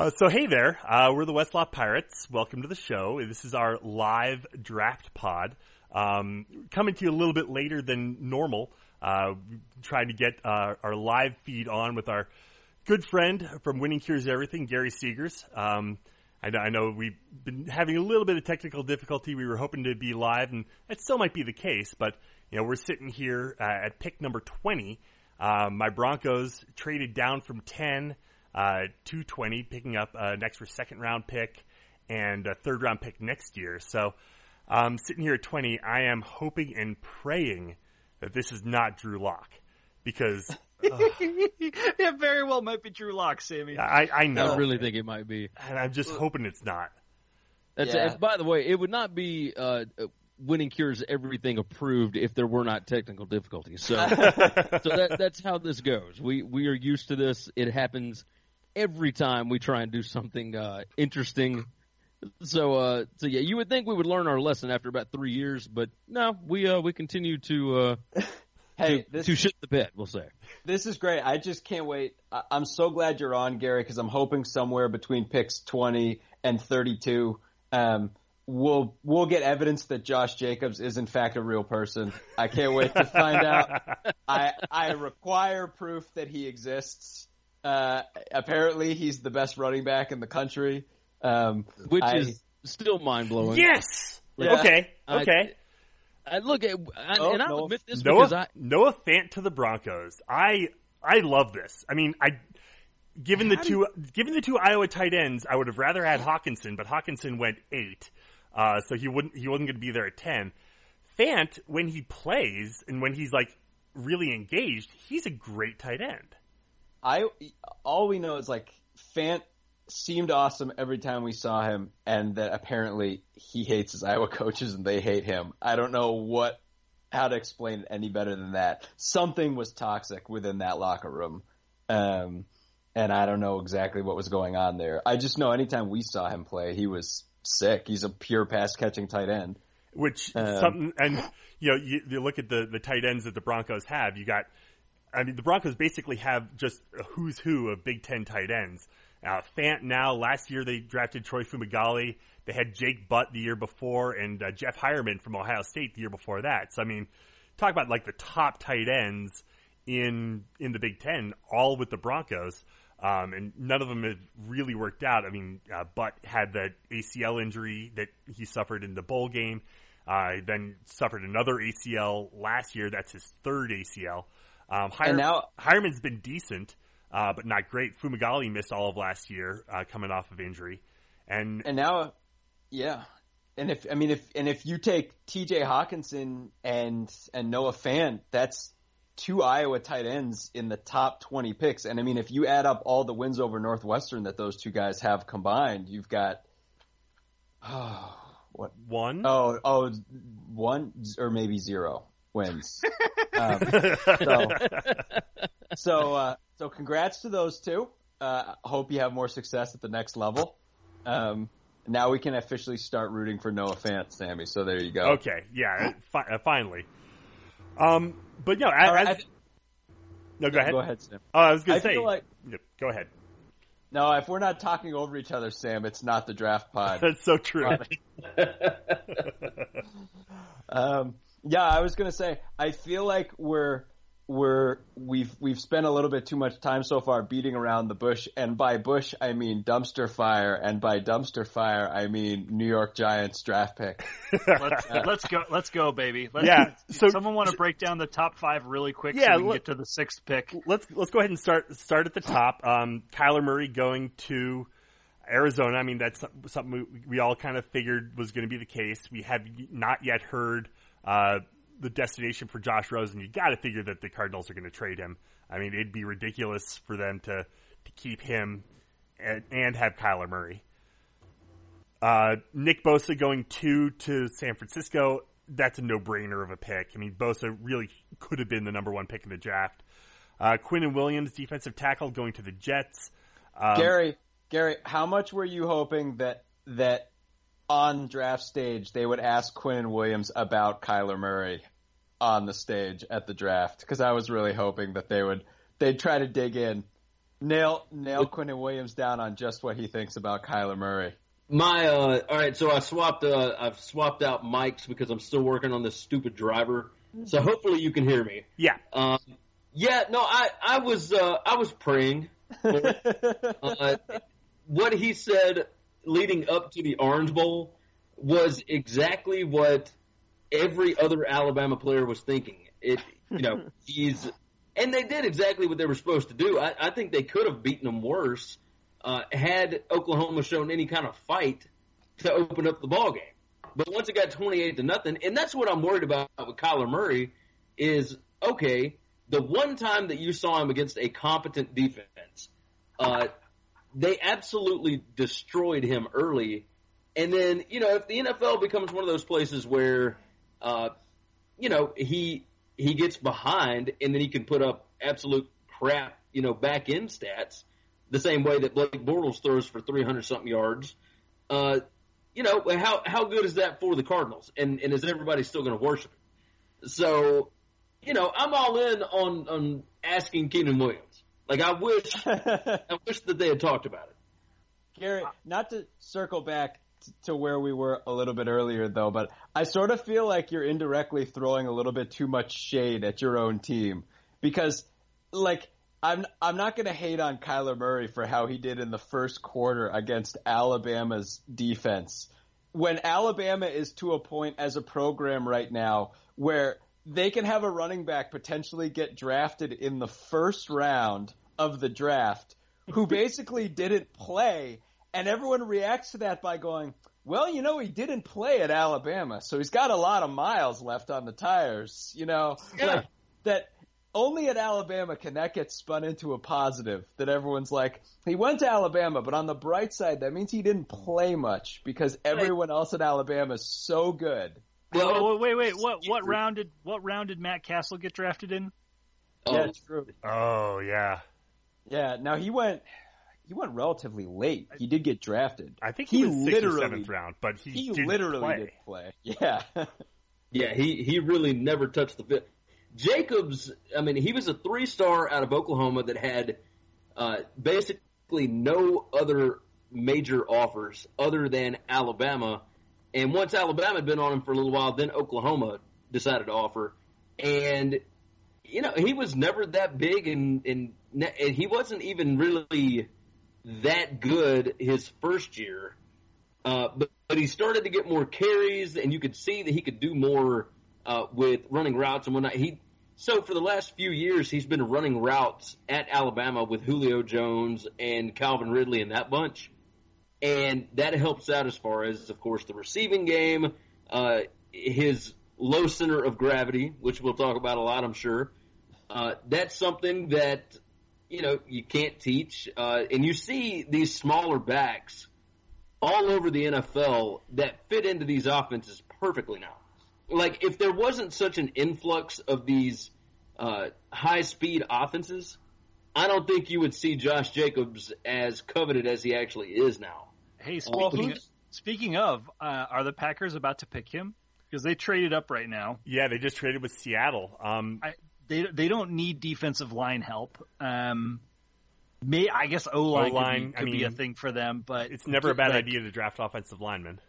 Uh, so hey there, uh, we're the Westlaw Pirates. Welcome to the show. This is our live draft pod, um, coming to you a little bit later than normal. Uh, trying to get uh, our live feed on with our good friend from Winning Cures Everything, Gary Seegers. Um, I know, I know we've been having a little bit of technical difficulty. We were hoping to be live, and that still might be the case. But you know, we're sitting here uh, at pick number twenty. Uh, my Broncos traded down from ten uh, to twenty, picking up an extra second round pick and a third round pick next year. So, um, sitting here at twenty, I am hoping and praying that this is not Drew Lock because it very well might be Drew Lock, Sammy. I, I know, I really think it might be. and I'm just hoping it's not. That's Yeah. and by the way, it would not be uh, winning cures everything approved if there were not technical difficulties. So, so that, that's how this goes. We we are used to this. It happens every time we try and do something uh, interesting. So, uh, so yeah, you would think we would learn our lesson after about three years, but no, we uh, we continue to uh, Hey, to, this to shit the bed. We'll say. this is great. I just can't wait. I, I'm so glad you're on, Gary, because I'm hoping somewhere between picks 20 and 32, um, we'll we'll get evidence that Josh Jacobs is in fact a real person. I can't wait to find out. I I require proof that he exists. Uh, apparently, he's the best running back in the country. Um, Which I- is still mind blowing. Yes. Yeah. Okay. Okay. I look at, I, Oh, and I'll Noah- admit this because I, Noah Noah Fant to the Broncos. I I love this. I mean, I given the two given the two Iowa tight ends, I would have rather had Hockenson, but Hockenson went eight, uh, so he wouldn't he wasn't going to be there at ten. Fant, when he plays and when he's like really engaged, he's a great tight end. I all we know is like Fant seemed awesome every time we saw him, and that apparently he hates his Iowa coaches and they hate him. I don't know what how to explain it any better than that. Something was toxic within that locker room, um, and I don't know exactly what was going on there. I just know anytime we saw him play, he was sick. He's a pure pass catching tight end. which Um, something and you know you, you look at the the tight ends that the Broncos have. You got, I mean, the Broncos basically have just a who's who of Big Ten tight ends. Uh, Fant now last year they drafted Troy Fumagalli. They had Jake Butt the year before and uh, Jeff Heuerman from Ohio State the year before that. So I mean, talk about like the top tight ends in in the Big Ten, all with the Broncos. Um, and none of them have really worked out. I mean, uh, Butt had that ACL injury that he suffered in the bowl game. Uh, then suffered another ACL last year. That's his third ACL. Um, Hire, now- Heuerman's been decent, uh, but not great. Fumagalli missed all of last year, uh, coming off of injury. And, And now, yeah. And if I mean if and if you take T.J. Hockenson and and Noah Fant, that's two Iowa tight ends in the top twenty picks. And I mean if you add up all the wins over Northwestern that those two guys have combined, you've got oh, what one, oh oh one or maybe zero wins. um, so so uh, so congrats to those two. Uh, hope you have more success at the next level. Um, now we can officially start rooting for Noah Fant, Sammy. So there you go. okay, yeah, fi- uh, finally. Um, but no, as, All right, I as- th- no, go ahead. Go ahead, Sam. Oh, I was gonna say, feel like go ahead. no, if we're not talking over each other, Sam, it's not the draft pod. That's so true. Um, yeah, I was gonna say, I feel like we're we're we've we've spent a little bit too much time so far beating around the bush, and by bush I mean dumpster fire, and by dumpster fire I mean New York Giants draft pick. Let's, let's go. Let's go, baby. Let's, Yeah, so- someone want to break down the top five really quick Yeah, so we can let- get to the sixth pick. let's let's go ahead and start start at the top. Um, Kyler Murray going to Arizona. I mean, that's something we, we all kind of figured was going to be the case. We have not yet heard uh, the destination for Josh Rosen. You got to figure that the Cardinals are going to trade him. I mean, it'd be ridiculous for them to to keep him and, and have Kyler Murray. Uh, Nick Bosa going two to San Francisco. That's a no-brainer of a pick. I mean, Bosa really could have been the number one pick in the draft. Uh, Quinnen Williams, defensive tackle, going to the Jets. Um, Gary, Gary, how much were you hoping that that on draft stage they would ask Quinn Williams about Kyler Murray on the stage at the draft? Because I was really hoping that they would they'd try to dig in. Nail nail Quinnen Williams down on just what he thinks about Kyler Murray. My uh, all right, so I swapped. Uh, I've swapped out mics because I'm still working on this stupid driver. So hopefully you can hear me. Yeah. Um, yeah, no, I I was uh, I was praying. For, uh, what he said leading up to the Orange Bowl was exactly what every other Alabama player was thinking. It, you know, he's and they did exactly what they were supposed to do. I, I think they could have beaten them worse uh, had Oklahoma shown any kind of fight to open up the ball game. But once it got twenty eight to nothing, and that's what I'm worried about with Kyler Murray is okay. The one time that you saw him against a competent defense, uh, they absolutely destroyed him early. And then, you know, if the NFL becomes one of those places where, uh, you know, he he gets behind and then he can put up absolute crap, you know, back end stats, the same way that Blake Bortles throws for 300 something yards. Uh, you know, how how good is that for the Cardinals? And and is everybody still going to worship him? So, you know, I'm all in on on asking Keenan Williams. Like I wish I wish that they had talked about it. Garrett, not to circle back t- to where we were a little bit earlier though, but I sort of feel like you're indirectly throwing a little bit too much shade at your own team because like I'm I'm not going to hate on Kyler Murray for how he did in the first quarter against Alabama's defense. When Alabama is to a point as a program right now where they can have a running back potentially get drafted in the first round of the draft who basically didn't play and everyone reacts to that by going, well, you know, he didn't play at Alabama, so he's got a lot of miles left on the tires, you know, Yeah. like that only at Alabama can that get spun into a positive that everyone's like, he went to Alabama, but on the bright side, that means he didn't play much because everyone else at Alabama is so good. Well, Oh, wait, wait. What what round did what round did Matt Castle get drafted in? Yeah, um, true. Oh yeah. Yeah, now he went, he went relatively late. He did get drafted. I think he, He was sixth or literally- seventh round, but he, He did literally play. did play. Yeah. Yeah, he he really never touched the fit. Jacobs, I mean, he was a three star out of Oklahoma that had uh, basically no other major offers other than Alabama. And once Alabama had been on him for a little while, then Oklahoma decided to offer. And you know, he was never that big, and and, and he wasn't even really that good his first year. Uh, but, but he started to get more carries, and you could see that he could do more uh, with running routes and whatnot. He so for the last few years he's been running routes at Alabama with Julio Jones and Calvin Ridley and that bunch, and that helps out as far as, of course, the receiving game, uh, his low center of gravity, which we'll talk about a lot, I'm sure. Uh, that's something that you know you can't teach, uh, and you see these smaller backs all over the NFL that fit into these offenses perfectly now. Like if there wasn't such an influx of these uh, high speed offenses, I don't think you would see Josh Jacobs as coveted as he actually is now. Hey, speaking who's- speaking of, uh, are the Packers about to pick him? Because they traded up right now. Yeah, they just traded with Seattle. Um, I, they they don't need defensive line help. Um, may I guess O line could, O-line, be, I could be a thing for them, but it's never a bad like, idea to draft offensive linemen.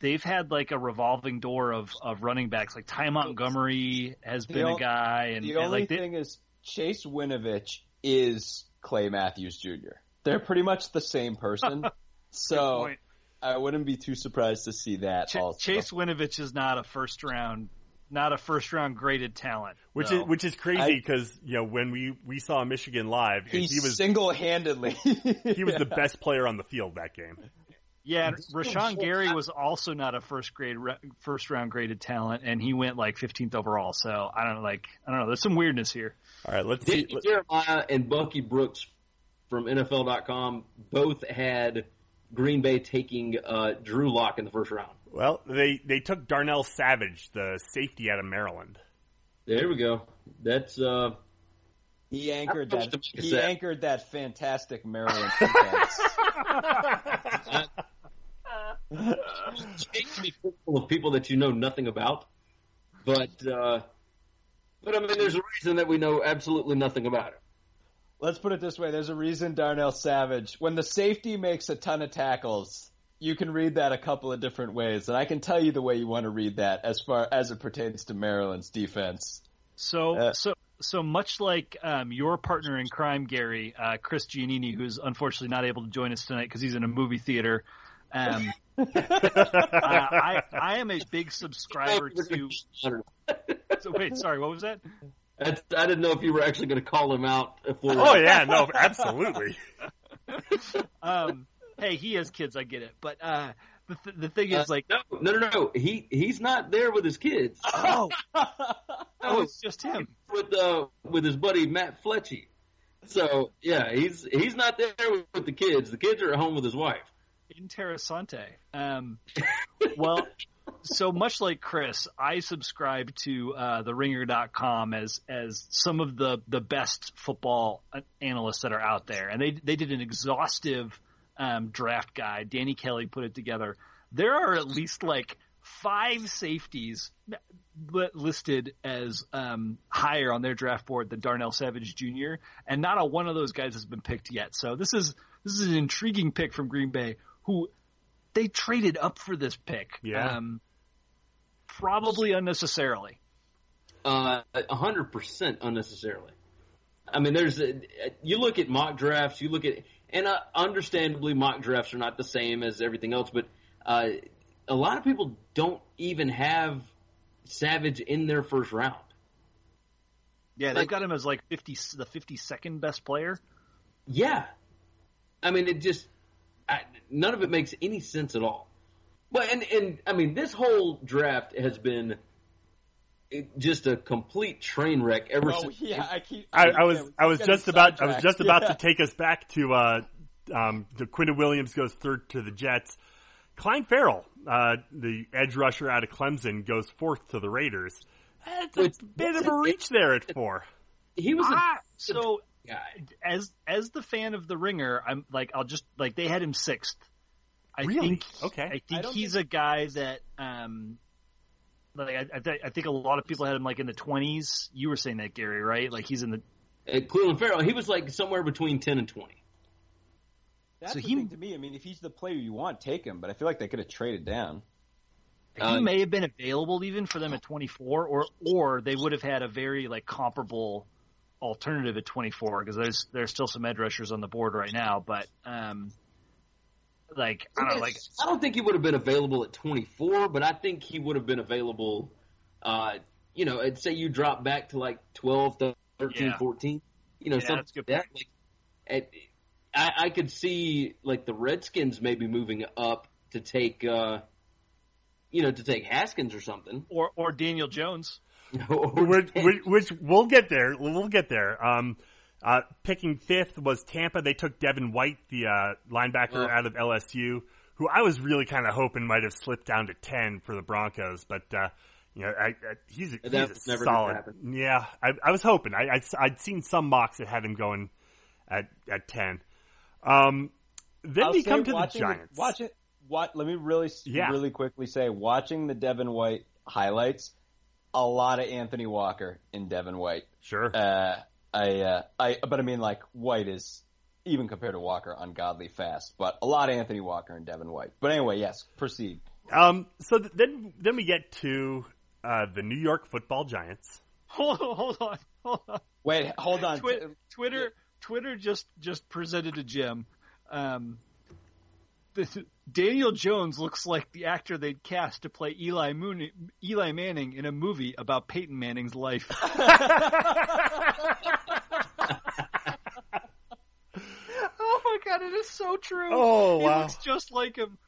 They've had like a revolving door of, of running backs. Like Ty Montgomery has The been o- a guy, and, the and, only like they, thing is Chase Winovich is Clay Matthews Jr. They're pretty much the same person. so. I wouldn't be too surprised to see that Ch- also. Chase Winovich is not a first round, not a first round graded talent. Which though. is which is crazy because you know when we we saw Michigan live, he, he was single-handedly he was the best player on the field that game. Yeah, and Rashan Gary was also not a first grade first round graded talent, and he went like 15th overall. So I don't know, like I don't know. There's some weirdness here. All right, let's see. Danny Jeremiah and Bucky Brooks from NFL.com both had Green Bay taking uh, Drew Lock in the first round. Well, they they took Darnell Savage, the safety out of Maryland. There we go. That's uh, he anchored that. to make a He set? anchored that fantastic Maryland defense. it can be full of people that you know nothing about, but uh, but I mean, there's a reason that we know absolutely nothing about it. let's put it this way: there's a reason Darnell Savage, when the safety makes a ton of tackles, you can read that a couple of different ways, and I can tell you the way you want to read that as far as it pertains to Maryland's defense. So, Uh, so, so much like um, your partner in crime, Gary, uh, Chris Giannini, who's unfortunately not able to join us tonight because he's in a movie theater. Um, uh, I, I am a big subscriber to. So wait, sorry, what was that? I, I didn't know if you were actually going to call him out for. Oh yeah, no, absolutely. Um, hey, he has kids, I get it, but uh, the th- the thing Uh, is, like, no, no, no, no. He he's not there with his kids. oh, oh, it's just him. with uh with his buddy Matt Fletchy. So yeah, he's he's not there with the kids. The kids are at home with his wife. Interessante. Um, well, so much like Chris, I subscribe to uh, TheRinger.com as as some of the the best football analysts that are out there, and they they did an exhaustive um, draft guide. Danny Kelly put it together. There are at least like five safeties listed as um, higher on their draft board than Darnell Savage Jr. and not a one of those guys has been picked yet. So this is this is an intriguing pick from Green Bay, who they traded up for this pick, Yeah. um, probably unnecessarily. Uh, a hundred percent unnecessarily. I mean, there's a, you look at mock drafts, you look at, and uh, understandably, mock drafts are not the same as everything else, but uh, a lot of people don't even have Savage in their first round. Yeah, they've Like- got him as like fifty, the fifty second best player. Yeah, I mean, it just I, none of it makes any sense at all. But and and I mean, this whole draft has been it, just a complete train wreck ever Oh since. yeah, I keep. I, I was yeah, I was just about I was just about Yeah. to take us back to uh, um, the Quinnen Williams goes third to the Jets. Clelin Ferrell, uh, the edge rusher out of Clemson, goes fourth to the Raiders. It's a Which- bit of a reach there at four. He was a Ah, so guy. as as the fan of the Ringer, I'm like I'll just like they had him sixth. I Really? think Okay. I I think don't he's a guy that um like I, I, th- I think a lot of people had him like in the twenties. You were saying that Gary, right? Like he's in the Uh, Clelin Ferrell, he was like somewhere between ten and twenty. That's So the he- thing to me. I mean, if he's the player you want, take him. But I feel like they could have traded down. he Uh, may have been available even for them at 24 or or they would have had a very like comparable alternative at 24 because there's there's still some edge rushers on the board right now but um like I don't know like I don't think he would have been available at twenty four, but I think he would have been available. Uh, you know, and say you drop back to like 12, 13, Yeah. 14, You know, Yeah, something that's good like that. Like, at, I, I could see like the Redskins maybe moving up to take, uh, you know, to take Haskins or something. or or Daniel Jones which, which, which we'll get there. We'll get there. Um, uh, picking fifth was Tampa. They took Devin White, the uh, linebacker Oh. out of LSU, who I was really kind of hoping might have slipped down to ten for the Broncos, but uh, you know, I, I, he's, a- That he's a never gonna solid. happen. Yeah, I, I was hoping. I, I'd, I'd seen some mocks that had him going at at ten. Um, then I'll we come to the watching Giants. watch it. What? Let me really, Yeah. really quickly say, watching the Devin White highlights, a lot of Anthony Walker in Devin White. Sure. Uh, I, uh, I, but I mean, like White is even compared to Walker, ungodly fast. But a lot of Anthony Walker and Devin White. But anyway, yes, proceed. Um, so th- then then we get to uh, the New York Football Giants. hold on hold on hold on Wait, hold on. Twi- Twitter Twitter just just presented to Jim. Um, this, Daniel Jones looks like the actor they'd cast to play Eli Moon, Eli Manning in a movie about Peyton Manning's life. oh my god, it is so true. Oh, he wow. looks just like him.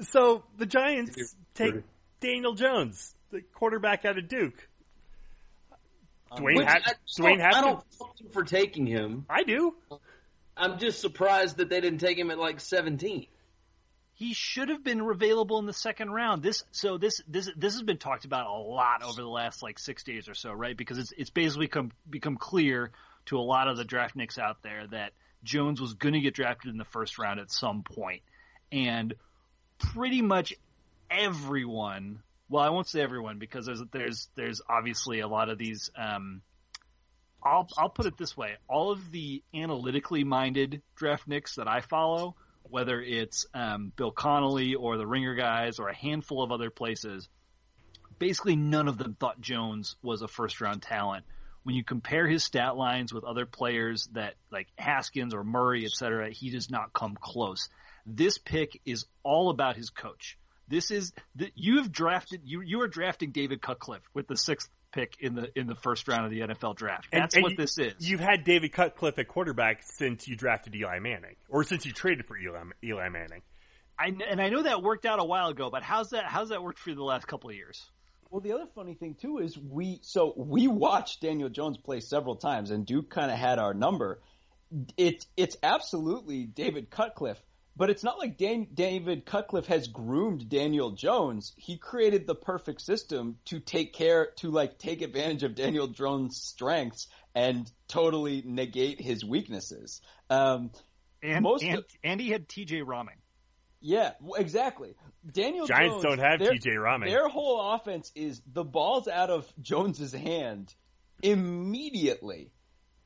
So the Giants take Daniel Jones, the quarterback out of Duke. Um, Dwayne, Which ha- I, Dwayne I don't fault them for taking him. I do. I'm just surprised that they didn't take him at like 17. He should have been available in the second round. This so this this this has been talked about a lot over the last like six days or so, right? Because it's it's basically come become clear to a lot of the draftniks out there that Jones was going to get drafted in the first round at some point, and pretty much everyone. Well, I won't say everyone because there's there's there's obviously a lot of these um, I'll I'll put it this way: all of the analytically minded draftniks that I follow, whether it's um, Bill Connolly or the Ringer guys or a handful of other places, basically none of them thought Jones was a first round talent. When you compare his stat lines with other players that like Haskins or Murray, et cetera, he does not come close. This pick is all about his coach. This is that you have drafted you you are drafting David Cutcliffe with the sixth pick in the in the first round of the NFL draft. That's and, and what this is. You've had David Cutcliffe at quarterback since you drafted Eli Manning, or since you traded for Eli, Eli Manning. I, and I know that worked out a while ago, but how's that how's that worked for you the last couple of years? Well, the other funny thing too is we so we watched Daniel Jones play several times, and Duke kind of had our number. It's it's absolutely David Cutcliffe, but it's not like Dan, David Cutcliffe has groomed Daniel Jones. He created the perfect system to take care to like take advantage of Daniel Jones' strengths and totally negate his weaknesses. Um, and, most and, of, and he had T.J. Rahming. Yeah, exactly. Daniel Giants Jones, don't have TJ Rahming. Their whole offense is the ball's out of Jones's hand immediately.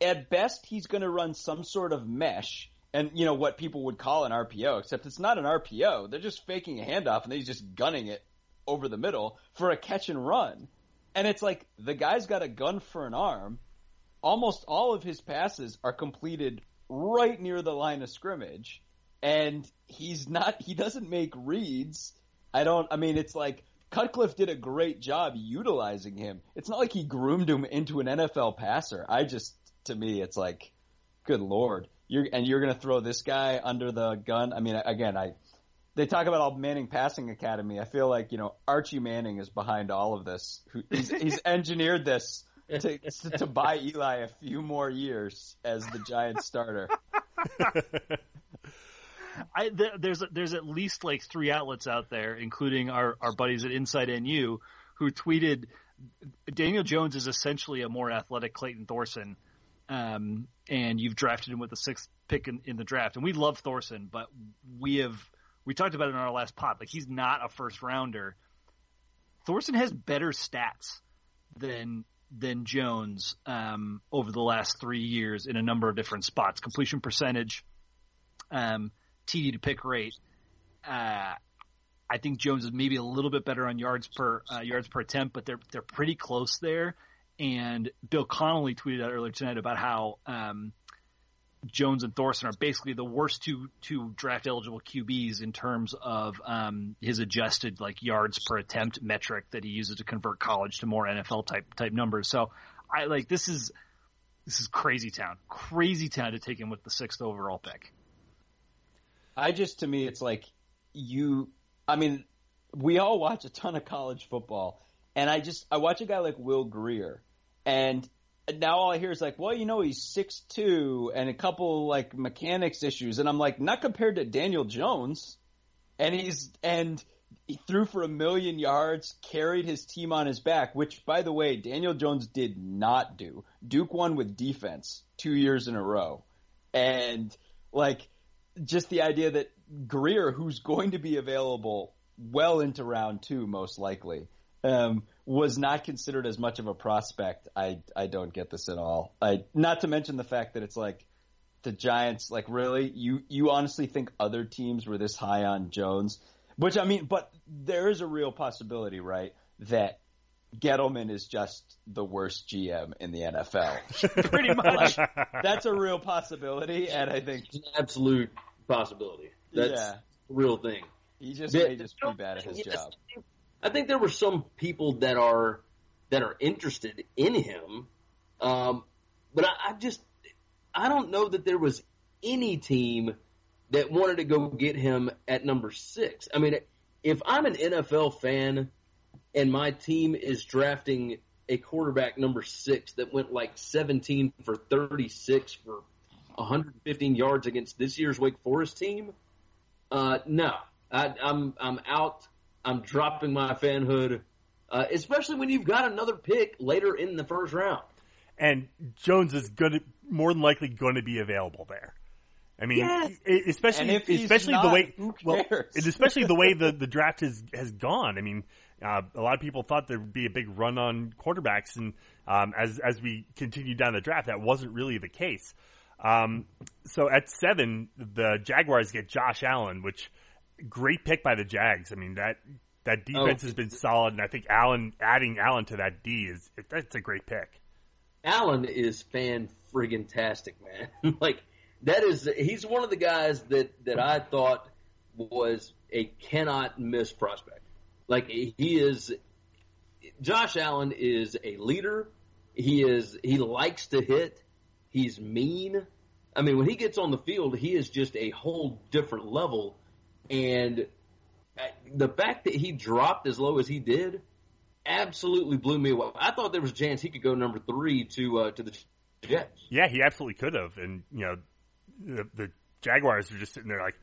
At best, he's going to run some sort of mesh and you know what people would call an RPO, except it's not an RPO. They're just faking a handoff and he's just gunning it over the middle for a catch and run. And it's like the guy's got a gun for an arm. Almost all of his passes are completed right near the line of scrimmage and he's not he doesn't make reads. I don't I mean it's like Cutcliffe did a great job utilizing him. It's not like he groomed him into an NFL passer. I just to me it's like good lord. You're and you're going to throw this guy under the gun. I mean again, I they talk about all Manning Passing Academy. I feel like, you know, Archie Manning is behind all of this. He's, he's engineered this to, to buy Eli a few more years as the Giants starter. I, th- there's there's at least like three outlets out there, including our, our buddies at Inside NU, who tweeted Daniel Jones is essentially a more athletic Clayton Thorson, um, and you've drafted him with the sixth pick in, in the draft. And we love Thorson, but we have we talked about it in our last pod. Like he's not a first rounder. Thorson has better stats than than Jones um, over the last three years in a number of different spots. Completion percentage, um, TD to pick rate. Uh, I think Jones is maybe a little bit better on yards per uh, yards per attempt, but they're they're pretty close there. And Bill Connolly tweeted out earlier tonight about how um, Jones and Thorson are basically the worst two two draft eligible QBs in terms of um, his adjusted like yards per attempt metric that he uses to convert college to more NFL type type numbers. So I like this is this is crazy town, crazy town to take him with the sixth overall pick. I just to me it's like you I mean we all watch a ton of college football and I just I watch a guy like Will Grier and now all I hear is like, well, you know, he's six two and a couple like mechanics issues, and I'm like, not compared to Daniel Jones, and he's and he threw for a million yards, carried his team on his back, which by the way, Daniel Jones did not do. Duke won with defense two years in a row, and like just the idea that Grier, who's going to be available well into round two, most likely, um, was not considered as much of a prospect. I I don't get this at all. I not to mention the fact that it's like the Giants. Like really, you you honestly think other teams were this high on Jones? Which I mean, but there is a real possibility, right? That Gettleman is just the worst GM in the NFL. Pretty much. That's a real possibility, and I think it's an absolute possibility. That's yeah. a real thing. He just may just be bad at his job. I think there were some people that are that are interested in him, um, but I, I just I don't know that there was any team that wanted to go get him at number six. I mean, if I'm an NFL fan and my team is drafting a quarterback number six that went like 17 for 36 for 115 yards against this year's Wake Forest team, uh, no, I, I'm I'm out. I'm dropping my fanhood, uh, especially when you've got another pick later in the first round. And Jones is going to more than likely going to be available there. I mean, yes. especially especially not, the way well, especially the way the the draft has has gone. I mean, uh, a lot of people thought there'd be a big run on quarterbacks, and Um, as as we continued down the draft, that wasn't really the case. Um, so at seven, the Jaguars get Josh Allen, which great pick by the Jags. I mean that that oh. defense Oh. has been solid, and I think Allen adding Allen to that D is that's a great pick. Allen is fan friggin' tastic, man. like that is he's one of the guys that that I thought was a cannot miss prospect. Like he is Josh Allen is a leader. He is he likes to hit. He's mean. I mean, when he gets on the field, he is just a whole different level. And uh, the fact that he dropped as low as he did absolutely blew me away. I thought there was a chance he could go number three to uh, to the Jets. Yeah, he absolutely could have, and you know, the, the Jaguars are just sitting there like,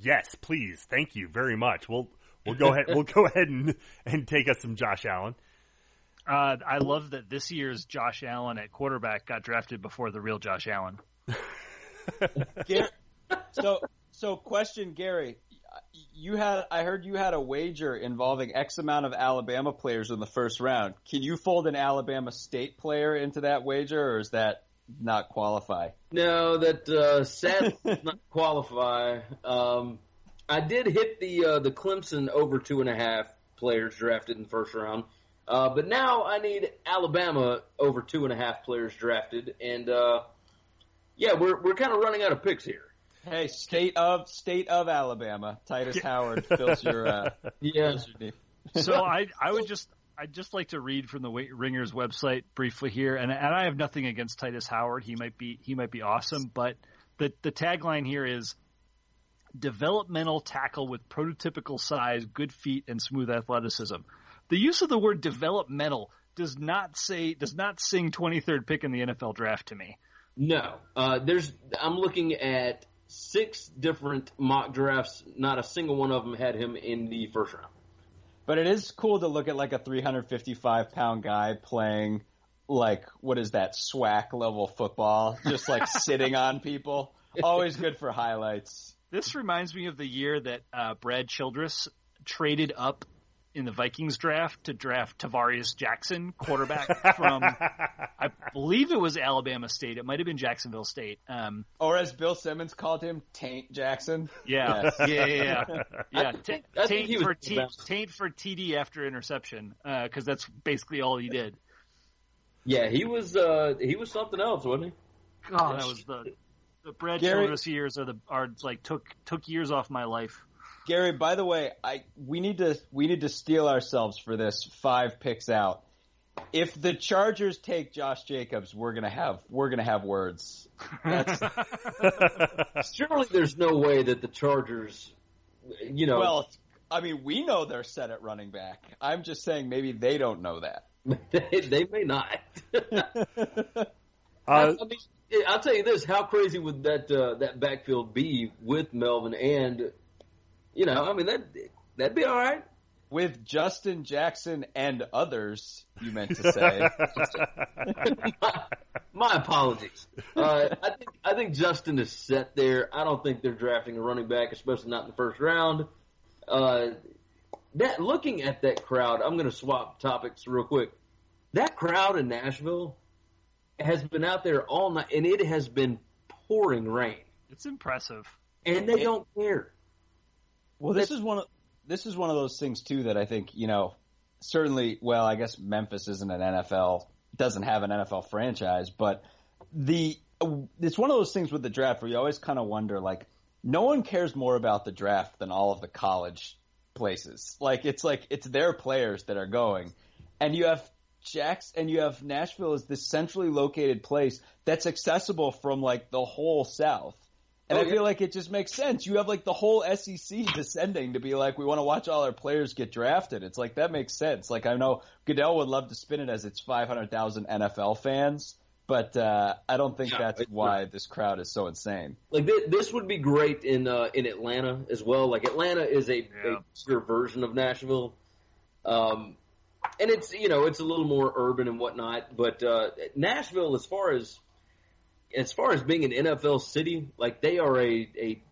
yes, please, thank you very much. We'll we'll go ahead we'll go ahead and and take us some Josh Allen. Uh, I love that this year's Josh Allen at quarterback got drafted before the real Josh Allen. Gar- so, so question, Gary. You had, I heard you had a wager involving X amount of Alabama players in the first round. Can you fold an Alabama State player into that wager, or is that not qualify? No, that uh, sadly does not qualify. Um, I did hit the uh, the Clemson over two and a half players drafted in the first round, uh, but now I need Alabama over two and a half players drafted, and uh, yeah, we're we're kind of running out of picks here. Hey, state of state of Alabama, Tytus Howard fills your. Uh, Yeah, fills your. So I I would just I'd just like to read from the Ringers website briefly here, and and I have nothing against Tytus Howard. He might be he might be awesome, but the the tagline here is developmental tackle with prototypical size, good feet, and smooth athleticism. The use of the word developmental does not say does not sing 23rd pick in the NFL draft to me. no, uh, there's I'm looking at six different mock drafts. Not a single one of them had him in the first round. But it is cool to look at like a 355 pound guy playing like what is that SWAC level football, just like sitting on people. Always good for highlights. This reminds me of the year that uh, Brad Childress traded up in the Vikings draft to draft Tarvaris Jackson, quarterback from, I believe it was Alabama State. It might have been Jacksonville State. Um, Or as Bill Simmons called him, Taint Jackson. yeah, yeah, yeah, yeah. yeah. I ta- think- I think taint for T, taint for TD after interception, because that's basically all he did. Yeah, he was uh, he was something else, wasn't he? God, that was the the Brad Gary- Childress years are the are like took took years off my life. Gary, by the way, I we need to we need to steel ourselves for this five picks out. If the Chargers take Josh Jacobs, we're gonna have we're gonna have words. That's, Surely there's no way that the Chargers, you know, well, I mean, we know they're set at running back. I'm just saying maybe they don't know that. they, they may not. Uh, I mean, I'll tell you this: how crazy would that uh, that backfield be with Melvin and, you know, I mean that that'd be all right. With Justin Jackson and others, you meant to say. my, my apologies. Uh, I think I think Justin is set there. I don't think they're drafting a running back, especially not in the first round. Uh, that looking at that crowd, I'm going to swap topics real quick. That crowd in Nashville has been out there all night, and it has been pouring rain, It's impressive. and they don't care. Well, this is one of this is one of those things too that I think you know certainly. Well, I guess Memphis isn't an NFL doesn't have an NFL franchise, but the it's one of those things with the draft where you always kind of wonder like no one cares more about the draft than all of the college places. Like it's like it's their players that are going, and you have Jacks and you have Nashville is this centrally located place that's accessible from like the whole South. And Oh, I yeah. feel like it just makes sense. You have like the whole SEC descending to be like, we want to watch all our players get drafted. It's like that makes sense. Like I know Goodell would love to spin it as it's 500,000 NFL fans, but uh, I don't think Yeah, that's why this crowd is so insane. Like thi- this would be great in uh, in Atlanta as well. Like Atlanta is a, Yeah. bigger version of Nashville, um, and it's you know it's a little more urban and whatnot. But uh, Nashville, as far as as far as being an NFL city, like they are a a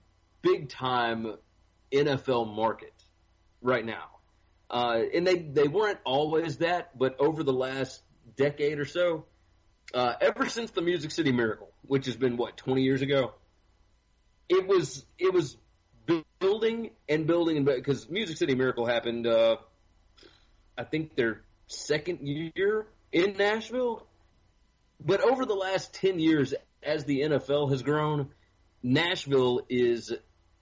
big time NFL market right now, uh, and they they weren't always that, but over the last decade or so, uh, ever since the Music City Miracle, which has been what 20 years ago, it was it was building and building and because Music City Miracle happened, uh, I think their second year in Nashville, but over the last 10 years, as the NFL has grown, Nashville is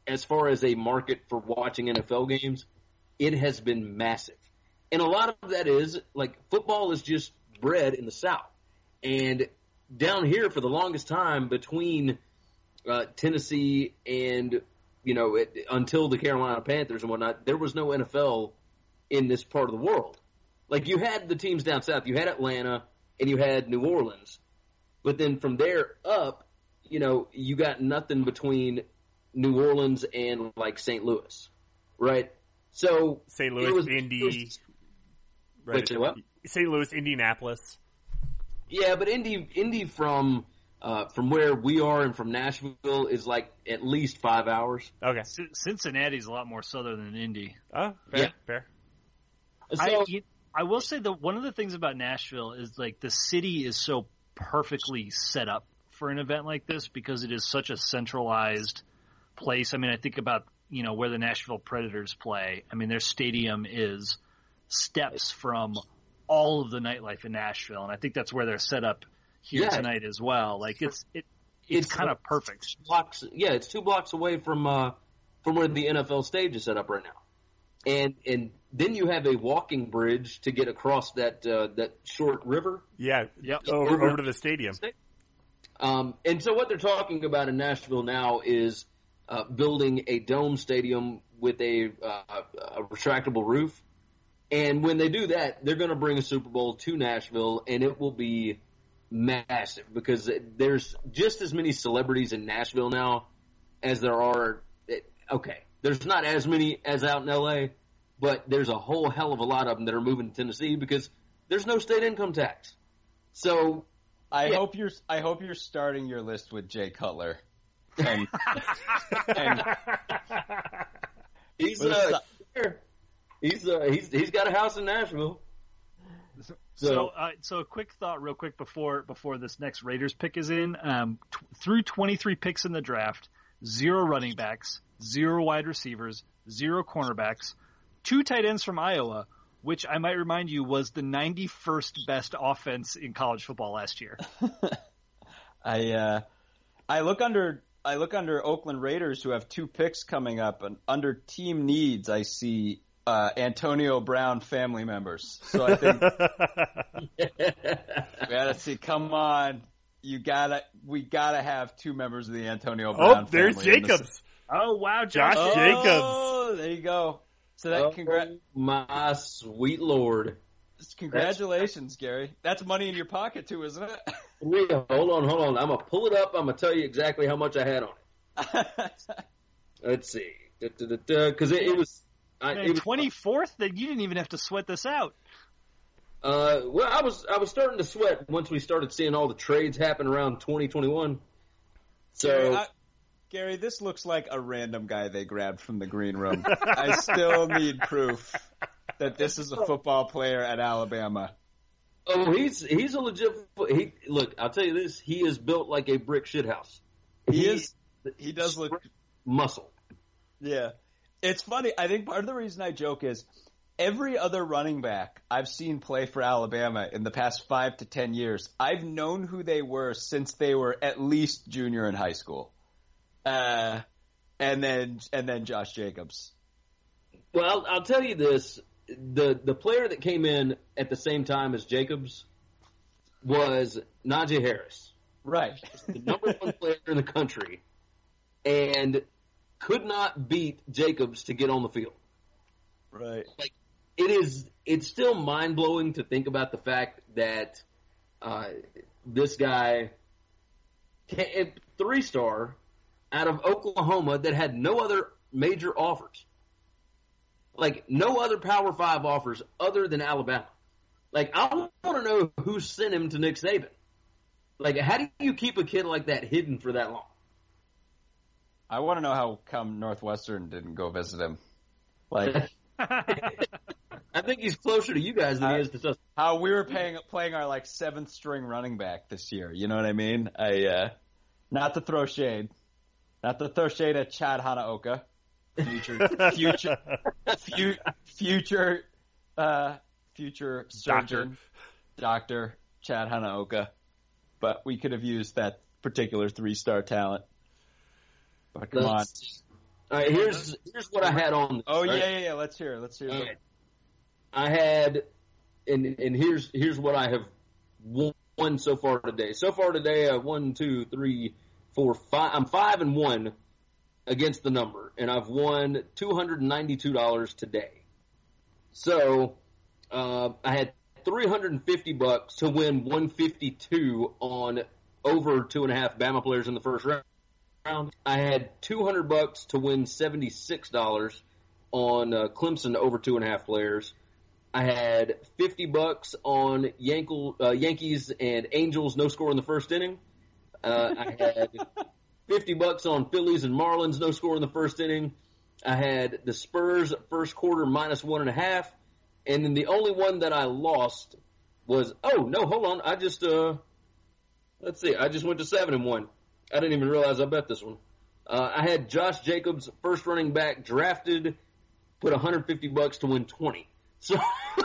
as far as a market for watching NFL games, it has been massive. And a lot of that is like football is just bred in the South. And down here for the longest time between uh, Tennessee and, you know, it, until the Carolina Panthers and whatnot, there was no NFL in this part of the world. Like you had the teams down south, you had Atlanta and you had New Orleans. But then from there up, you know, you got nothing between New Orleans and like St. Louis, right? So St. Louis, was, Indy, was, right? Wait, what? St. Louis, Indianapolis. Yeah, but Indy, Indy from uh, from where we are and from Nashville is like at least five hours. Okay. C- Cincinnati's a lot more southern than Indy. Oh, fair, Yeah. fair. So, I, you- I will say that one of the things about Nashville is like the city is so perfectly set up for an event like this because it is such a centralized place. I mean, I think about you know where the Nashville Predators play. I mean, their stadium is steps from all of the nightlife in Nashville, and I think that's where they're set up here Yeah. tonight as well. Like it's it it's, It's- kind of perfect. blocks. Yeah, it's two blocks away from uh, from where the NFL stage is set up right now, and and then you have a walking bridge to get across that uh, that short river. Yeah. Yep. Over, over to the stadium. Um, and so what they're talking about in Nashville now is uh, building a dome stadium with a, uh, a retractable roof. And when they do that, they're going to bring a Super Bowl to Nashville, and it will be massive because there's just as many celebrities in Nashville now as there are. Okay, there's not as many as out in LA, but there's a whole hell of a lot of them that are moving to Tennessee because there's no state income tax. So I Yeah. hope you're. I hope you're starting your list with Jay Cutler. And, and He's But uh, he's uh, he's he's got a house in Nashville. So, So, uh, so a quick thought, real quick, before before this next Raiders pick is in. Um, t- through 23 picks in the draft, zero running backs, zero wide receivers, zero cornerbacks, two tight ends from Iowa, which I might remind you was the 91st best offense in college football last year. I uh, I look under I look under Oakland Raiders who have two picks coming up, and under team needs I see uh, Antonio Brown family members. So I think we gotta see. Come on, you gotta we gotta have two members of the Antonio Brown. oh, there's family in the- Jacobs. Oh wow, Josh Josh! Jacobs. Oh, there you go. So that oh, congrat my sweet lord! congratulations, Gary. That's money in your pocket too, isn't it? Wait, hold on, hold on. I'm gonna pull it up. I'm gonna tell you exactly how much I had on it. Let's see, because it, it was. I, it Man, was 24th, That you didn't even have to sweat this out. uh, well, I was I was starting to sweat once we started seeing all the trades happen around 2021. So Gary, I- Gary, this looks like a random guy they grabbed from the green room. I still need proof that this is a football player at Alabama. Oh, he's he's a legit. He look. I'll tell you this. He is built like a brick shithouse. He is. He does look. muscle. Yeah, it's funny. I think part of the reason I joke is every other running back I've seen play for Alabama in the past five to ten years, I've known who they were since they were at least junior in high school. Uh, and then and then Josh Jacobs. Well, I'll, I'll tell you this: the the player that came in at the same time as Jacobs was Najee Harris, Right. the number one player in the country, and could not beat Jacobs to get on the field. Right. Like it is it's still mind blowing to think about the fact that uh, this guy three star out of Oklahoma that had no other major offers, like no other Power Five offers other than Alabama. Like I want to know who sent him to Nick Saban. Like how do you keep a kid like that hidden for that long? I want to know how come Northwestern didn't go visit him. Like, I think he's closer to you guys than he is to us. How we were paying, playing our like seventh string running back this year. You know what I mean? I uh, not to throw shade, not the throw shade at Chad Hanaoka, future future fu- future uh, future surgeon, doctor Chad Hanaoka, but we could have used that particular three star talent. But come on. All right, here's here's what I had on. This, Oh right? yeah, yeah, yeah. Let's hear. it. Let's hear. It. right. I had, and and here's here's what I have won so far today. So far today, I have one, two, three, four, five. I'm five and one against the number, and I've won two hundred and ninety two dollars today. So uh, I had three hundred and fifty bucks to win one fifty two on over two and a half Bama players in the first round. I had two hundred bucks to win seventy six dollars on uh, Clemson over two and a half players. I had 50 bucks on Yankle, uh, Yankees and Angels no score in the first inning. Uh, I had 50 bucks on Phillies and Marlins no score in the first inning. I had the Spurs first quarter minus one and a half. And then the only one that I lost was, oh no, hold on. I just, uh, let's see. I just went to seven and one. I didn't even realize I bet this one. Uh, I had Josh Jacobs first running back drafted, put 150 bucks to win 20. So,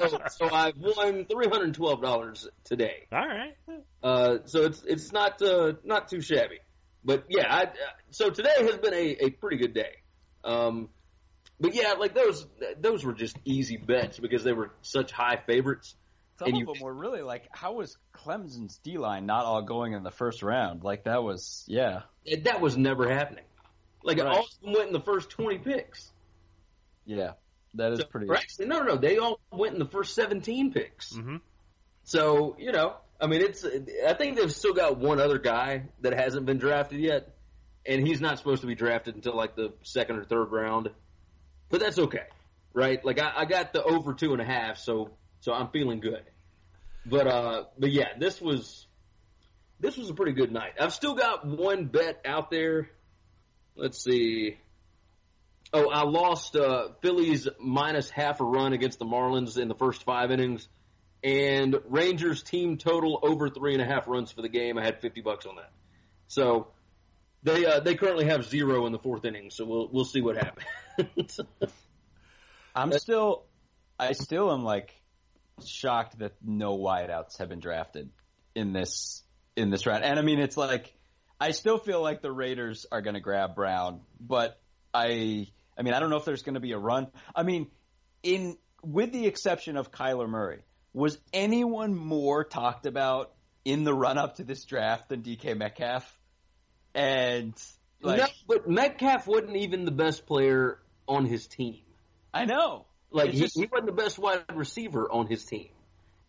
so, so I've won three hundred twelve dollars today. All right. Uh, so it's it's not uh, not too shabby. But yeah, I, uh, so today has been a, a pretty good day. Um, but yeah, like those those were just easy bets because they were such high favorites. Some And of you- them were really like, how was Clemson's D line not all going in the first round? Like that was, yeah, That was never happening. Like Right. all of them went in the first twenty picks. Yeah, that is So- pretty. or actually, no, no, no. They all went in the first seventeen picks. hmm So you know, I mean, it's. I think they've still got one other guy that hasn't been drafted yet, and he's not supposed to be drafted until like the second or third round. But that's okay, right? Like I, I got the over two and a half, so so I'm feeling good. But uh, but yeah, this was this was a pretty good night. I've still got one bet out there. Let's see. Oh, I lost uh, Phillies minus half a run against the Marlins in the first five innings and Rangers team total over three and a half runs for the game. I had fifty bucks on that. So they uh, they currently have zero in the fourth inning. So we'll we'll see what happens. I'm still, I still am like shocked that no wideouts have been drafted in this in this round. And I mean, it's like I still feel like the Raiders are going to grab Brown, but I, I mean, I don't know if there's going to be a run. I mean, in with the exception of Kyler Murray, was anyone more talked about in the run up to this draft than DK Metcalf? And like, no, but Metcalf wasn't even the best player on his team. I know, Like he, just- he wasn't the best wide receiver on his team.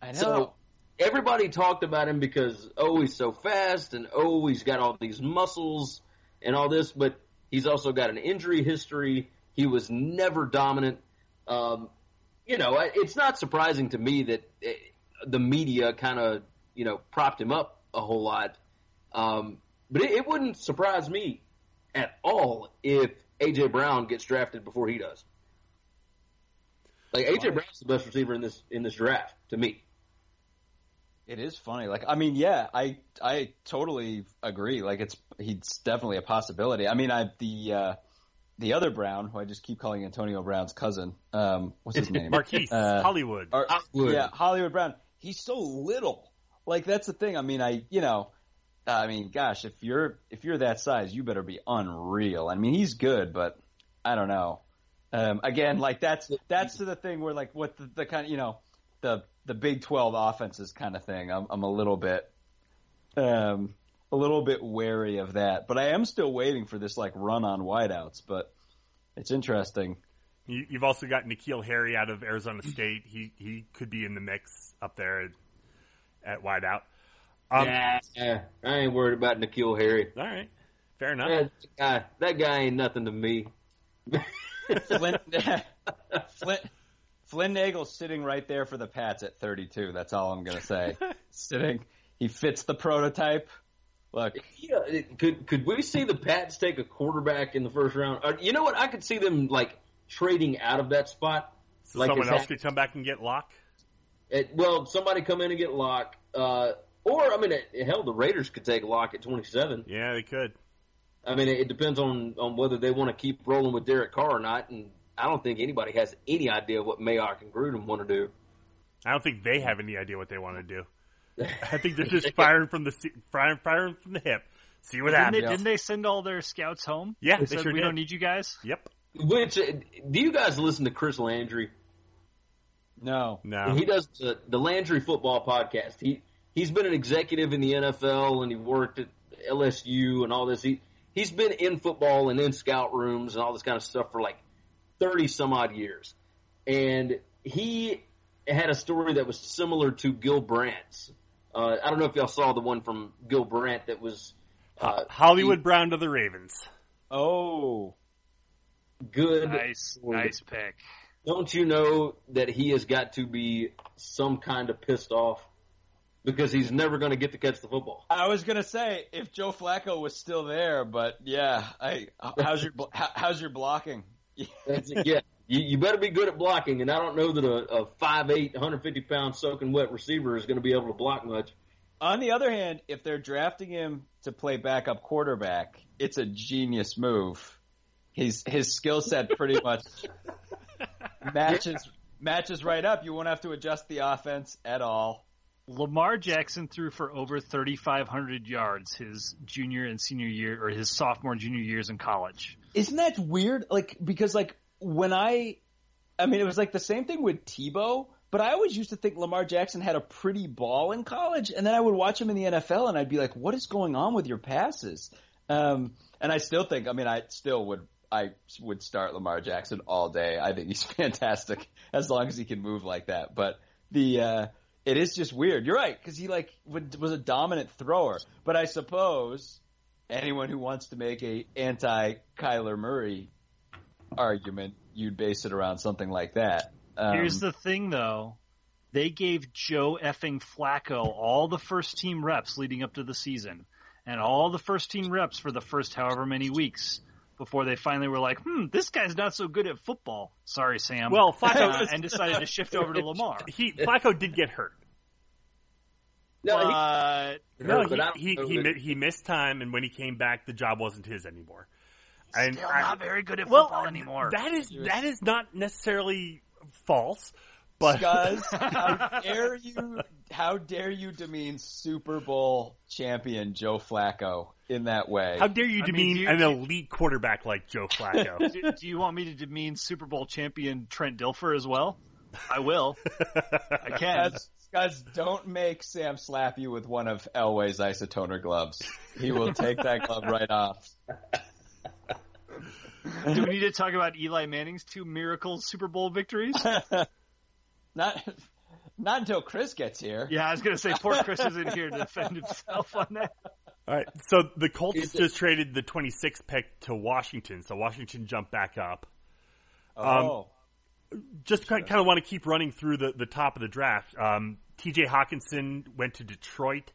I know. So everybody talked about him because oh he's so fast and oh he's got all these muscles and all this, but he's also got an injury history. He was never dominant. Um, you know, it's not surprising to me that eh, the media kind of you know propped him up a whole lot. Um, but it, it wouldn't surprise me at all if AJ Brown gets drafted before he does. Like AJ Brown's the best receiver in this in this draft to me. It is funny. Like, I mean, yeah, I I totally agree. Like, it's he's definitely a possibility. I mean, I the uh, the other Brown, who I just keep calling Antonio Brown's cousin. Um, what's his name? Marquise, Uh, Hollywood. Or- Hollywood. Yeah, Hollywood Brown. He's so little. Like, that's the thing. I mean, I you know, I mean, gosh, if you're if you're that size, you better be unreal. I mean, he's good, but I don't know. Um, again, like that's that's the thing where like what the, the kind of you know the the Big Twelve offenses kind of thing. I'm I'm a little bit um a little bit wary of that, but I am still waiting for this like run on wideouts. But it's interesting. You, you've also got N'Keal Harry out of Arizona State. He he could be in the mix up there at, at wideout. Um, Nah, I ain't worried about N'Keal Harry. All right, fair enough. That guy, that guy ain't nothing to me. Flint Flint Flynn Nagel's sitting right there for the Pats at 32. That's all I'm gonna say. sitting, he fits the prototype. Look, Yeah, could could we see the Pats take a quarterback in the first round? Or, you know what? I could see them like trading out of that spot. So Like someone else could come back and get Lock. It, well, somebody come in and get Lock, uh, or I mean, it, hell, the Raiders could take Lock at 27. Yeah, they could. I mean, it, it depends on on whether they want to keep rolling with Derek Carr or not. And I don't think anybody has any idea what Mayock and Gruden want to do. I don't think they have any idea what they want to do. I think they're just firing from the firing, firing from the hip. See what Didn't happens. they, didn't they send all their scouts home? Yeah, they, they said sure we did. don't need you guys. Yep. Which uh, do you guys listen to Chris Landry? No. No. He does the, the Landry Football Podcast. He he's been an executive in the NFL and he worked at LSU and all this. He he's been in football and in scout rooms and all this kind of stuff for like thirty some odd years. And he had a story that was similar to Gil Brandt's. Uh, I don't know if y'all saw the one from Gil Brandt that was uh, Hollywood Brown to the Ravens. Oh. good. Nice, for nice pick. Don't you know that he has got to be some kind of pissed off because he's never going to get to catch the football? I was gonna say if Joe Flacco was still there, but yeah, I how's your how's your blocking? Yeah, you, you better be good at blocking, and I don't know that a, a 5'8", 150 pound soaking wet receiver is going to be able to block much. On the other hand, if they're drafting him to play backup quarterback, it's a genius move. His his skill set pretty much matches matches right up. You won't have to adjust the offense at all. Lamar Jackson threw for over 3,500 yards his junior and senior year, or his sophomore and junior years in college. Isn't that weird? Like because like when I, I mean, it was like the same thing with Tebow. But I always used to think Lamar Jackson had a pretty ball in college, and then I would watch him in the NFL, and I'd be like, "What is going on with your passes?" Um, and I still think, I mean, I still would, I would start Lamar Jackson all day. I think he's fantastic as long as he can move like that. But the, uh, it is just weird. You're right because he like was a dominant thrower. But I suppose anyone who wants to make a anti Kyler Murray argument, you'd base it around something like that. Um, Here's the thing, though. They gave Joe effing Flacco all the first team reps leading up to the season, and all the first team reps for the first however many weeks before they finally were like, "Hmm, this guy's not so good at football." Sorry, Sam. Well, Flacco- Uh, and decided to shift over to Lamar. He Flacco did get hurt. No, he- No, but I don't he he he, he missed time, and when he came back, the job wasn't his anymore. And still I- not very good at well, football anymore. That is that is not necessarily false, but Guys, how dare you? How dare you demean Super Bowl champion Joe Flacco in that way? how dare you I mean, demean do you- an elite quarterback like Joe Flacco? do, do you want me to demean Super Bowl champion Trent Dilfer as well? I will. I can. guys, guys, don't make Sam slap you with one of Elway's isotoner gloves. He will take that glove right off. Do we need to talk about Eli Manning's two miracle Super Bowl victories? Not, not until Chris gets here. Yeah, I was going to say poor Chris isn't here to defend himself on that. All right, so the Colts Is it- just traded the 26th pick to Washington, so Washington jumped back up. Oh, just kind of want to keep running through the, the top of the draft. Um, T.J. Hockenson went to Detroit.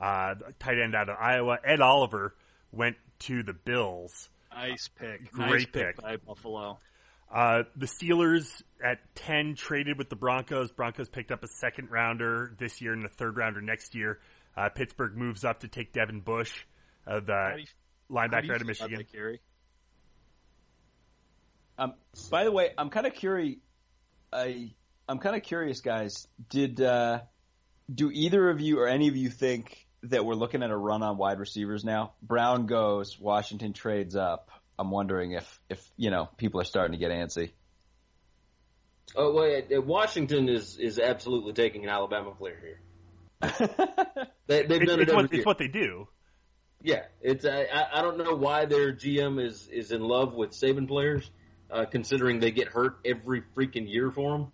Uh, tight end out of Iowa. Ed Oliver went to the Bills. Nice pick. Great nice pick. by Buffalo. Uh, the Steelers at 10 traded with the Broncos. Broncos picked up a second rounder this year and a third rounder next year. Uh, Pittsburgh moves up to take Devin Bush, uh, the you- linebacker out of Michigan. Um, by the way, I'm kind of curious. I I'm kind of curious, guys. Did uh, do either of you or any of you think that we're looking at a run on wide receivers now? Brown goes, Washington trades up. I'm wondering if if you know people are starting to get antsy. oh, well, Washington is is absolutely taking an Alabama player here. They, they've It's, done it's it every what, year. it's what they do. Yeah, it's I, I- I don't know why their GM is is in love with Saban players, uh, considering they get hurt every freaking year for them.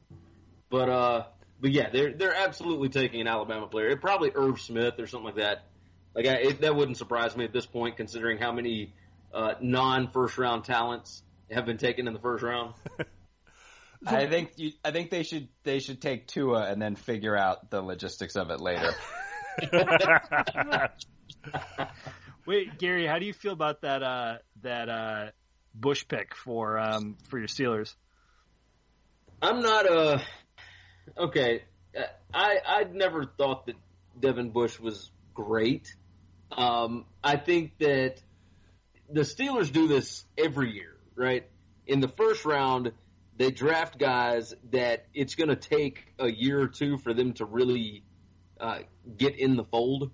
But uh, but yeah, they're they're absolutely taking an Alabama player. It probably Irv Smith or something like that. Like I, it, that wouldn't surprise me at this point, considering how many uh, non first round talents have been taken in the first round. I think you, I think they should they should take Tua and then figure out the logistics of it later. Wait, Gary, how do you feel about that? Uh, that uh, Bush pick for um, for your Steelers? I'm not a okay. I I'd never thought that Devin Bush was great. Um, I think that the Steelers do this every year, right? In the first round, they draft guys that it's going to take a year or two for them to really uh, get in the fold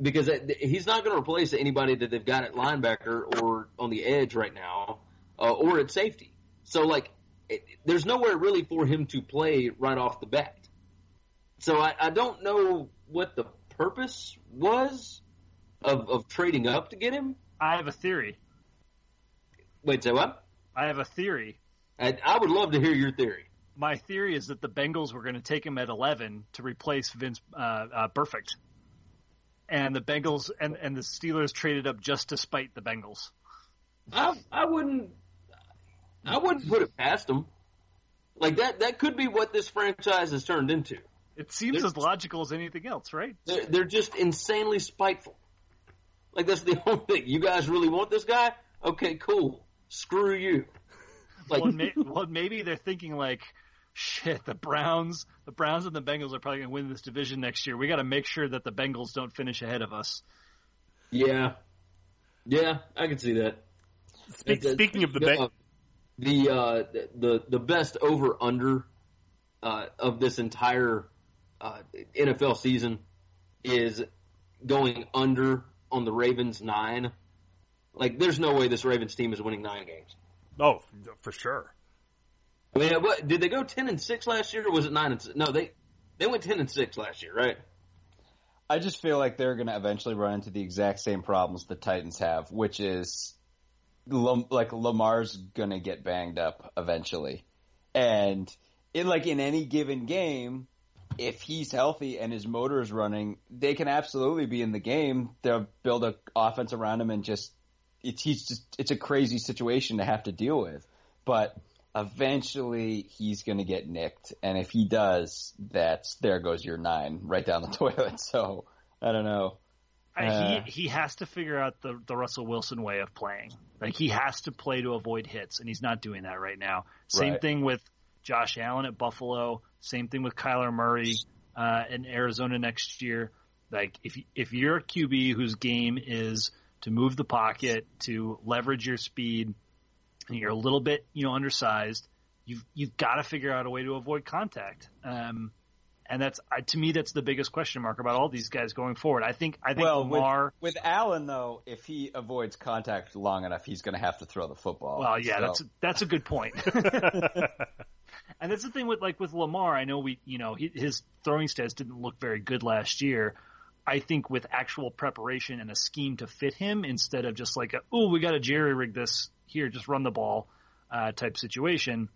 because he's not going to replace anybody that they've got at linebacker or on the edge right now uh, or at safety. So like, it, there's nowhere really for him to play right off the bat. So I, I don't know what the purpose was of of trading up to get him. I have a theory. Wait, say what? I have a theory. I, I would love to hear your theory. My theory is that the Bengals were going to take him at 11 to replace Vince uh, uh, Burfict, and the Bengals and, and the Steelers traded up just to spite the Bengals. I I wouldn't I wouldn't put it past them. Like that that could be what this franchise has turned into. It seems they're, as logical as anything else, right? They're, they're just insanely spiteful. Like that's the only thing. You guys really want this guy? Okay, cool. Screw you. Like, well, may, well, maybe they're thinking like, shit, the Browns, the Browns and the Bengals are probably going to win this division next year. We got to make sure that the Bengals don't finish ahead of us. Yeah, yeah, I can see that. Speak, speaking of the Bengals, the uh, the the best over under uh, of this entire uh, NFL season is going under on the Ravens nine. Like, there's no way this Ravens team is winning nine games. Oh, for sure. I mean, what, did they go ten and six last year, or was it nine and six? No, they they went ten and six last year, right? I just feel like they're going to eventually run into the exact same problems the Titans have, which is like Lamar's to get banged up eventually, and in like in any given game, if he's healthy and his motor is running, they can absolutely be in the game. They'll build an offense around him and just it's he's just it's a crazy situation to have to deal with. But eventually he's going to get nicked, and if he does, that's there goes your nine right down the toilet. So I don't know. Uh, he he has to figure out the the Russell Wilson way of playing. Like he has to play to avoid hits, and he's not doing that right now. Same right. thing with Josh Allen at Buffalo. Same thing with Kyler Murray uh, in Arizona next year. Like if if you're a QB whose game is to move the pocket, to leverage your speed, and you're a little bit you know undersized, you've you've got to figure out a way to avoid contact. Um, and that's to me that's the biggest question mark about all these guys going forward. I think I think well, Lamar with, with Allen though, if he avoids contact long enough, he's going to have to throw the football. Well, yeah, so. that's that's a good point. And that's the thing with like with Lamar. I know we, you know, he, his throwing stats didn't look very good last year. I think with actual preparation and a scheme to fit him, instead of just like, oh, we got to jerry rig this here, just run the ball uh, type situation.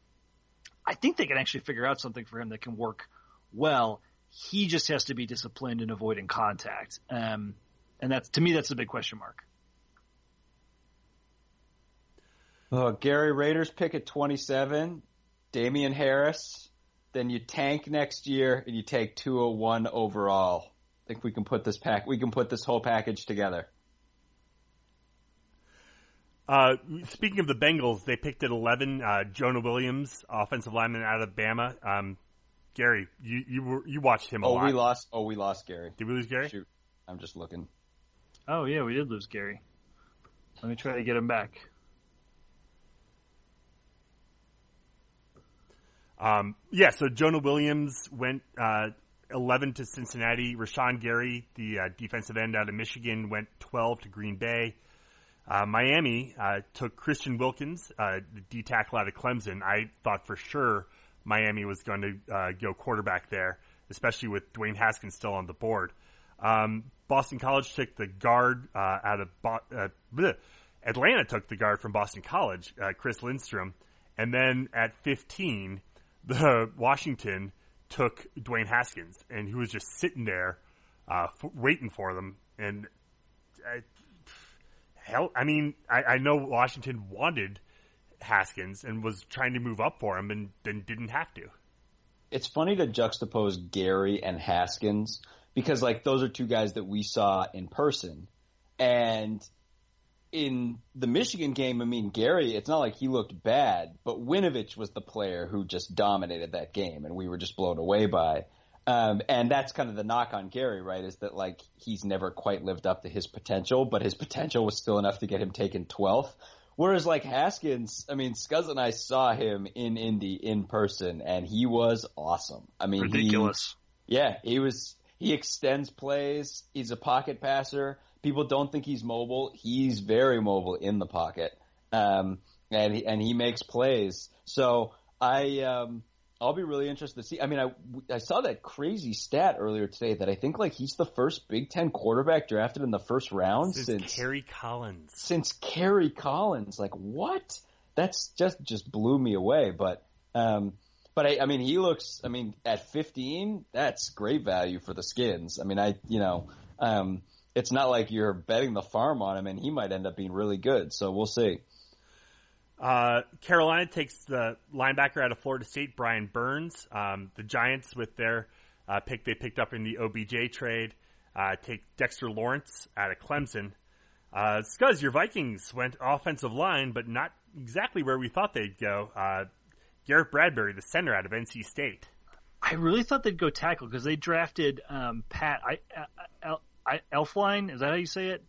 I think they can actually figure out something for him that can work well. He just has to be disciplined in avoiding contact, um, and that's to me that's the big question mark. Oh, Gary Raiders pick at 27. Damien Harris, then you tank next year and you take 201 overall. I think we can put this pack, we can put this whole package together. Uh, speaking of the Bengals, they picked at 11, uh, Jonah Williams, offensive lineman out of Bama. Um, Gary, you, you were, you watched him a oh, lot. we lost, oh, we lost Gary. Did we lose Gary? Shoot. I'm just looking. Oh yeah, we did lose Gary. Let me try to get him back. Um, yeah, so Jonah Williams went uh, 11 to Cincinnati. Rashan Gary, the uh, defensive end out of Michigan, went 12 to Green Bay. Uh, Miami uh, took Christian Wilkins, uh, the D tackle out of Clemson. I thought for sure Miami was going to uh, go quarterback there, especially with Dwayne Haskins still on the board. Um, Boston College took the guard out of Bo- Atlanta took the guard from Boston College, Chris Lindstrom, and then at 15 the Washington took Dwayne Haskins, and he was just sitting there, uh, f- waiting for them. And uh, hell, I mean, I, I know Washington wanted Haskins and was trying to move up for him, and then didn't have to. It's funny to juxtapose Gary and Haskins because, like, those are two guys that we saw in person, and in the Michigan game, I mean, Gary, it's not like he looked bad, but Winovich was the player who just dominated that game, and we were just blown away by. Um, and that's kind of the knock on Gary, right? Is that like he's never quite lived up to his potential, but his potential was still enough to get him taken 12th. Whereas like Haskins, I mean, Scuzz and I saw him in Indy in person, and he was awesome. I mean, he- Ridiculous. yeah, he was. He extends plays. He's a pocket passer. People don't think he's mobile. He's very mobile in the pocket, um, and he, and he makes plays. So I um, I'll be really interested to see. I mean, I I saw that crazy stat earlier today that I think like he's the first Big Ten quarterback drafted in the first round Since since Kerry Collins. since Kerry Collins. Like what? That's just just blew me away. But um, but I, I mean, he looks. I mean, at 15, that's great value for the Skins. I mean, I you know, um, it's not like you're betting the farm on him, and he might end up being really good. So we'll see. Uh, Carolina takes the linebacker out of Florida State, Brian Burns. Um, the Giants, with their uh, pick they picked up in the OBJ trade, uh, take Dexter Lawrence out of Clemson. Uh, Scuzz, your Vikings went offensive line, but not exactly where we thought they'd go. Uh, Garrett Bradbury, the center out of NC State. I really thought they'd go tackle because they drafted um, Pat I, I, I, Elflein. Is that how you say it?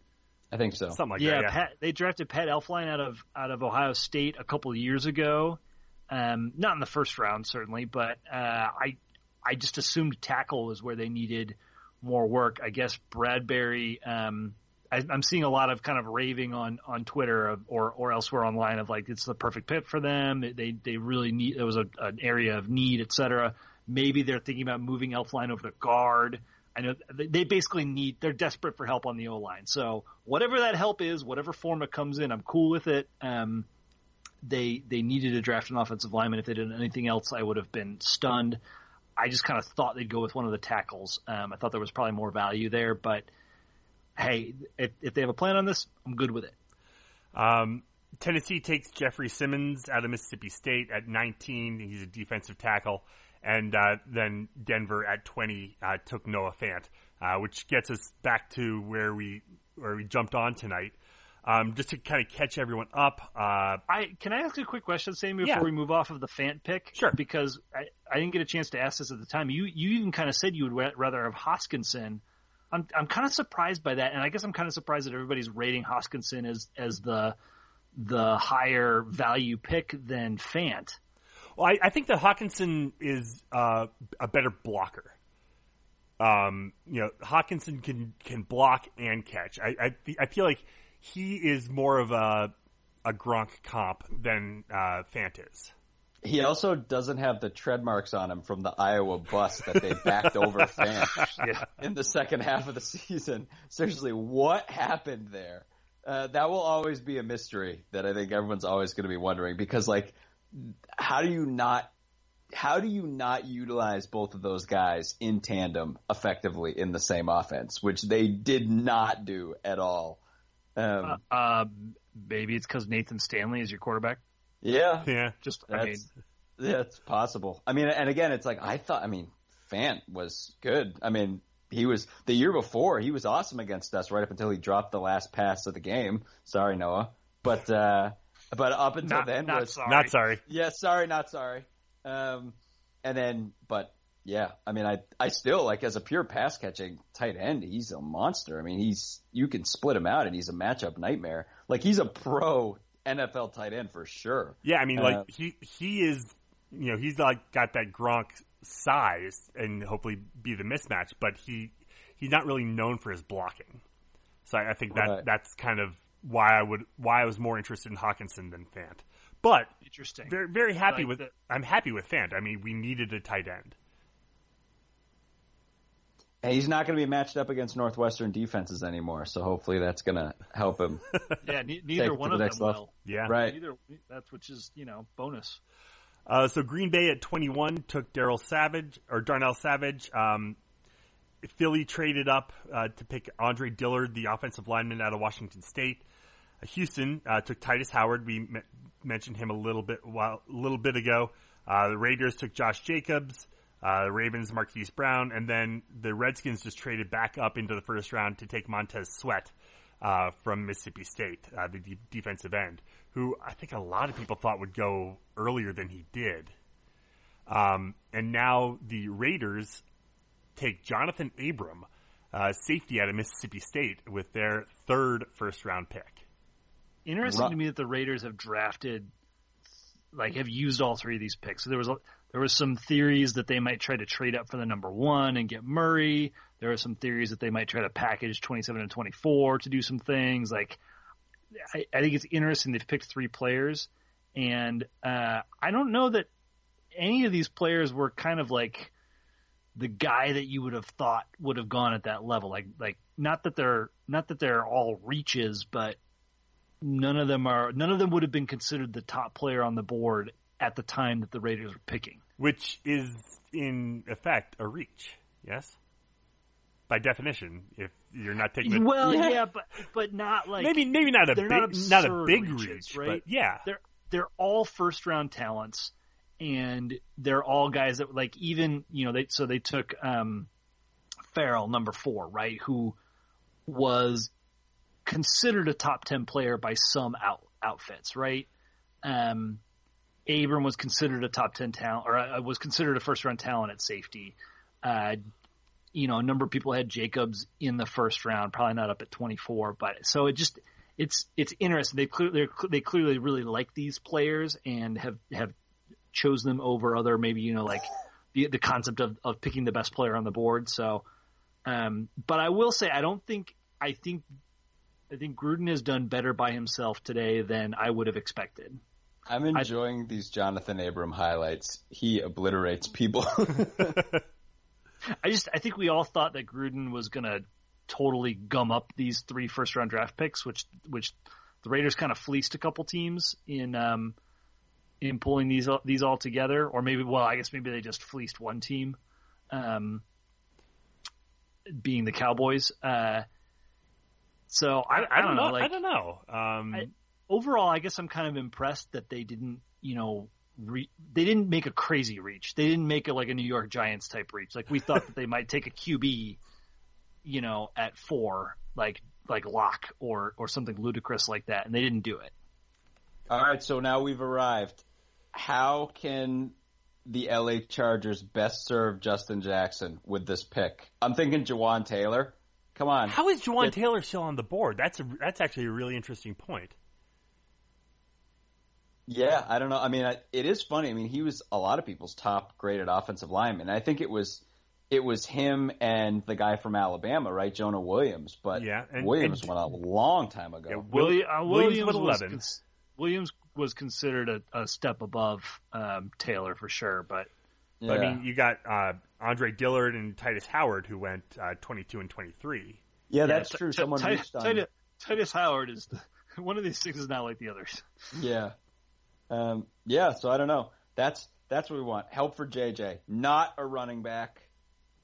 I think so. Something like yeah, that. Yeah. Pat. They drafted Pat Elflein out of out of Ohio State a couple of years ago. Um, not in the first round, certainly, but uh, I I just assumed tackle was where they needed more work. I guess Bradbury. Um, I, I'm seeing a lot of kind of raving on on Twitter of, or or elsewhere online of like it's the perfect fit for them. They they really need. It was a, an area of need, et cetera. Maybe they're thinking about moving Elflein over to guard. I know they basically need, they're desperate for help on the O line. So whatever that help is, whatever form it comes in, I'm cool with it. Um, they, they needed to draft an offensive lineman. If they did anything else, I would have been stunned. I just kind of thought they'd go with one of the tackles. Um, I thought there was probably more value there, but hey, if, if they have a plan on this, I'm good with it. Um, Tennessee takes Jeffrey Simmons out of Mississippi State at 19. He's a defensive tackle. And uh, then Denver at 20 uh, took Noah Fant, uh, which gets us back to where we where we jumped on tonight. Um, just to kind of catch everyone up. Uh, I can I ask a quick question, Sammy, before Yeah. we move off of the Fant pick? Sure. Because I, I didn't get a chance to ask this at the time. You you even kind of said you would rather have Hockenson. I'm I'm kind of surprised by that, and I guess I'm kind of surprised that everybody's rating Hockenson as as the the higher value pick than Fant. Well, I, I think that Hockenson is uh, a better blocker. Um, you know, Hockenson can can block and catch. I I, I feel like he is more of a a Gronk comp than uh, Fant is. He also doesn't have the tread marks on him from the Iowa bus that they backed over fan Yeah. in the second half of the season. Seriously, what happened there? Uh, that will always be a mystery that I think everyone's always going to be wondering because, like, how do you not, how do you not utilize both of those guys in tandem effectively in the same offense, which they did not do at all? Um, Uh, uh, maybe it's because Nathan Stanley is your quarterback. yeah, Yeah, Just I mean, That's possible. I mean, and again, it's like I thought. I mean, Fant was good. I mean, he was the year before. He was awesome against us right up until he dropped the last pass of the game. Sorry, Noah, but uh, but up until not, then not was sorry. not sorry. yeah, sorry, not sorry. Um, and then, but yeah, I mean, I I still like as a pure pass catching tight end, he's a monster. I mean, he's you can split him out, and he's a matchup nightmare. Like he's a pro NFL tight end for sure. Yeah, I mean, like Uh, he he is, you know, he's like got that Gronk size and hopefully be the mismatch, but he he's not really known for his blocking. So I, I think that Right. that's kind of why I would why I was more interested in Hockenson than Fant. But Interesting. very very happy Like with the- I'm happy with Fant. I mean, we needed a tight end. And he's not going to be matched up against Northwestern defenses anymore, so hopefully that's going to help him. Yeah, ne- neither one of the them next level. will. Yeah. Right. Neither that's which is you know bonus. Uh, so Green Bay at 21 took Daryl Savage or Darnell Savage. Um, Philly traded up uh, to pick Andre Dillard, the offensive lineman out of Washington State. Uh, Houston uh, took Tytus Howard. We me- mentioned him a little bit while a little bit ago. Uh, the Raiders took Josh Jacobs. Uh, the Ravens Marquise Brown, and then the Redskins just traded back up into the first round to take Montez Sweat from Mississippi State, the de- defensive end, who I think a lot of people thought would go earlier than he did. Um, and now the Raiders take Jonathan Abram, uh, safety out of Mississippi State, with their third first round pick. Interesting Ru- to me that the Raiders have drafted, like, have used all three of these picks. So there was a, there was some theories that they might try to trade up for the number one and get Murray. There are some theories that they might try to package 27 and 24 to do some things. Like, I, I think it's interesting they've picked three players, and uh, I don't know that any of these players were kind of like the guy that you would have thought would have gone at that level. Like, like not that they're not that they're all reaches, but none of them are none of them would have been considered the top player on the board at the time that the Raiders were picking. which is in effect a reach. Yes, by definition, if you're not taking the, Well, Yeah. yeah, but but not like maybe maybe not a big not not, a big reaches, reach, right? but yeah, they're they're all first round talents and they're all guys that like even you know they so they took um Ferrell number 4 right who was considered a top 10 player by some out, outfits right um Abram was considered a top 10 talent or uh, was considered a first round talent at safety uh you know a number of people had Jacobs in the first round probably not up at 24 but so it just it's it's interesting. They clearly they clearly really like these players and have have chose them over other maybe you know like the the concept of of picking the best player on the board. So, um, but I will say I don't think I think I think Gruden has done better by himself today than I would have expected. I'm enjoying these Jonathan Abram highlights. He obliterates people. I just I think we all thought that Gruden was gonna totally gum up these three first round draft picks, which which the Raiders kind of fleeced a couple teams in um in pulling these these all together, or maybe well I guess maybe they just fleeced one team, um, being the Cowboys. Uh, so I, I, don't know. Like, I don't know. Um, I- overall, I guess I'm kind of impressed that they didn't, you know, re- they didn't make a crazy reach. They didn't make it like a New York Giants type reach. Like we thought that they might take a QB, you know, at four, like like Lock or or something ludicrous like that, and they didn't do it. All right, so now we've arrived. How can the LA Chargers best serve Justin Jackson with this pick? I'm thinking Jawaan Taylor. Come on. how is Jawaan Yeah. Taylor still on the board? That's a that's actually a really interesting point. Yeah, I don't know. I mean, I, it is funny. I mean, he was a lot of people's top graded offensive lineman. I think it was it was him and the guy from Alabama, right, Jonah Williams. But Yeah, and- Williams and- went a long time ago. Yeah, Willi- uh, Williams Williams, was 11. cons- Williams was considered a, a step above um, Taylor for sure, but Yeah. I mean, you got uh, Andre Dillard and Tytus Howard who went uh, 22 and 23. yeah, that's Ti- true. Ti- Someone reached on. Tytus, Tytus Howard is the, one of these things is not like the others. Yeah. Um, yeah, so I don't know. That's that's what we want. Help for JJ. Not a running back.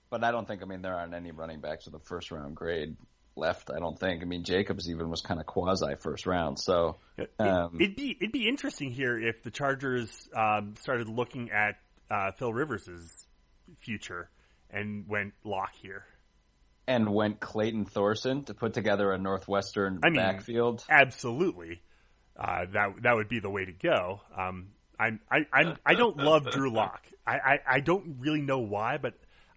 But I don't think I mean there aren't any running backs with a first round grade left, I don't think. I mean Jacobs even was kind of quasi first round, so It, Um, it'd be it'd be interesting here if the Chargers um, started looking at uh, Phil Rivers' future and went lock here. and went Clayton Thorson to put together a Northwestern I mean- backfield. Absolutely, uh, that that would be the way to go. Um, I'm, I I'm, I don't love Drew Lock. I, I, I don't really know why, but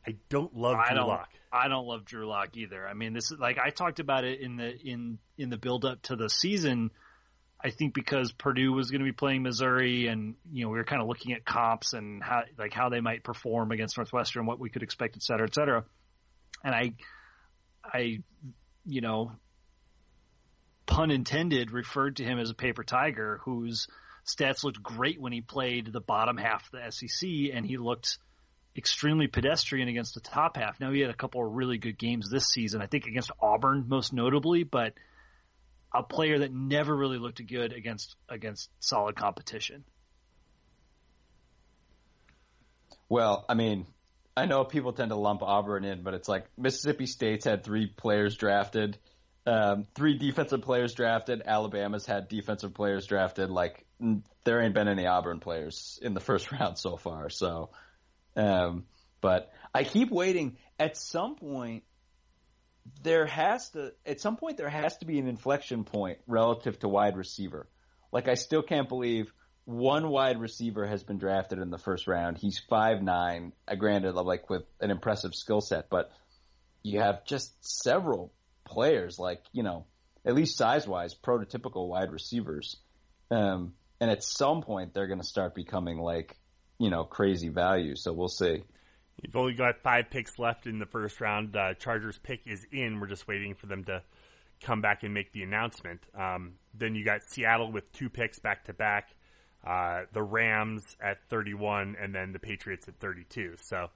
I don't love I Drew don't. Lock. I don't love Drew Lock either. I mean, this is like I talked about it in the in in the build up to the season. I think because Purdue was going to be playing Missouri, and you know we were kind of looking at comps and how like how they might perform against Northwestern, what we could expect, et cetera, et cetera. And I, I, you know, pun intended, referred to him as a paper tiger whose stats looked great when he played the bottom half of the SEC, and he looked extremely pedestrian against the top half. Now he had a couple of really good games this season. I think against Auburn most notably, but a player that never really looked good against against solid competition. Well, I mean, I know people tend to lump Auburn in, but it's like Mississippi State's had three players drafted, um, three defensive players drafted. Alabama's had defensive players drafted. Like there ain't been any Auburn players in the first round so far. So, um, but I keep waiting. At some point, there has to at some point there has to be an inflection point relative to wide receiver. Like I still can't believe one wide receiver has been drafted in the first round. He's five nine, I granted like with an impressive skill set, but you have just several players like you know at least size wise prototypical wide receivers, um, and at some point they're going to start becoming like you know crazy value. So we'll see. You've only got five picks left in the first round. Uh, Chargers pick is in. We're just waiting for them to come back and make the announcement. Um, then you got Seattle with two picks back to back, uh, the Rams at 31, and then the Patriots at 32. So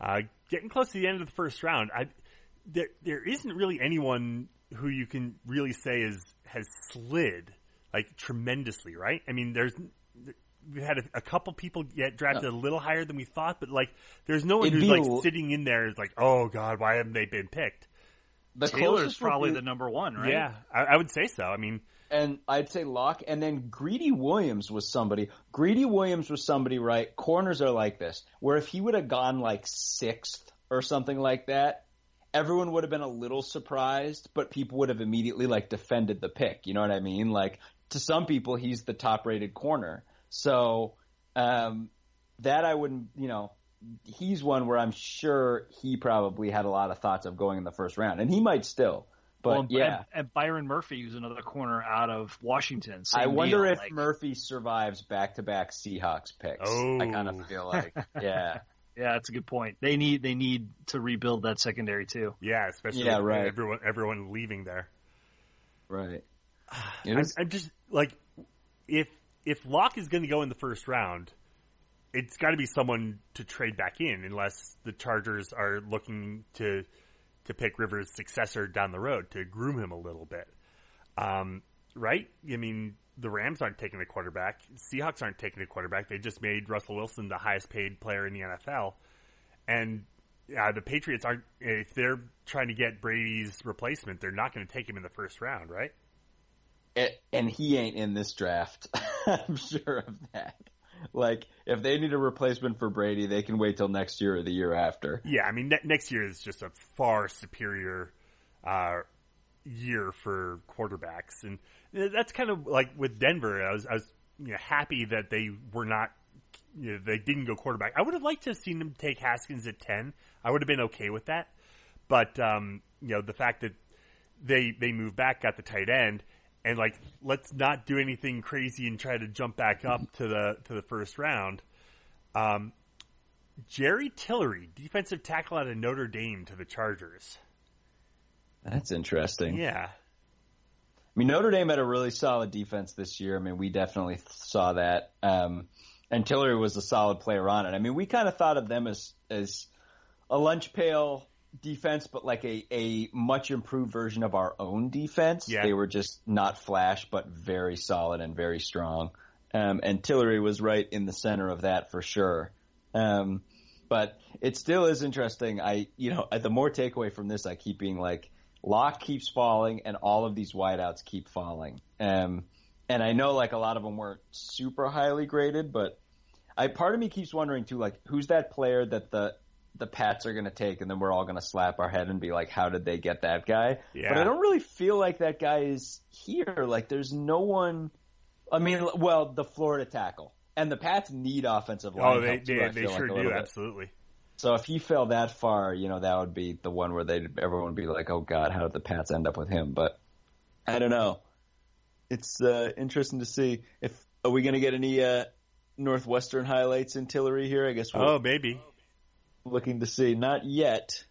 uh, getting close to the end of the first round. I, there there isn't really anyone who you can really say is has slid like tremendously, right? I mean, there's we had a, a couple people get drafted a little higher than we thought, but like there's no one It'd who's like a- sitting in there is like, oh god, why haven't they been picked? The Taylor's closest probably be- the number one, right? Yeah, I, I would say so. I mean, and I'd say Lock, and then Greedy Williams was somebody. Greedy Williams was somebody, right? Corners are like this, where if he would have gone like sixth or something like that, everyone would have been a little surprised, but people would have immediately like defended the pick. You know what I mean? Like to some people, he's the top rated corner. So um, that I wouldn't, you know, he's one where I'm sure he probably had a lot of thoughts of going in the first round, and he might still. But Well, and- yeah, and, and Byron Murphy, who's another corner out of Washington. same I wonder deal, if like- Murphy survives back-to-back Seahawks picks. Oh. I kind of feel like, yeah, Yeah, that's a good point. They need they need to rebuild that secondary too. yeah, especially Yeah, with right. everyone everyone leaving there. right. I'm, I'm just like, if if Lock is going to go in the first round, it's got to be someone to trade back in, unless the Chargers are looking to to pick Rivers' successor down the road to groom him a little bit. Um, right? I mean, the Rams aren't taking a quarterback. Seahawks aren't taking a quarterback. They just made Russell Wilson the highest paid player in the NFL, and uh, the Patriots aren't. If they're trying to get Brady's replacement, they're not going to take him in the first round, right? And he ain't in this draft. I'm sure of that. Like, if they need a replacement for Brady, they can wait till next year or the year after. Yeah, I mean ne- next year is just a far superior uh, year for quarterbacks, and that's kind of like with Denver. I was I was you know, happy that they were not. You know, they didn't go quarterback. I would have liked to have seen them take Haskins at ten. I would have been okay with that, but um, you know the fact that they they moved back, got the tight end, and like let's not do anything crazy and try to jump back up to the to the first round. Um, Jerry Tillery, defensive tackle out of Notre Dame to the Chargers. That's interesting. Yeah, I mean, Notre Dame had a really solid defense this year. I mean, we definitely saw that. Um, and Tillery was a solid player on it. I mean, we kind of thought of them as as a lunch pail defense, but like a, a much improved version of our own defense. Yeah. They were just not flash, but very solid and very strong. Um, and Tillery was right in the center of that for sure. Um, but it still is interesting. I, you know, the more takeaway from this, I keep being like, Lock keeps falling, and all of these wideouts keep falling. Um, and I know like a lot of them weren't super highly graded, but I part of me keeps wondering too, like who's that player that the the Pats are going to take, and then we're all going to slap our head and be like, how did they get that guy? Yeah. But I don't really feel like that guy is here. Like there's no one. I mean, well, the Florida tackle. And the Pats need offensive line. oh, they too, they, they feel like, sure do, absolutely. So if he fell that far, you know, that would be the one where they everyone would be like, "Oh God, how did the Pats end up with him?" But I don't know. It's uh, interesting to see if are we going to get any uh, Northwestern highlights in Tillery here. I guess we're Oh, maybe. Looking to see. Not yet.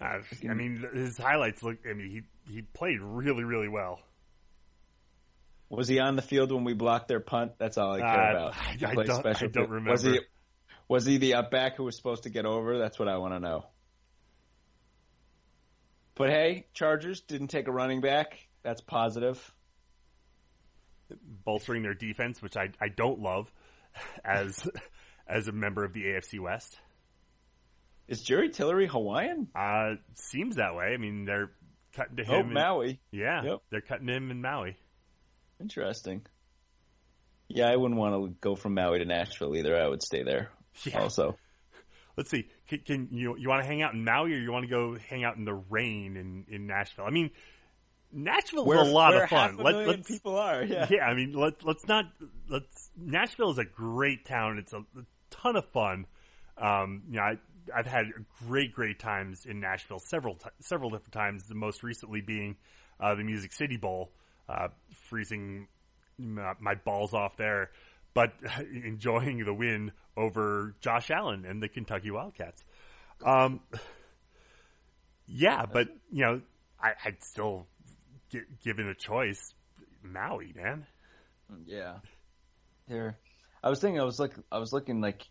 Uh, I mean, his highlights look. I mean, he he played really, really well. Was he on the field when we blocked their punt? That's all I care Uh, about. I- I don't- I don't teams? Was he remember. was he the up back who was supposed to get over? That's what I want to know. But hey, Chargers didn't take a running back. That's positive. bolstering their defense, which I I don't love as as a member of the AFC West. Is Jerry Tillery Hawaiian? Uh, seems that way. I mean, they're cutting to Oh, him. in- Maui. yeah, Yep. they're cutting him in Maui. Interesting. Yeah, I wouldn't want to go from Maui to Nashville either. I would stay there. Yeah. Also, Let's see. can, can you you want to hang out in Maui or you want to go hang out in the rain in in Nashville? I mean, Nashville's Where a lot of fun. half a Let, let's people are. Yeah. yeah, I mean, let, let's not let's. Nashville is a great town. It's a ton of fun. Um, you know, I, I've had great, great times in Nashville several several different times. The most recently being uh, the Music City Bowl, uh, freezing my, my balls off there, but enjoying the win over Josh Allen and the Kentucky Wildcats. Um, yeah, but you know, I, I'd still, gi- given a choice, Maui, man. Yeah. There. I was thinking. I was like. I was looking like.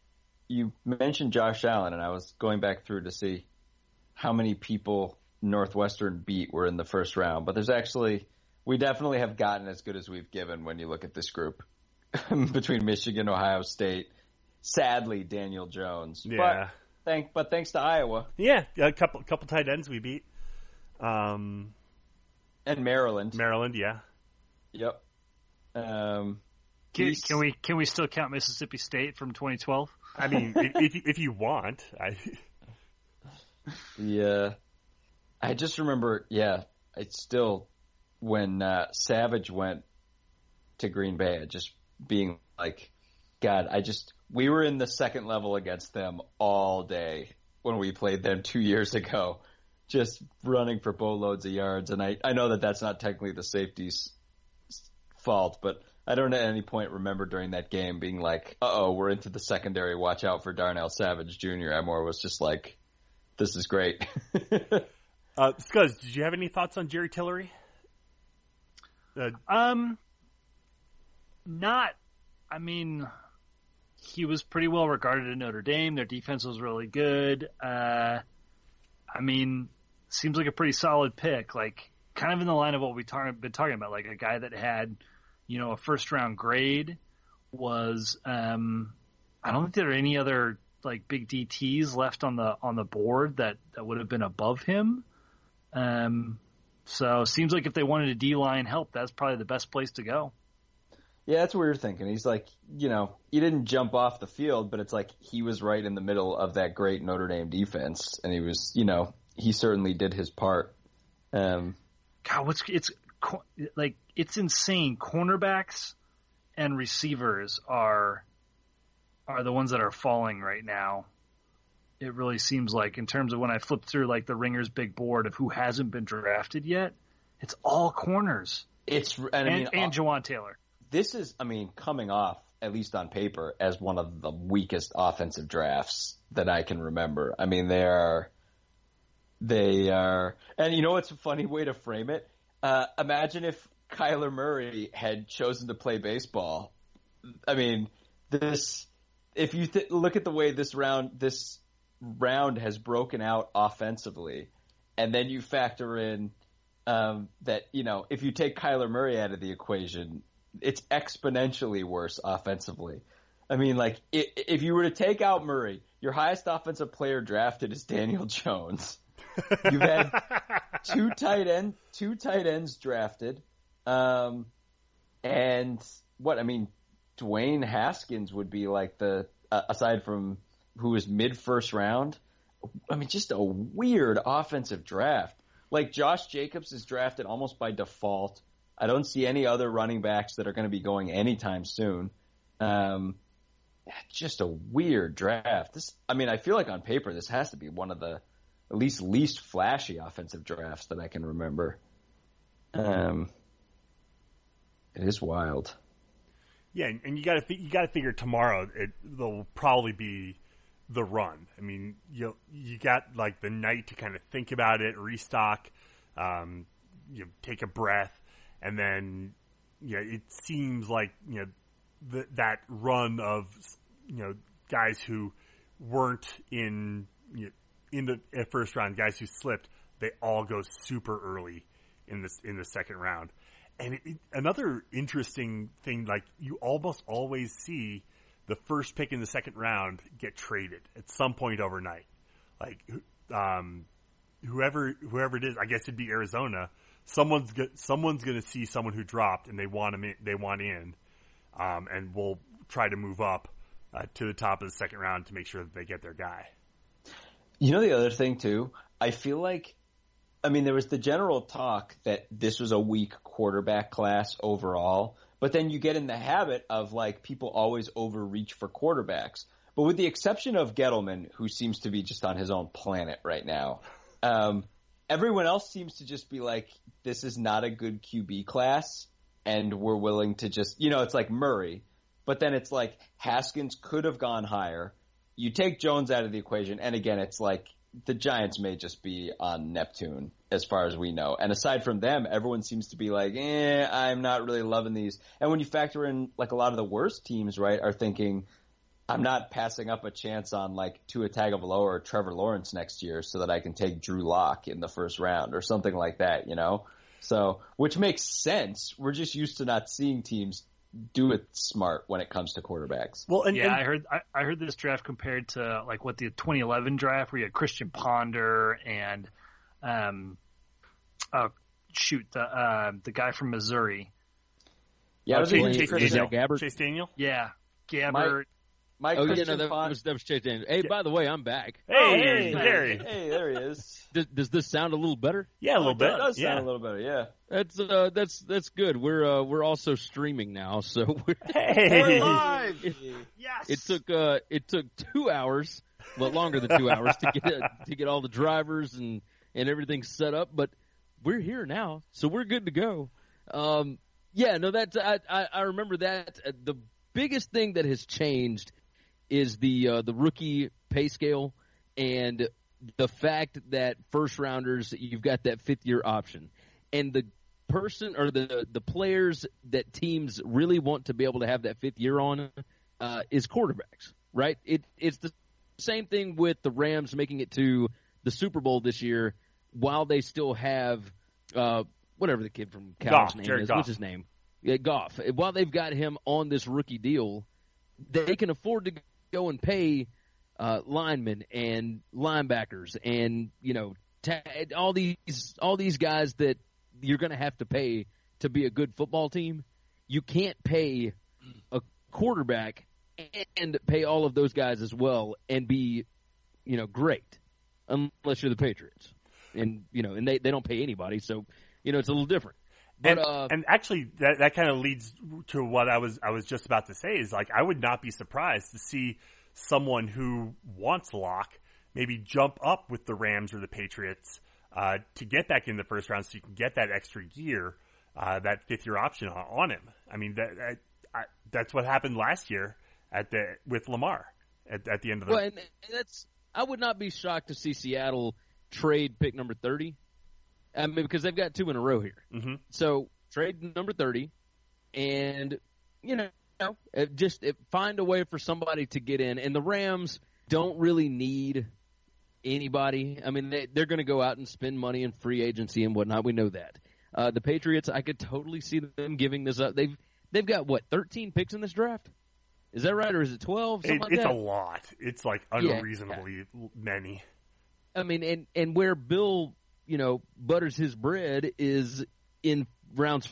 You mentioned Josh Allen, and I was going back through to see how many people Northwestern beat were in the first round. But there's actually. We definitely have gotten as good as we've given when you look at this group between Michigan, Ohio State. Sadly, Daniel Jones. Yeah. But thank. But thanks to Iowa Yeah, a couple couple tight ends we beat. Um, and Maryland. Maryland, yeah. Yep. Um. Can, can we can we still count Mississippi State from 2012? I mean, if, if you, want, I Yeah, I just remember. Yeah, it's still when uh, Savage went to Green Bay, just being like, God, I just we were in the second level against them all day when we played them two years ago, just running for boatloads of yards. And I I know that that's not technically the safety's fault, but. I don't at any point remember during that game being like, "Uh oh, we're into the secondary. Watch out for Darnell Savage Jr." I more was just like, "This is great." uh, Scuzz, did you have any thoughts on Jerry Tillery? Uh, Um, not. I mean, he was pretty well regarded at Notre Dame. Their defense was really good. Uh, I mean, seems like a pretty solid pick. Like, kind of in the line of what we've tar- been talking about. Like a guy that had, you know, a first round grade was. Um, I don't think there are any other like big DTs left on the on the board that that would have been above him. Um, so seems like if they wanted a D line help, that's probably the best place to go. Yeah, that's what we were thinking. He's like, you know, he didn't jump off the field, but it's like he was right in the middle of that great Notre Dame defense, and he was, you know, he certainly did his part. Um, God, what's it's like it's insane. Cornerbacks and receivers are are the ones that are falling right now. It really seems like in terms of when I flip through like the Ringers big board of who hasn't been drafted yet, it's all corners it's and I and, mean, and Jawaan Taylor. this is, I mean, coming off at least on paper as one of the weakest offensive drafts that I can remember. I mean, they are, they are, and you know what's a funny way to frame it? Uh, imagine if Kyler Murray had chosen to play baseball. I mean, this, if you th- look at the way this round, this round has broken out offensively, and then you factor in um, that you know if you take Kyler Murray out of the equation, it's exponentially worse offensively. I mean, like if you were to take out Murray, your highest offensive player drafted is Daniel Jones. You've had two tight end, two tight ends drafted, um, and what I mean, Dwayne Haskins would be like the uh, aside from who was mid first round. I mean, just a weird offensive draft. Like Josh Jacobs is drafted almost by default. I don't see any other running backs that are going to be going anytime soon. Um, just a weird draft. This, I mean, I feel like on paper this has to be one of the at least least flashy offensive drafts that I can remember. Um, it is wild. Yeah, and- you got to you got to figure tomorrow it there'll probably be the run. I mean, you you got like the night to kind of think about it, restock, um, you know, take a breath, and then you know, it seems like you know the, that run of you know guys who weren't in you know, in the uh, first round, guys who slipped, they all go super early in this in the second round. And it, it, another interesting thing, like you almost always see the first pick in the second round get traded at some point overnight. Like, um, whoever whoever it is, I guess it'd be Arizona. Someone's someone's going to see someone who dropped and they want him in, they want in, um, and we'll try to move up uh, to the top of the second round to make sure that they get their guy. You know the other thing too. I feel like, I mean, there was the general talk that this was a weak quarterback class overall, but then you get in the habit of like people always overreach for quarterbacks. But with the exception of Gettleman, who seems to be just on his own planet right now, um, everyone else seems to just be like, this is not a good QB class, and we're willing to just, you know, it's like Murray, but then it's like Haskins could have gone higher. You take Jones out of the equation, and again, it's like the Giants may just be on Neptune as far as we know. And aside from them, everyone seems to be like, eh, I'm not really loving these. And when you factor in like a lot of the worst teams, right, are thinking, I'm not passing up a chance on like Tua Tagovailoa or Trevor Lawrence next year so that I can take Drew Lock in the first round or something like that, you know? So, which makes sense. We're just used to not seeing teams do it smart when it comes to quarterbacks. Well, and, yeah, and I heard I, I heard this draft compared to like what the 2011 draft where you had Christian Ponder and um oh shoot the uh, the guy from Missouri. Yeah, I was Chase, thinking Chase Daniel. Gabbert? Chase Daniel. Yeah, Gabbert. Mike Oh yeah, no, that Pond- was that was Chase Daniels. Hey, by the way, I'm back. Hey, Oh, hey, Gary. Hey, there he is. Does, does this sound a little better? Yeah, a little It bit. does sound a little better, yeah. That's uh, that's that's good. We're uh, we're also streaming now, so we're, Hey. live. It, Yes. it took uh, it took two hours, well longer than two hours to get uh, to get all the drivers and and everything set up, but we're here now, so we're good to go. Um, yeah, no, that I, I I remember that uh, the biggest thing that has changed is the uh, the rookie pay scale and the fact that first rounders you've got that fifth year option and the person or the the players that teams really want to be able to have that fifth year on uh, is quarterbacks, right? It it's the same thing with the Rams making it to the Super Bowl this year while they still have uh, whatever the kid from Cal's name Jared is. Goff. What's his name? Yeah, Goff. While they've got him on this rookie deal, they can afford to go and pay uh, linemen and linebackers and you know all these all these guys that you're going to have to pay to be a good football team. You can't pay a quarterback and pay all of those guys as well and be you know great unless you're the Patriots and you know and they they don't pay anybody so you know it's a little different. But and, uh, and actually, that that kind of leads to what I was I was just about to say is like I would not be surprised to see someone who wants Lock maybe jump up with the Rams or the Patriots uh, to get back in the first round, so you can get that extra year, uh, that fifth year option on, on him. I mean that, that I, that's what happened last year at the with Lamar at, at the end of the. Well, and, and that's I would not be shocked to see Seattle trade pick number thirty. I mean, because they've got two in a row here. Mhm. So trade number thirty, and you know, uh, just uh, find a way for somebody to get in. And the Rams don't really need anybody. I mean, they, they're going to go out and spend money in free agency and whatnot. We know that. Uh, the Patriots, I could totally see them giving this up. They've they've got what thirteen picks in this draft. Is that right, or is it twelve? Something It, like it's that? a lot. It's like Yeah. unreasonably many. I mean, and and where Bill, you know, butters his bread is in rounds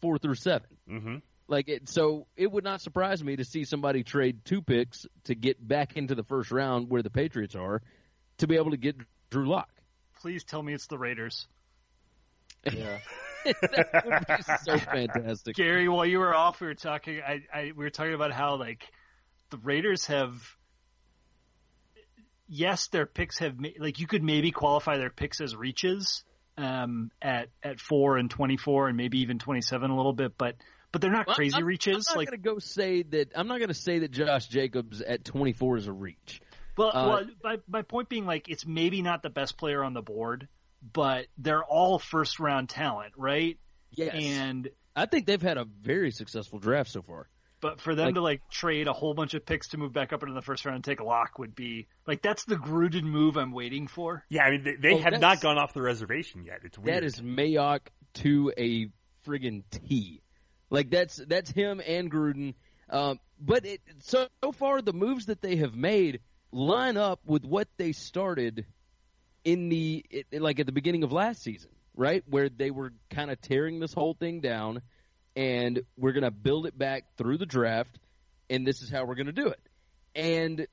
four through seven. hmm Like it, so it would not surprise me to see somebody trade two picks to get back into the first round where the Patriots are, to be able to get Drew Lock. Please tell me it's the Raiders. Yeah. that would be so fantastic. Gary, while you were off, we were talking. I, I we were talking about how like the Raiders have. Yes, their picks have like you could maybe qualify their picks as reaches um, at at four and twenty four and maybe even twenty seven a little bit, but but they're not Well, crazy I'm, reaches. I'm not like to go say that. I'm not to say that Josh Jacobs at 24 is a reach. Well, Uh, well my, my point being, like, it's maybe not the best player on the board, but they're all first round talent, right? Yes, And I think they've had a very successful draft so far. But for them Like- to like trade a whole bunch of picks to move back up into the first round and take a lock would be like that's the Gruden move I'm waiting for. Yeah, I mean they, they Oh, have not gone off the reservation yet. It's weird. That is Mayock to a friggin' T. Like that's that's him and Gruden. Um, but it, so, so far, the moves that they have made line up with what they started in the it, like at the beginning of last season, right? Where they were kind of tearing this whole thing down, and we're gonna build it back through the draft, and this is how we're gonna do it. And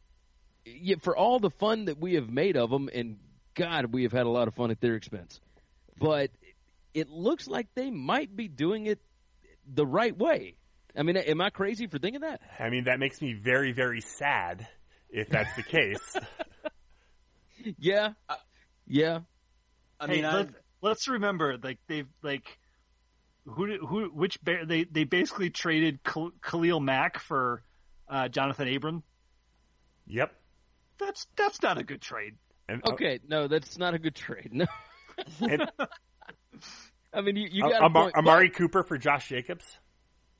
yeah, for all the fun that we have made of them, and God, we have had a lot of fun at their expense. But it looks like they might be doing it the right way. I mean, am I crazy for thinking that? I mean, that makes me very, very sad if that's the case. Yeah, yeah. I hey, mean, I, let, let's remember, like they've like who who which bear they they basically traded Khalil Mack for uh, Johnathan Abram. yep. That's that's not a good trade. And, Okay, no, that's not a good trade. No, and, I mean, you, you uh, got a Amar- point, Amari Cooper for Josh Jacobs.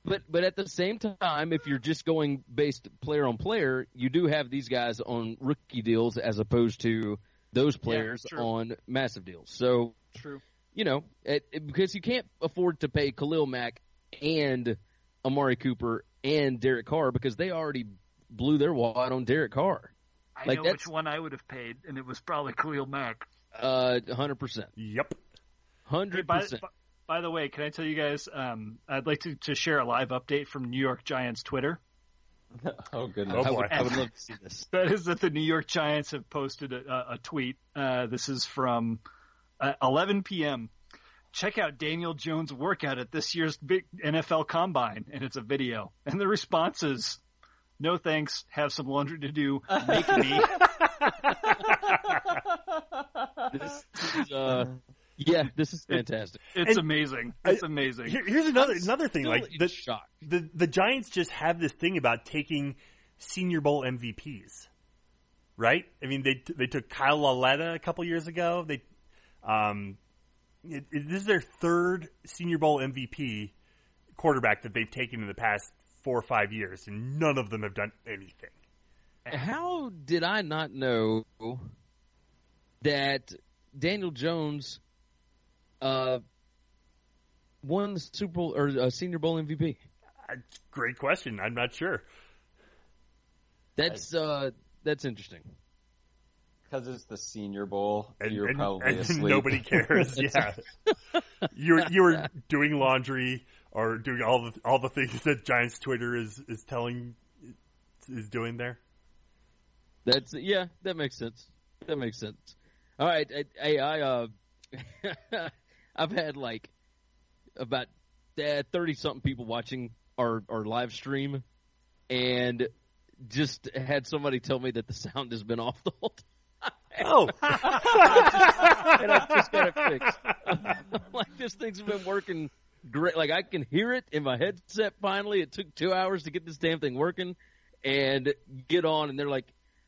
But but at the same time, if you're just going based player on player, you do have these guys on rookie deals as opposed to those players true. on massive deals. So True. You know, it, it- because you can't afford to pay Khalil Mack and Amari Cooper and Derek Carr because they already blew their wad on Derek Carr. I Like, know which one I would have paid, and it was probably Khalil Mack. Uh, hundred percent, Yep. Hundred by, percent. by- by the way, can I tell you guys? Um, I'd like to, to share a live update from New York Giants Twitter. oh goodness. Oh, I boy. would, I would love to see this. That is that the New York Giants have posted a, a, a tweet. Uh, this is from uh, 11 p.m. Check out Daniel Jones' workout at this year's big NFL Combine, and it's a video. And the response is, "No thanks. Have some laundry to do. Make me." This is, uh, yeah, this is fantastic. It's And- amazing. It's amazing. Here, here's another another thing. Like the, shock. the the Giants just have this thing about taking Senior Bowl MVPs, right? I mean, they they took Kyle Lauletta a couple years ago. They, um, it, it- this is their third Senior Bowl MVP quarterback that they've taken in the past four or five years, and none of them have done anything. How did I not know that Daniel Jones uh, won the Super Bowl or uh, Senior Bowl MVP? Uh, Great question. I'm not sure. That's uh, that's interesting. Because it's the Senior Bowl. And, You're and- probably and asleep. nobody cares. yeah, you were you were doing laundry or doing all the all the things that Giants Twitter is is telling is doing there. That's yeah, that makes sense. That makes sense. All right, I, I, I uh, I've had like about thirty something people watching our our live stream, and just had somebody tell me that the sound has been off the whole time. Oh, and I just got it fixed. like this thing's been working great. Like I can hear it in my headset. Finally, it took two hours to get this damn thing working, and get on. And they're like,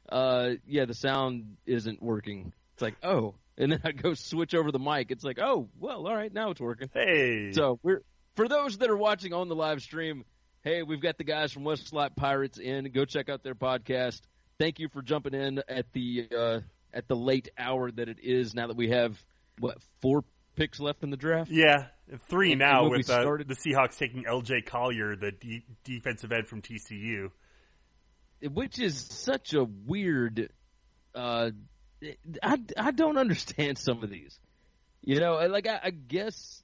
uh, "Yeah, the sound isn't working." It's like, "Oh," and then I go switch over the mic. It's like, "Oh, well, all right, now it's working." hey. So we're for those that are watching on the live stream. Hey, we've got the guys from West Slot Pirates in. Go check out their podcast. Thank you for jumping in at the uh, at the late hour that it is. Now that we have what four picks left in the draft. yeah, three And- now and with uh, the Seahawks taking L.J. Collier, the de- defensive end from TCU. which is such a weird. Uh, I I don't understand some of these. You know, like I, I guess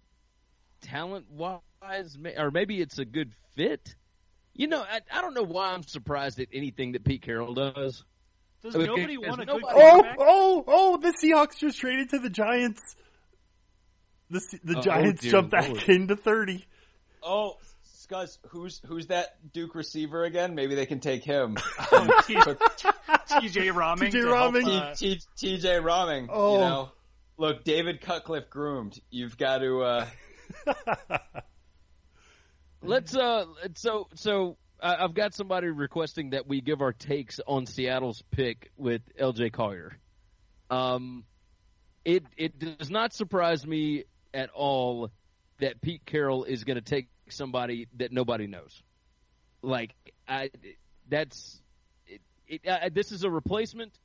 talent wise, or maybe it's a good fit. You know, I, I don't know why I'm surprised at anything that Pete Carroll does. Does Okay, nobody there's want a good nobody- Oh, quarterback? oh, oh! The Seahawks just traded to the Giants. The the Oh, Giants dear jumped back Lord. into thirty. Oh, Scuzz, who's who's that Duke receiver again? Maybe they can take him. Oh, T- TJ Rahming. T.J. to Rahming. uh, T- T- TJ Rahming. Oh. You know, look, David Cutcliffe groomed. You've got to. uh Let's uh, so so I I've got somebody requesting that we give our takes on Seattle's pick with L.J. Collier. Um, it it does not surprise me at all that Pete Carroll is going to take somebody that nobody knows. Like I, that's it. it uh, this is a replacement.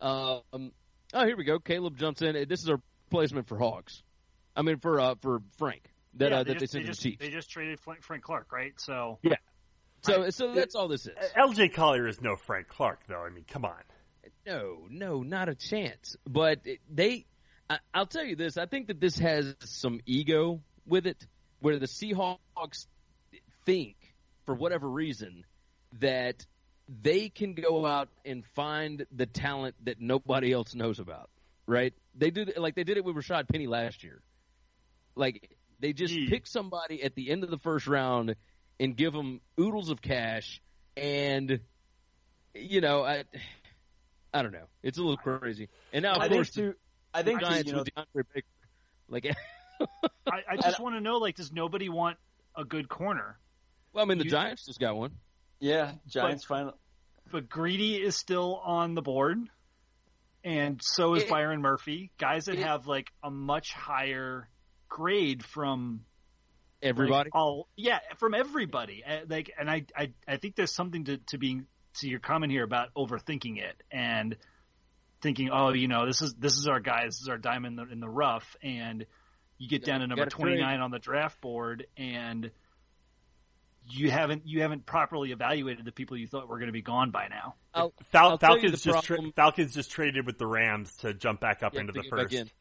Um, oh, here we go. Caleb jumps in. This is a replacement for Hawks. I mean for uh for Frank that yeah, uh, they, that just, they they, sent to the just, Chiefs. they just traded Frank, Clark, right? So So so uh, that's all this is. L.J. Collier is no Frank Clark, though. I mean, come on. No, no, not a chance. But they, I, I'll tell you this: I think that this has some ego with it, where the Seahawks think, for whatever reason, that they can go out and find the talent that nobody else knows about. Right? They do like they did it with Rashaad Penny last year. Like they just Gee. pick somebody at the end of the first round and give them oodles of cash, and you know, I, I don't know, it's a little crazy. And now, of I think course, too. I think too, Giants you know, with DeAndre Baker, like, I, I just want to know, like, does nobody want a good corner? well, I mean, the You- Giants just got one. yeah, Giants final. But Greedy is still on the board, and so is It- Byron Murphy. Guys that it- have like a much higher grade from like, Everybody, all yeah, from everybody. Uh, Like, and I, I, I think there's something to to being to your comment here about overthinking it and thinking, oh, you know, this is this is our guy, this is our diamond in the, in the rough, and you get down to number gotta trade. 29 on the draft board, and you haven't you haven't properly evaluated the people you thought were going to be gone by now. I'll, Fal- I'll Falcons just tra- Falcons just traded with the Rams to jump back up Yeah, into the first.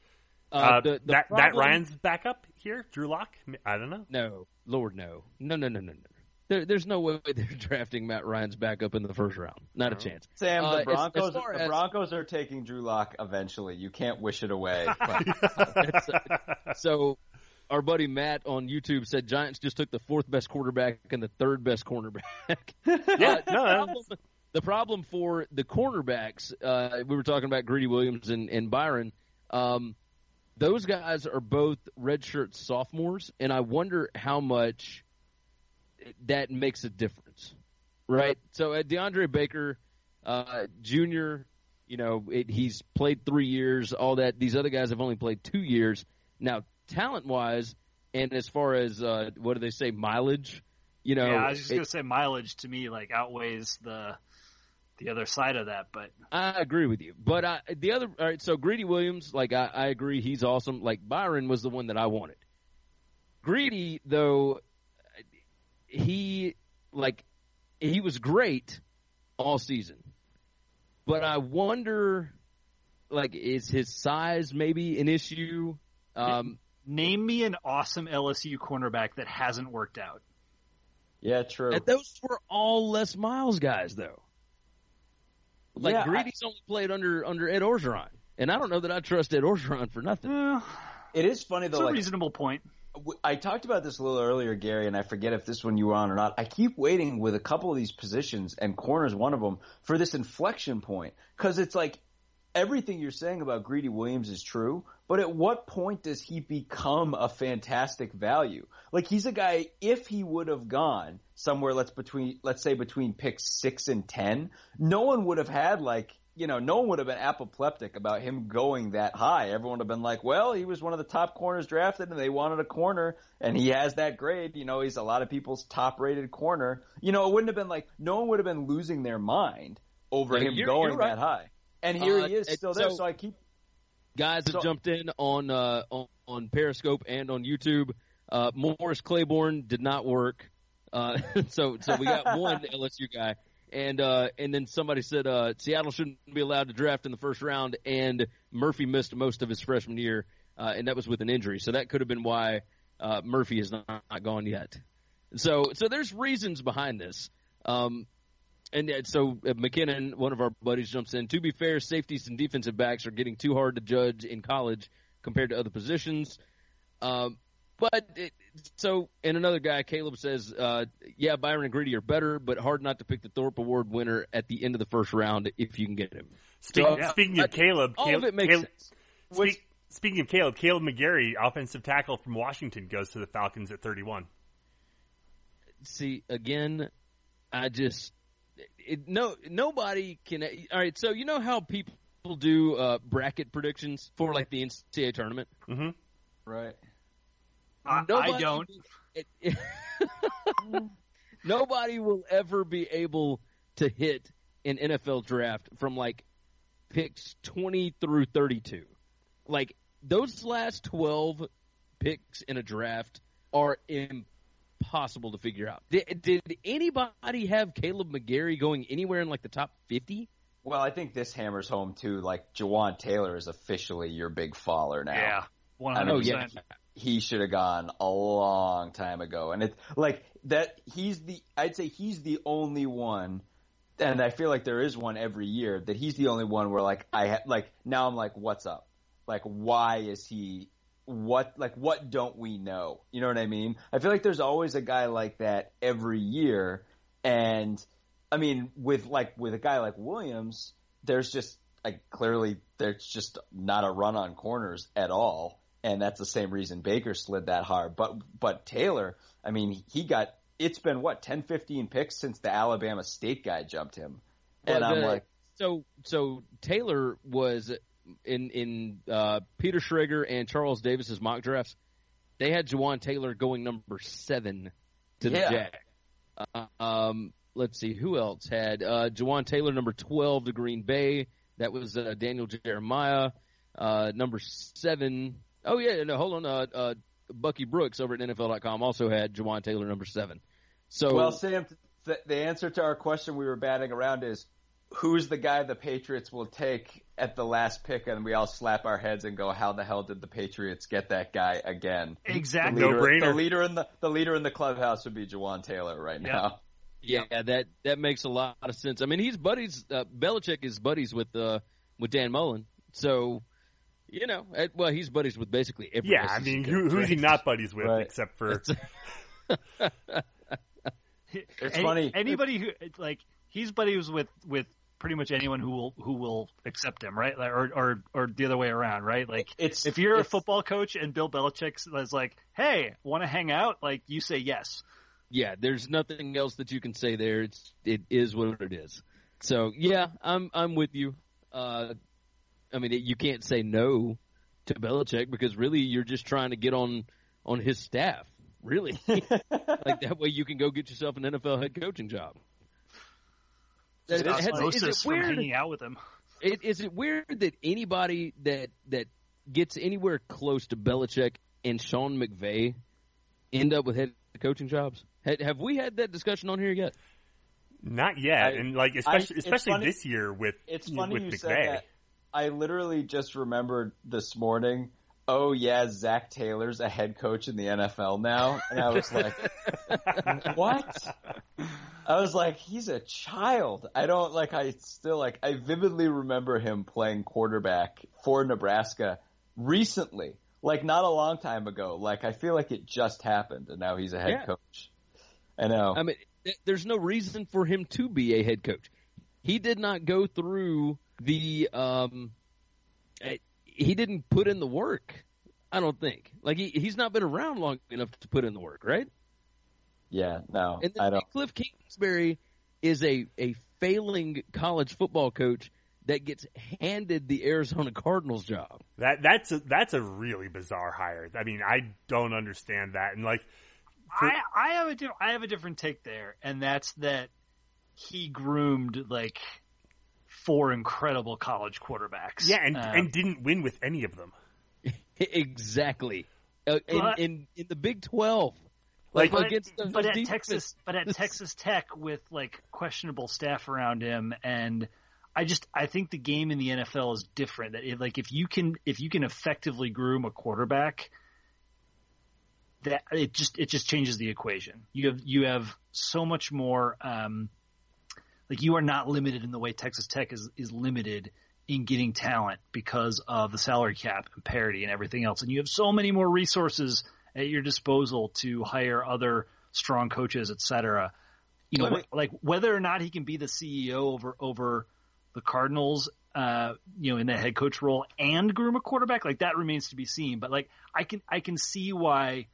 In. Uh, Uh, the, the that that Ryan's back up here, Drew Lock. I don't know. No, Lord, no, no, no, no, no, no. There, there's no way they're drafting Matt Ryan's back up in the first round. Not a chance. Sam, Uh, the as- as Broncos. the as- Broncos are taking Drew Lock eventually. You can't wish it away. But uh, so, our buddy Matt on YouTube said Giants just took the fourth best quarterback and the third best cornerback. yeah, Uh, no, the, that's- problem, the problem for the cornerbacks, uh, we were talking about Greedy Williams and, and Byron. Um, those guys are both redshirt sophomores, and I wonder how much that makes a difference, right? So at DeAndre Baker uh, Jr., you know, it, he's played three years, all that. These other guys have only played two years. Now, talent wise, and as far as uh, what do they say, mileage, you know, yeah, I was just it- going to say mileage to me like outweighs the the other side of that, but I agree with you. But I, the other, all right, so Greedy Williams, like, I, I agree, he's awesome. Like, Byron was the one that I wanted. Greedy, though, he, like, he was great all season. But I wonder, like, is his size maybe an issue? Um, name me an awesome LSU cornerback that hasn't worked out. yeah, true. and those were all Les Miles guys, though. Like, Yeah, I- Greedy's only played under, under Ed Orgeron. And I don't know that I trust Ed Orgeron for nothing. Well, It is funny it's though. a Like reasonable point. I talked about this a little earlier, Gary, and I forget if this one you were on or not. I keep waiting with a couple of these positions, and corners one of them, for this inflection point. Because it's like everything you're saying about Greedy Williams is true, but at what point does he become a fantastic value? Like he's a guy. If he would have gone somewhere, let's between let's say between picks six and ten, no one would have had like. You know, no one would have been apoplectic about him going that high. Everyone would have been like, well, he was one of the top corners drafted and they wanted a corner and he has that grade. You know, he's a lot of people's top rated corner. You know, it wouldn't have been like, no one would have been losing their mind over Yeah, him you're- going you're right. that high. And here Uh, he is still there. so- So I keep, guys have So- jumped in on uh, on, on Periscope and on YouTube. Uh, Morris Claiborne did not work, uh, so so we got one LSU guy, and uh, and then somebody said uh, Seattle shouldn't be allowed to draft in the first round, and Murphy missed most of his freshman year, uh, and that was with an injury, so that could have been why uh, Murphy is not, not gone yet. So so there's reasons behind this. Um, and uh, so uh, McKinnon, one of our buddies, jumps in. To be fair, safeties and defensive backs are getting too hard to judge in college compared to other positions. Um, but it, so, and another guy, Caleb says, uh, yeah, Byron and Greedy are better, but hard not to pick the Thorpe Award winner at the end of the first round if you can get him. Speaking, Yeah. speaking of Caleb, All Caleb, of it makes Caleb- sense. speak- speaking of Caleb, Kaleb McGary, offensive tackle from Washington, goes to the Falcons at 31. See, again, I just it, no nobody can. All right, so you know how people do uh, bracket predictions for like the NCAA tournament. hmm right. I, I don't. it- it- nobody will ever be able to hit an NFL draft from like picks 20 through 32. Like those last 12 picks in a draft are impossible to figure out. Did, did anybody have Kaleb McGary going anywhere in like the top 50? Well, I think this hammers home too. Like Jawaan Taylor is officially your big faller now. Yeah, I hundred know, percent. he should have gone a long time ago. And it's like that he's the I'd say he's the only one and I feel like there is one every year that he's the only one where like I ha- like now I'm like what's up? Like why is he what like what don't we know? You know what I mean? I feel like there's always a guy like that every year and I mean with like with a guy like Williams, there's just like clearly there's just not a run on corners at all and that's the same reason Baker slid that hard. But but Taylor, I mean, he got it's been what 10 15 picks since the Alabama State guy jumped him. And Well, I'm like so so Taylor was in in uh, Peter Schrager and Charles Davis's mock drafts. They had Jawaan Taylor going number seven to the Jack. Uh, um, let's see who else had uh, Jawaan Taylor number twelve to Green Bay. That was uh, Daniel Jeremiah. Uh, number Oh yeah, no, hold on. Uh, uh, Bucky Brooks over at NFL.com also had Jawaan Taylor number seven. So Well, Sam, the, the answer to our question we were batting around is who's the guy the Patriots will take at the last pick, and we all slap our heads and go, "How the hell did the Patriots get that guy again?" The Exactly. No leader, brainer. The leader in the the leader in the clubhouse would be Jawaan Taylor right Yeah. now. Yeah, that that makes a lot of sense. I mean, he's buddies. Uh, Belichick is buddies with uh, with Dan Mullen, so you know, eh, well, he's buddies with basically every. Yeah, I mean, who, who's he not buddies with Right. except for It's Any- funny. Anybody who like he's buddies with with pretty much anyone who will who will accept him, right? Like, or or or the other way around, right? Like It's if you're a football coach and Bill Belichick is like, "Hey, want to hang out?" Like you say yes. Yeah, there's nothing else that you can say there. It's it is what it is. So yeah, I'm I'm with you. Uh, I mean, you can't say no to Belichick because really you're just trying to get on on his staff. Really, like that way you can go get yourself an NFL head coaching job. That- has- is Osmosis it weird? hanging out with him. It, is it weird that anybody that that gets anywhere close to Belichick and Sean McVay end up with head coaching jobs? Have we had that discussion on here yet? not yet, I- and like especially it's especially funny- this year with It's funny with you McVay. said that. I literally just remembered this morning. Oh yeah, Zac Taylor's a head coach in the NFL now, and I was like, what? I was like, he's a child. I don't like. I still like. I vividly remember him playing quarterback for Nebraska recently, like not a long time ago. Like I feel like it just happened, and now he's a head Yeah. coach. I know. I mean, there's no reason for him to be a head coach. He did not go through the. Um, he didn't put in the work. I don't think. Like he, he's not been around long enough to put in the work, right? yeah, no, And I then don't. Cliff Kingsbury is a a failing college football coach that gets handed the Arizona Cardinals job. That that's a, that's a really bizarre hire. I mean, I don't understand that, and like For- I I have a di- I have a different take there, and that's that he groomed like four incredible college quarterbacks. yeah, and Um, and didn't win with any of them. exactly. Uh, in, But- in in the Big Twelve, Like but, against the but at defense. Texas, but at Texas Tech with like questionable staff around him, and I just I think the game in the NFL is different. That it, like if you can if you can effectively groom a quarterback, that it just it just changes the equation. You have you have so much more. Um, like you are not limited in the way Texas Tech is is limited in getting talent because of the salary cap and parity and everything else, and you have so many more resources at your disposal to hire other strong coaches, et cetera. You know, like whether or not he can be the CEO over over the Cardinals, uh, you know, in the head coach role and groom a quarterback, like that remains to be seen. But like I can I can see why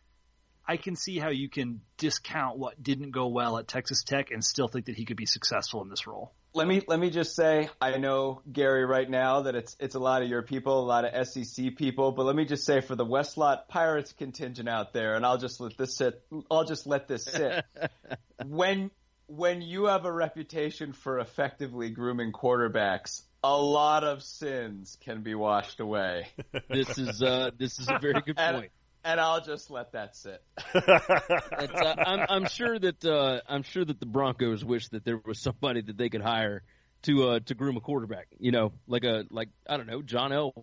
I can see how you can discount what didn't go well at Texas Tech and still think that he could be successful in this role. let me let me just say I know Gary right now that it's it's a lot of your people, a lot of SEC people, but let me just say for the Westlot Pirates contingent out there, and I'll just let this sit. I'll just let this sit. when when you have a reputation for effectively grooming quarterbacks, a lot of sins can be washed away, this is uh, this is a very good point. and I'll just let that sit. That's, uh, I'm, I'm sure that uh, I'm sure that the Broncos wish that there was somebody that they could hire to uh, to groom a quarterback. You know, like a like I don't know John Elway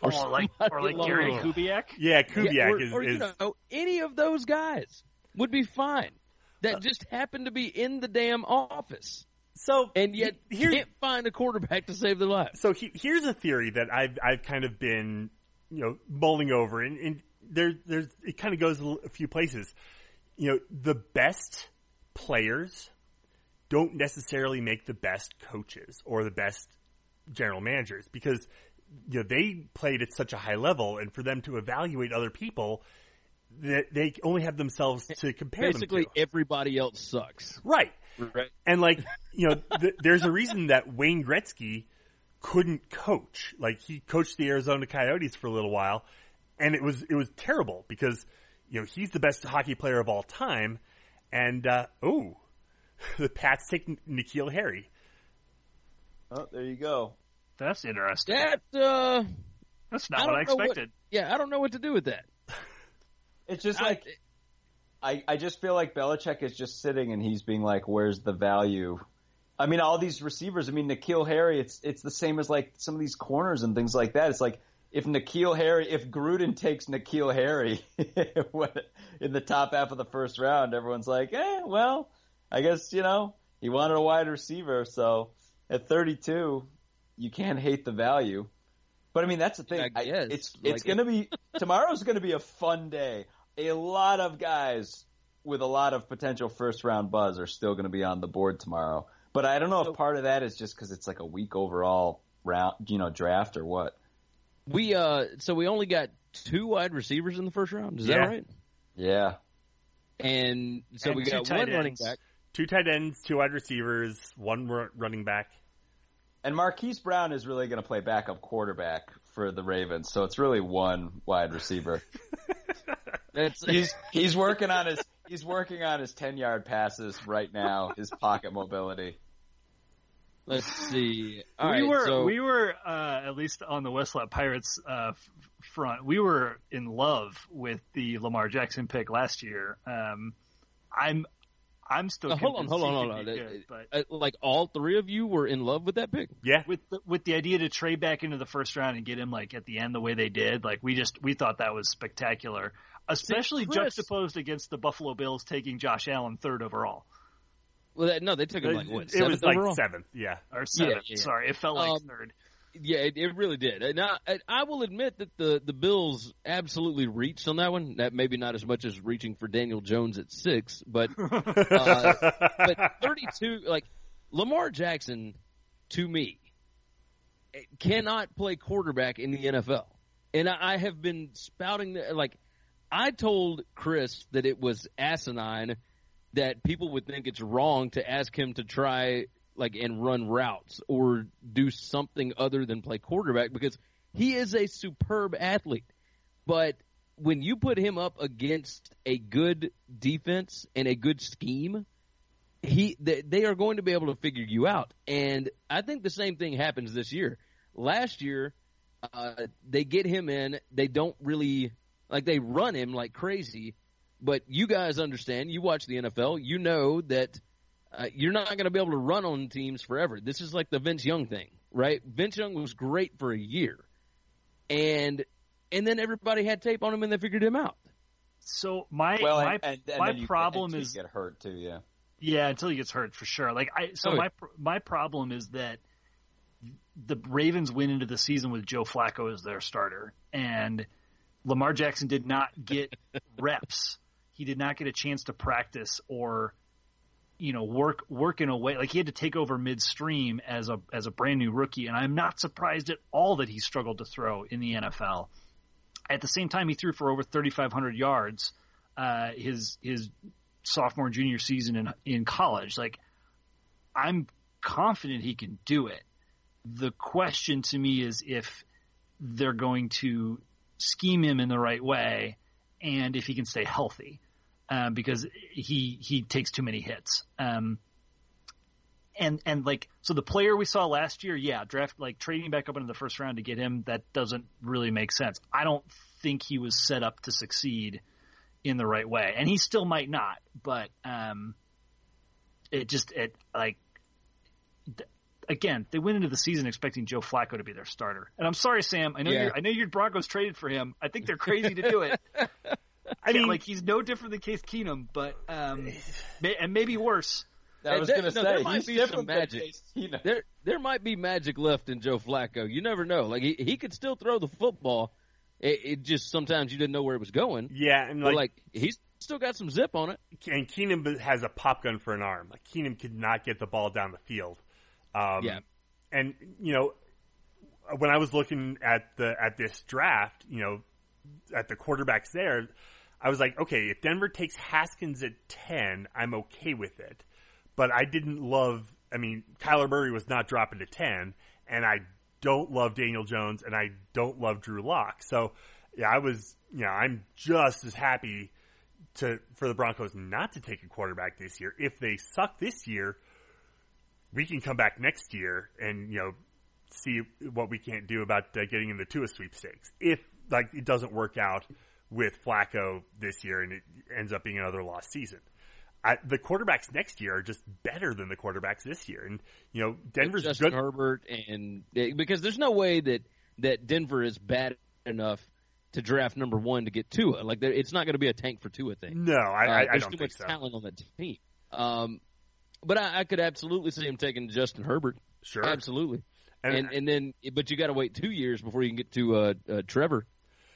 Or, like or like Gary along- Kubiak. yeah, Kubiak Yeah, or, is, or, is you know any of those guys would be fine. That just happened to be in the damn office. So and yet here, can't find a quarterback to save their life. So he, here's a theory that I've I've kind of been you know mulling over, and, and there there's it kind of goes a few places. You know, the best players don't necessarily make the best coaches or the best general managers because you know they played at such a high level, and for them to evaluate other people, that they only have themselves to compare. Basically, them to. everybody else sucks. Right. Right. And like you know, th- there's a reason that Wayne Gretzky couldn't coach. Like he coached the Arizona Coyotes for a little while, and it was it was terrible because you know he's the best hockey player of all time, and uh, oh, the Pats take N'Keal Harry. Oh, there you go. That's interesting. That uh, That's not I what I don't what- expected. yeah, I don't know what to do with that. It's just I- like I, I just feel like Belichick is just sitting and he's being like, "Where's the value?" I mean, all these receivers. I mean, N'Keal Harry. It's it's the same as like some of these corners and things like that. It's like if N'Keal Harry, if Gruden takes N'Keal Harry in the top half of the first round, everyone's like, "Eh, well, I guess you know he wanted a wide receiver." So at 32, you can't hate the value. But I mean, that's the thing. I guess. it's Like, it's gonna be tomorrow's gonna be a fun day. A lot of guys with a lot of potential first round buzz are still going to be on the board tomorrow. But I don't know So- if part of that is just because it's like a weak overall round, you know, draft or what. We uh, so we only got two wide receivers in the first round. Is Yeah. that right? Yeah. And so And we got tight one running back. Two tight ends, two wide receivers, one running back. And Marquise Brown is really going to play backup quarterback for the Ravens, so it's really one wide receiver. That's he's he's working on his he's working on his ten yard passes right now. His pocket mobility. Let's see. All we right, were so we were uh, at least on the Westlake Pirates uh, f- front. We were in love with the Lamar Jackson pick last year. Um, I'm I'm still Uh, hold on, hold on, hold on. be Uh, good, but uh, like all three of you were in love with that pick. Yeah, with the, with the idea to trade back into the first round and get him like at the end the way they did, like we just we thought that was spectacular, especially Chris- juxtaposed against the Buffalo Bills taking Josh Allen third overall Well, no, they took him like what? it was like overall? seventh. Yeah, or seventh. yeah. Sorry, it felt like Um, third. Yeah, it, it really did. And I, I- will admit that the the Bills absolutely reached on that one. That maybe not as much as reaching for Daniel Jones at six, but uh, but 32, like Lamar Jackson, to me, cannot play quarterback in the NFL. And I, I have been spouting that, like, I told Chris that it was asinine that people would think it's wrong to ask him to try, like, and run routes or do something other than play quarterback because he is a superb athlete. But when you put him up against a good defense and a good scheme, he they, are going to be able to figure you out. And I think the same thing happens this year. Last year, uh, they get him in. They don't really like they run him like crazy. But you guys understand. You watch the NFL. You know that uh, you're not going to be able to run on teams forever. This is like the Vince Young thing, right? Vince Young was great for a year, and and then everybody had tape on him and they figured him out. So my Well, my and, and, and my then you, problem until you is get hurt too. Yeah. Yeah, until he gets hurt for sure. Like I, so Oh, my my problem is that the Ravens went into the season with Joe Flacco as their starter, and Lamar Jackson did not get reps. He did not get a chance to practice or, you know, work work in a way like he had to take over midstream as a as a brand new rookie. And I'm not surprised at all that he struggled to throw in the NFL. At the same time, he threw for over 3,500 yards. Uh, his his sophomore and junior season in in college. Like I'm confident he can do it. The question to me is if they're going to scheme him in the right way and if he can stay healthy. Um, because he he takes too many hits. Um, and and like so the player we saw last year, yeah, draft like trading back up into the first round to get him, that doesn't really make sense. I don't think he was set up to succeed in the right way, and he still might not. But um, it just it like th- again they went into the season expecting Joe Flacco to be their starter, and I'm sorry, Sam. I know Yeah. you're I know your Broncos traded for him. I think they're crazy to do it. I mean, like he's no different than Case Keenum, but um, may, and maybe worse. I was there- going to no, there say might he's be different some magic. Case Keenum. There there might be magic left in Joe Flacco. You never know. Like he, he could still throw the football. It, it just sometimes you didn't know where it was going. Yeah, and But like, like he's still got some zip on it. and Keenum has a pop gun for an arm. Like Keenum could not get the ball down the field. Um, Yeah. and you know, when I was looking at the at this draft, you know, at the quarterbacks there, I was like, okay, if Denver takes Haskins at ten, I'm okay with it. But I didn't love. I mean, Kyler Murray was not dropping to ten, and I don't love Daniel Jones, and I don't love Drew Lock. So, yeah, I was, you know, I'm just as happy to for the Broncos not to take a quarterback this year. If they suck this year, we can come back next year and you know see what we can't do about uh, getting in the Tua sweepstakes. If like it doesn't work out with Flacco this year and it ends up being another lost season. I, the quarterbacks next year are just better than the quarterbacks this year, and you know Denver's Justin good. Herbert and because there's no way that that Denver is bad enough to draft number one to get Tua. Like it's not going to be a tank for Tua thing. No, I, Uh, I, I there's don't too think much so. talent on that team. Um, but I, I could absolutely see him taking Justin Herbert. Sure, Absolutely. And- And and then but you got to wait two years before you can get to uh, uh, Trevor.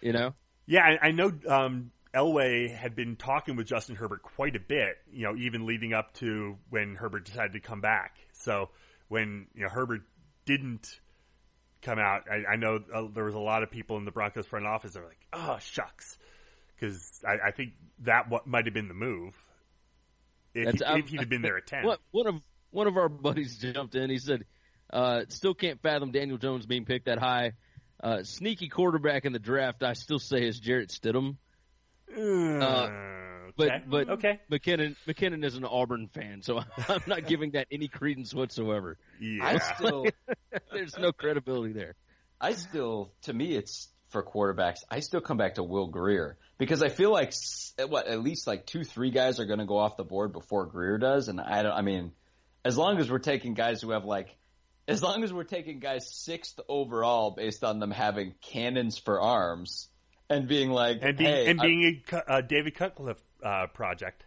You know. Yeah, I, I know um, Elway had been talking with Justin Herbert quite a bit, you know, even leading up to when Herbert decided to come back. So when you know Herbert didn't come out, I, I know uh, there was a lot of people in the Broncos front office that were like, "Oh shucks," because I, I think that what might have been the move if, he, if he'd have been there at ten. What one of one of our buddies jumped in. He said, uh, "Still can't fathom Daniel Jones being picked that high. Uh, sneaky quarterback in the draft. I still say is Jarrett Stidham, Uh, but okay. but okay, McKinnon McKinnon is an Auburn fan, so I'm not giving that any credence whatsoever. yeah, I still, There's no credibility there. I still, to me, it's for quarterbacks. I still come back to Will Grier because I feel like what at least like two, three guys are going to go off the board before Grier does, and I don't. I mean, as long as we're taking guys who have like, as long as we're taking guys sixth overall based on them having cannons for arms and being like, and being hey, and being a uh, David Cutcliffe uh, project.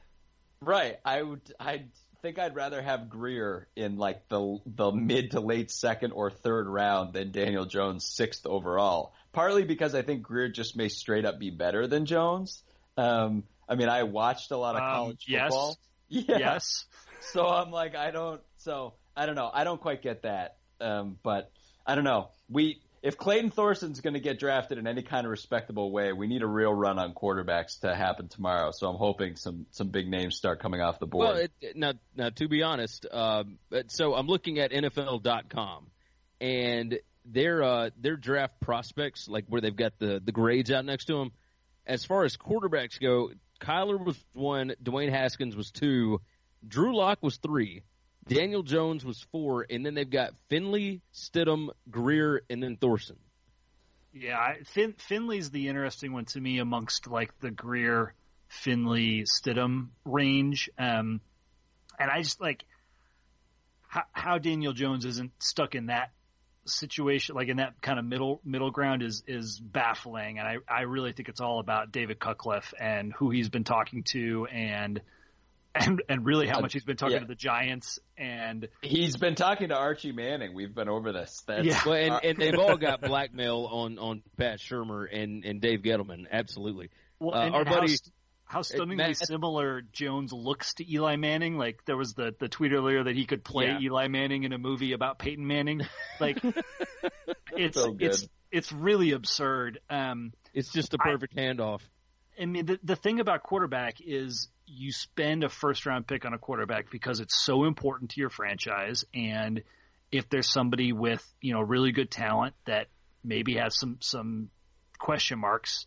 Right. I would. I think I'd rather have Grier in like the the mid to late second or third round than Daniel Jones sixth overall. Partly because I think Grier just may straight up be better than Jones. Um, I mean, I watched a lot of Um, college yes. football. Yeah. Yes. So I'm like, I don't. So I don't know. I don't quite get that. Um, but I don't know. We if Clayton Thorson's going to get drafted in any kind of respectable way, we need a real run on quarterbacks to happen tomorrow. So I'm hoping some some big names start coming off the board. Well, it, now, now to be honest, but- so I'm looking at NFL.com, and their uh, their draft prospects, like where they've got the the grades out next to them. As far as quarterbacks go, Kyler was one, Dwayne Haskins was two, Drew Lock was three, Daniel Jones was four, and then they've got Finley, Stidham, Grier, and then Thorson. Yeah, fin, Finley's the interesting one to me amongst like the Grier, Finley, Stidham range. Um, and I just like how, how Daniel Jones isn't stuck in that situation, like in that kind of middle middle ground, is is baffling. And I I really think it's all about David Cutcliffe and who he's been talking to and. And, and really how much he's been talking Yeah. to the Giants and He's been talking to Archie Manning. We've been over this. That's, Yeah. Well, and, uh, and they've all got blackmail on on Pat Shurmur and and Dave Gettleman. Absolutely. Well, Uh, and, our and how, buddy- st- how stunningly Matt- similar Jones looks to Eli Manning. Like there was the the tweet earlier that he could play Yeah. Eli Manning in a movie about Peyton Manning. Like it's So it's it's really absurd. Um, It's just a I- perfect handoff. I mean, the, the thing about quarterback is you spend a first round pick on a quarterback because it's so important to your franchise. And if there's somebody with, you know, really good talent that maybe has some, some question marks,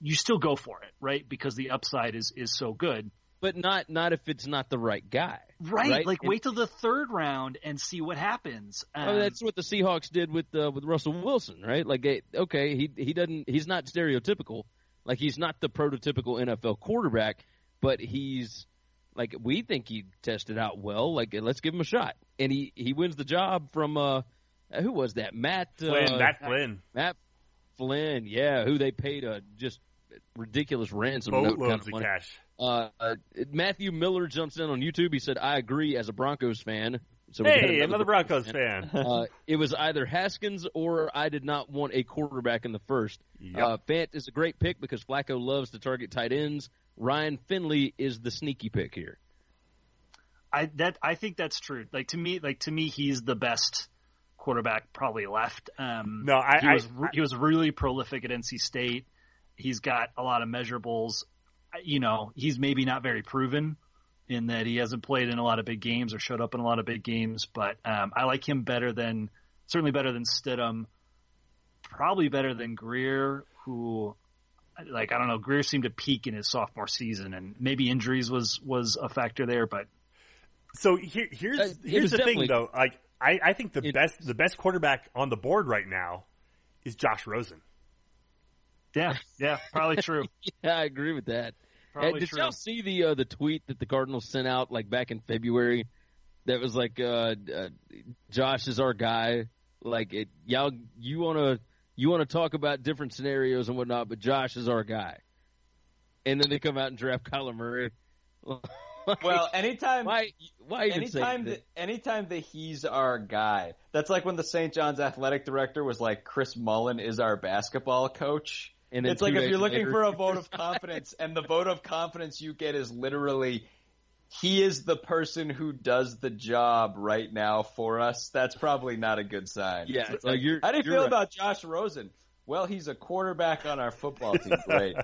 you still go for it, right? Because the upside is, is so good. But not not if it's not the right guy. Right. Right. Like And- wait till the third round and see what happens. Oh, Um, that's what the Seahawks did with uh, with Russell Wilson, right? Like, okay, he he doesn't he's not stereotypical. Like he's not the prototypical NFL quarterback, but he's like we think he tested out well. Like let's give him a shot, and he he wins the job from uh uh, who was that Matt Flynn, uh, Matt Flynn. Matt Flynn, yeah, who they paid a just ridiculous ransom note kind of of cash. Uh, uh, Matthew Miller jumps in on YouTube. He said, "I agree as a Broncos fan." So Hey, another Broncos fan. uh, it was either Haskins or I did not want a quarterback in the first. Yep. Uh, Fant is a great pick because Flacco loves to target tight ends. Ryan Finley is the sneaky pick here. I that I think that's true. Like to me, like to me, he's the best quarterback probably left. Um, No, I- he was re- he was really prolific at NC State. He's got a lot of measurables. You know, he's maybe not very proven in that he hasn't played in a lot of big games or showed up in a lot of big games. But um, I like him better than certainly better than Stidham, probably better than Grier, who like I don't know. Grier seemed to peak in his sophomore season, and maybe injuries was was a factor there. But So here, here's Uh, here's the thing though. Like I, I think the It- best the best quarterback on the board right now is Josh Rosen. Yeah, yeah, probably true. Yeah, I agree with that. Probably did true. y'all see the uh, the tweet that the Cardinals sent out like back in February? That was like, uh, uh, "Josh is our guy." Like, it, y'all, you wanna you wanna talk about different scenarios and whatnot, but Josh is our guy. And then they come out and draft Kyler Murray. Well, anytime why why anytime that? the, anytime that he's our guy. That's like when the St. John's athletic director was like Chris Mullin is our basketball coach. And It's like if you're looking later- for a vote of confidence and the vote of confidence you get is literally he is the person who does the job right now for us. That's probably not a good sign. Yeah, It's like, you're- how do you feel right. about Josh Rosen? Well, he's a quarterback on our football team. Great.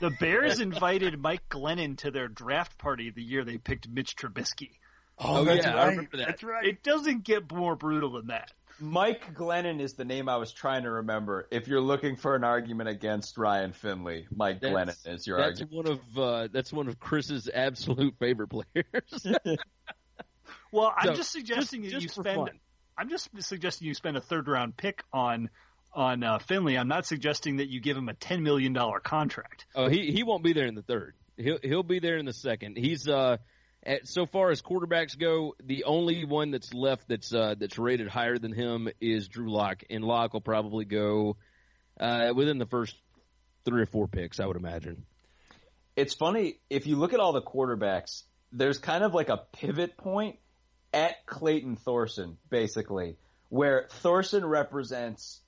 The Bears invited Mike Glennon to their draft party the year they picked Mitch Trubisky. Oh, oh that's yeah, I remember that. That's right. It doesn't get more brutal than that. Mike Glennon is the name I was trying to remember. If you're looking for an argument against Ryan Finley, Mike That's- Glennon is your That's argument. one of uh, that's one of Chris's absolute favorite players. Well, I'm So, just suggesting just- that you just for spend. fun. I'm just suggesting you spend a third round pick on on uh, Finley. I'm not suggesting that you give him a ten million dollar contract. Oh, he he won't be there in the third. He'll he'll be there in the second. He's uh, at, so far as quarterbacks go, the only one that's left that's uh, that's rated higher than him is Drew Lock, and Lock will probably go uh, within the first three or four picks, I would imagine. It's funny if you look at all the quarterbacks. There's kind of like a pivot point at Clayton Thorson, basically, where Thorson represents,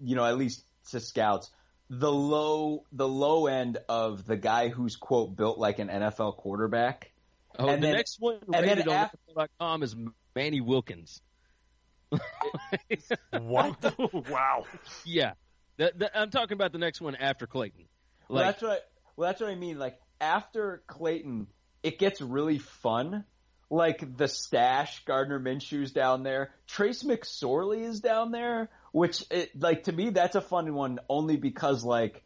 you know, at least to scouts, the low the low end of the guy who's quote built like an NFL quarterback. Oh, And the then- next one and then rated on af- NFL.com is Manny Wilkins. what? wow. Yeah, that, that, I'm talking about the next one after Clayton. Well, that's what. I, well, that's what I mean. Like after Clayton, it gets really fun. Like the stash, Gardner Minshew's down there. Trace McSorley is down there, which, it, like to me, that's a fun one only because like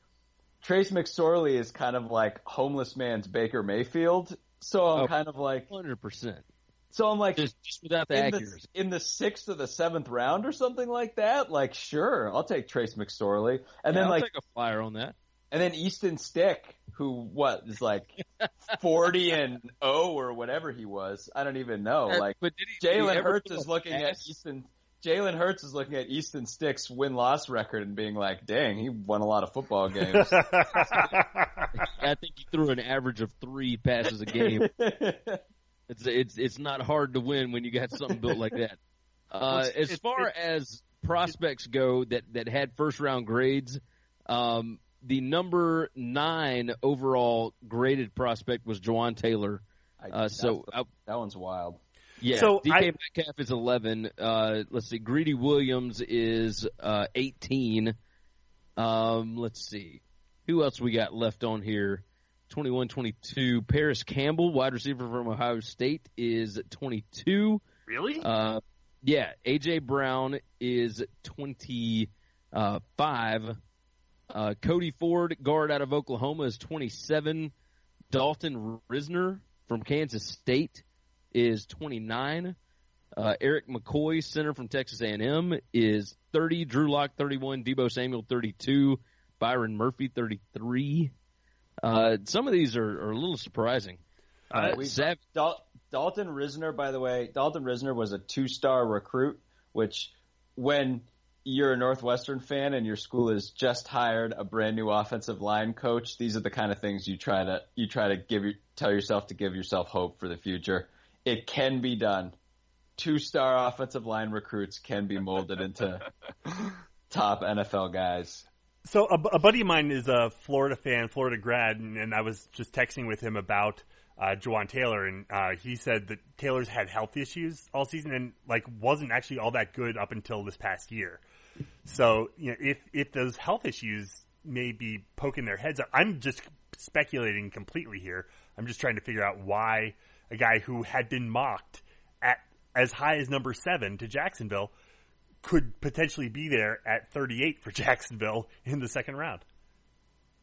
Trace McSorley is kind of like homeless man's Baker Mayfield. So I'm Oh. kind of like, hundred percent, so I'm like, just just without the in the, accuracy. in the sixth or the seventh round or something like that. Like, sure, I'll take Trace McSorley, and Yeah, then I'll like take a flyer on that. and then Easton Stick, who what is like forty and oh or whatever he was. I don't even know. Uh, Like but did he, Jalen Hurts is looking at? Easton. Jalen Hurts is looking at Easton Stick's win loss record and being like, "Dang, he won a lot of football games." I think he threw an average of three passes a game. It's it's it's not hard to win when you got something built like that. Uh, It's- as it- far it- as prospects go that that had first round grades, um, the number nine overall graded prospect was Jawaan Taylor. I- Uh, so that's- uh, that one's wild. Yeah, So DK I- Metcalf is eleven. Uh, let's see, Greedy Williams is uh, eighteen. Um, let's see, who else we got left on here? 21, 22. Parris Campbell, wide receiver from Ohio State, is 22. Really? Uh, yeah, AJ Brown is 25. Uh, Cody Ford, guard out of Oklahoma, is 27. Dalton Risner from Kansas State is 29. Uh, Erik McCoy, center from Texas A&M, is 30. Drew Lock, 31. Deebo Samuel, 32. Byron Murphy, 33. Uh, some of these are, are a little surprising. Uh, Sav- Dal- Dalton Risner, by the way, Dalton Risner was a two-star recruit, which when you're a Northwestern fan and your school has just hired a brand new offensive line coach, these are the kind of things you try to you try to give tell yourself to give yourself hope for the future. It can be done. Two star offensive line recruits can be molded into top NFL guys. So a, a, buddy of mine is a Florida fan, Florida grad, and, and I was just texting with him about uh, Jawaan Taylor, and uh, he said that Taylor's had health issues all season and like wasn't actually all that good up until this past year. So you know, if if those health issues may be poking their heads up, I'm just speculating completely here. I'm just trying to figure out why a guy who had been mocked at as high as number seven to Jacksonville could potentially be there at 38 for Jacksonville in the second round.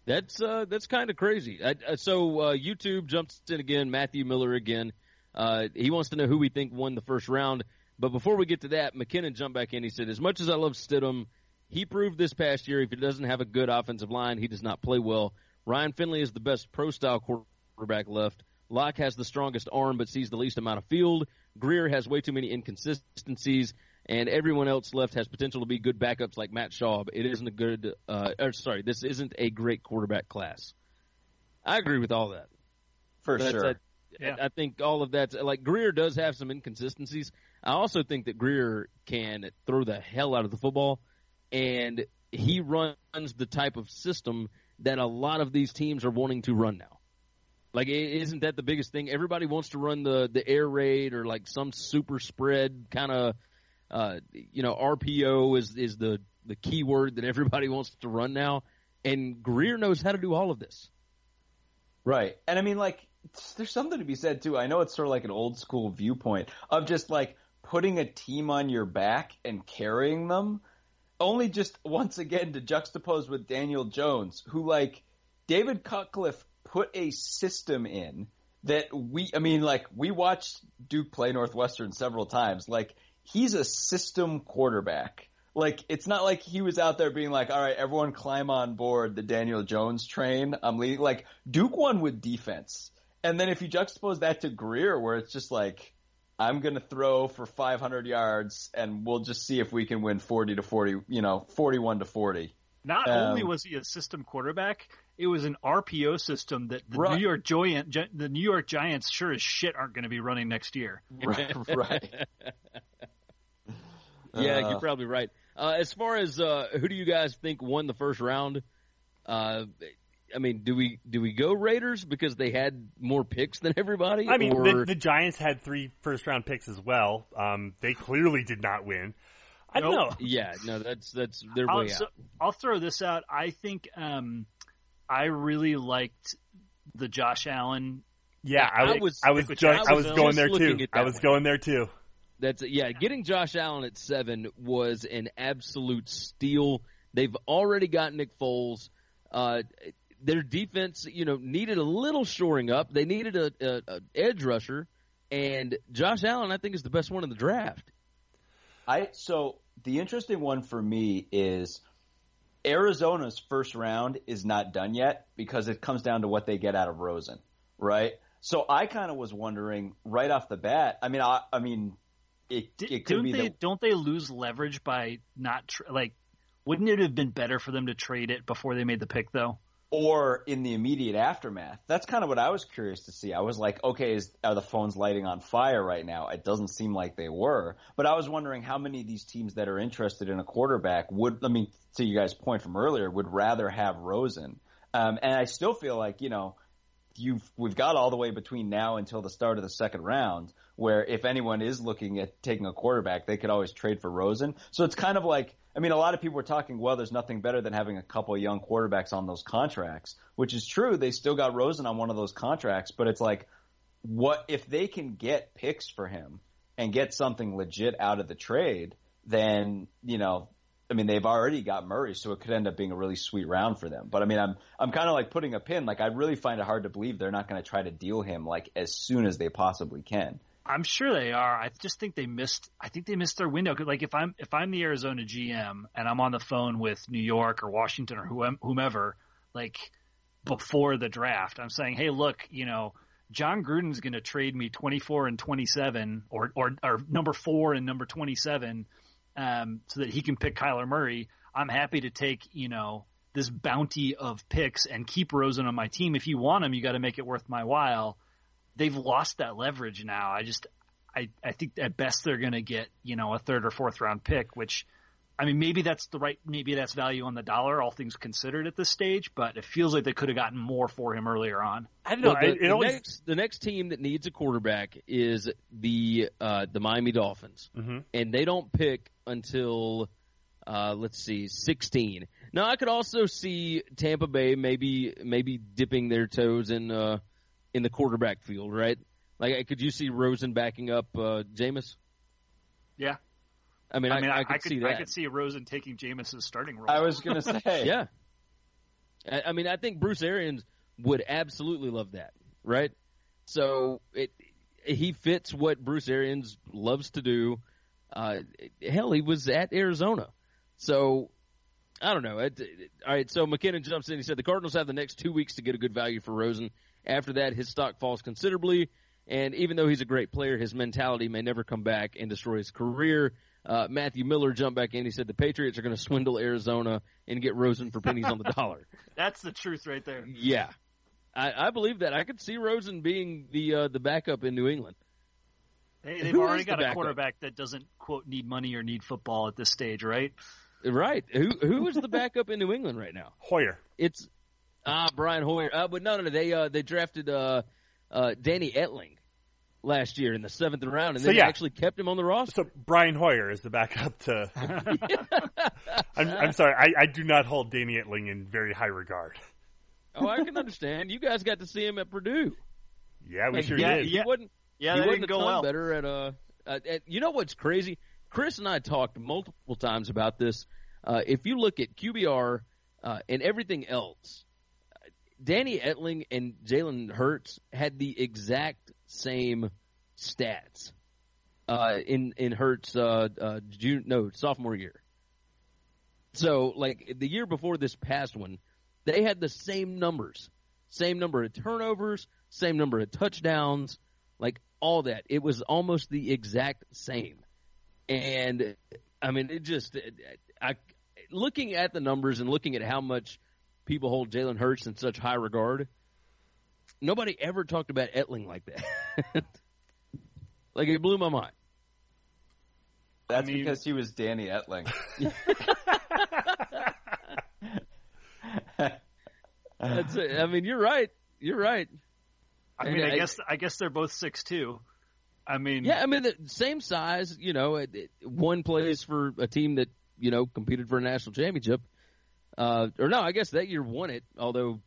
That's uh, that's kind of crazy. I, uh, so uh, YouTube jumps in again. Matthew Miller again. Uh, he wants to know who we think won the first round. But before we get to that, McKinnon jumped back in. He said, "As much as I love Stidham, he proved this past year if he doesn't have a good offensive line, he does not play well. Ryan Finley is the best pro style quarterback left. Lock has the strongest arm but sees the least amount of field. Grier has way too many inconsistencies and everyone else left has potential to be good backups like Matt Schaub. It isn't a good, uh, or sorry, this isn't a great quarterback class. I agree with all that. For That's sure. A, yeah. I think all of that, like Grier does have some inconsistencies. I also think that Grier can throw the hell out of the football, and he runs the type of system that a lot of these teams are wanting to run now. Like, isn't that the biggest thing? Everybody wants to run the the air raid or like some super spread kind of uh, you know, RPO is is the the key word that everybody wants to run now, and Grier knows how to do all of this. Right, and I mean, like, there's something to be said too. I know it's sort of like an old school viewpoint of just like putting a team on your back and carrying them. Only just once again to juxtapose with Daniel Jones, who like David Cutcliffe put a system in that we, I mean, like we watched Duke play Northwestern several times. Like he's a system quarterback. Like it's not like he was out there being like, "All right, everyone climb on board the Daniel Jones train." I'm leading. Like Duke won with defense, and then if you juxtapose that to Grier, where it's just like, "I'm going to throw for 500 yards, and we'll just see if we can win 40 to 40, you know, 41 to 40." Not um, only was he a system quarterback, it was an RPO system that the right. New York Giant, the New York Giants, sure as shit aren't going to be running next year. Right. right. Yeah, uh, you're probably right. Uh, as far as uh, who do you guys think won the first round? Uh, I mean, do we do we go Raiders because they had more picks than everybody? I mean, or... the, the, Giants had three first round picks as well. Um, they clearly did not win. I don't nope. know. Yeah, no, that's that's their I'll, way so, out. I'll throw this out. I think um, I really liked the Josh Allen. Yeah, I, I was I was just, I was, going there too. I was going there too. That's yeah. Getting Josh Allen at seven was an absolute steal. They've already got Nick Foles. Uh, their defense, you know, needed a little shoring up. They needed a, a, a, edge rusher, and Josh Allen, I think, is the best one in the draft. I so the interesting one for me is Arizona's first round is not done yet because it comes down to what they get out of Rosen, right? So I kind of was wondering right off the bat. I mean, I, I mean, it, it could don't be they the, don't they lose leverage by not tra- like wouldn't it have been better for them to trade it before they made the pick though or in the immediate aftermath that's kind of what i was curious to see. I was like okay is, are the phones lighting on fire right now? It doesn't seem like they were. But i was wondering how many of these teams that are interested in a quarterback would i mean to you guys point from earlier would rather have rosen. Um, and i still feel like you know you've we've got all the way between now until the start of the second round where if anyone is looking at taking a quarterback, they could always trade for Rosen. So it's kind of like, I mean, a lot of people were talking, well, there's nothing better than having a couple of young quarterbacks on those contracts, which is true. They still got Rosen on one of those contracts, but it's like, what if they can get picks for him and get something legit out of the trade? Then you know I mean, they've already got Murray, so it could end up being a really sweet round for them. But I mean, I'm I'm kind of like putting a pin. Like I really find it hard to believe they're not going to try to deal him like as soon as they possibly can. I'm sure they are. I just think they missed. I think they missed their window. Cause like if I'm if I'm the Arizona GM and I'm on the phone with New York or Washington or whomever, like before the draft, I'm saying, hey, look, you know, Jon Gruden's going to trade me 24 and 27, or or or number four and number 27 um, so that he can pick Kyler Murray, I'm happy to take you know this bounty of picks and keep Rosen on my team. If you want him, you got to make it worth my while. They've lost that leverage now. I just I I think at best they're going to get you know a third or fourth round pick, which I mean, maybe that's the right, maybe that's value on the dollar, all things considered at this stage, but it feels like they could have gotten more for him earlier on. I don't know. Well, the, I, it the always, next, the next team that needs a quarterback is the uh, the Miami Dolphins, Mhm. and they don't pick until uh, let's see, sixteen. Now I could also see Tampa Bay maybe maybe dipping their toes in uh, in the quarterback field, right? Like, could you see Rosen backing up uh, Jameis? Yeah. I mean, I, I mean, I, could, I could, see that. I could see Rosen taking Jameis's starting role. I was gonna say, Yeah. I, I mean, I think Bruce Arians would absolutely love that, right? So it he fits what Bruce Arians loves to do. Uh, hell, he was at Arizona, so I don't know. It, it- all right, so McKinnon jumps in. He said the Cardinals have the next two weeks to get a good value for Rosen. After that, his stock falls considerably, and even though he's a great player, his mentality may never come back and destroy his career. Uh, Matthew Miller jumped back in. He said the Patriots are going to swindle Arizona and get Rosen for pennies on the dollar. That's the truth right there. Yeah, I, I believe that. I could see Rosen being the uh, the backup in New England. They, they've Who already is the got a quarterback that doesn't quote need money or need football at this stage, right? Right? Who who is the backup in New England right now? Hoyer. It's ah Brian Hoyer. Uh, but no, no, no. They uh, they drafted uh, uh, Danny Etling last year in the seventh round, and So, then yeah. they actually kept him on the roster. So Brian Hoyer is the backup to. I'm, I'm sorry. I, I do not hold Danny Etling in very high regard. oh, I can understand. You guys got to see him at Purdue. Yeah, we Like, sure yeah, did. He yeah. wasn't. Yeah, he that wasn't go ton well. better at uh, uh at, you know what's crazy? Chris and I talked multiple times about this. Uh, if you look at QBR uh, and everything else, Danny Etling and Jalen Hurts had the exact same stats uh, in in Hurts uh, uh, June no sophomore year. So like the year before this past one, they had the same numbers, same number of turnovers, same number of touchdowns, like all that. It was almost the exact same. And I mean, it just I looking at the numbers and looking at how much people hold Jalen Hurts in such high regard. Nobody ever talked about Etling like that. like it blew my mind. that's I mean- because he was Danny Etling. That's it. I mean, you're right. You're right. I mean, I I- guess I guess they're both six two. I mean, Yeah, I mean, the same size. You know, it, it, one plays for a team that you know competed for a national championship. Uh, or no, I guess that year won it. Although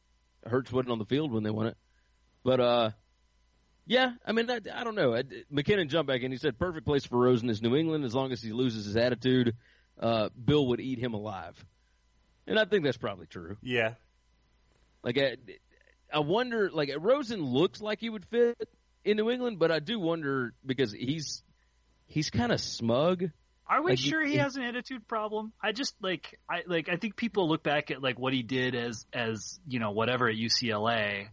Hurts wasn't on the field when they won it. But uh, yeah, I mean, I, I don't know. I, McKinnon jumped back in. He said, "Perfect place for Rosen is New England. As long as he loses his attitude, uh, Bill would eat him alive." And I think that's probably true. Yeah. Like, I, I wonder. Like, Rosen looks like he would fit in New England, but I do wonder because he's he's kind of smug. Are we Like, sure he you- has an attitude problem? I just like I like I think people look back at like what he did as as you know whatever at UCLA.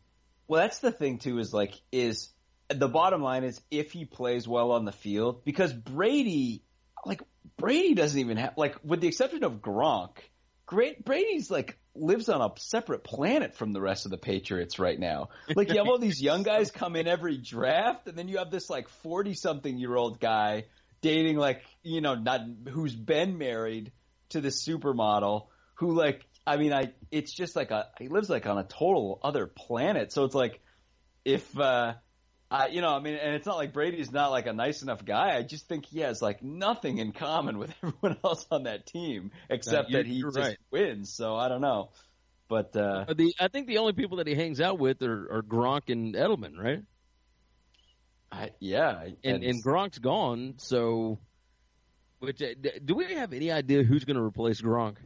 Well, that's the thing too. Is like is the bottom line is if he plays well on the field because Brady, like Brady doesn't even have like with the exception of Gronk, great Brady's like lives on a separate planet from the rest of the Patriots right now. Like you have all these young guys come in every draft, and then you have this like forty something year old guy dating like you know not who's been married to the supermodel who like I mean I it's just like a he lives like on a total other planet. So it's like if uh I you know I mean and it's not like Brady's not like a nice enough guy. I just think he has like nothing in common with everyone else on that team except you- that he just right. wins. So I don't know. But uh The I think the only people that he hangs out with are, are Gronk and Edelman, right? I, yeah, And and Gronk's gone, so. Which uh, do we have any idea who's going to replace Gronk?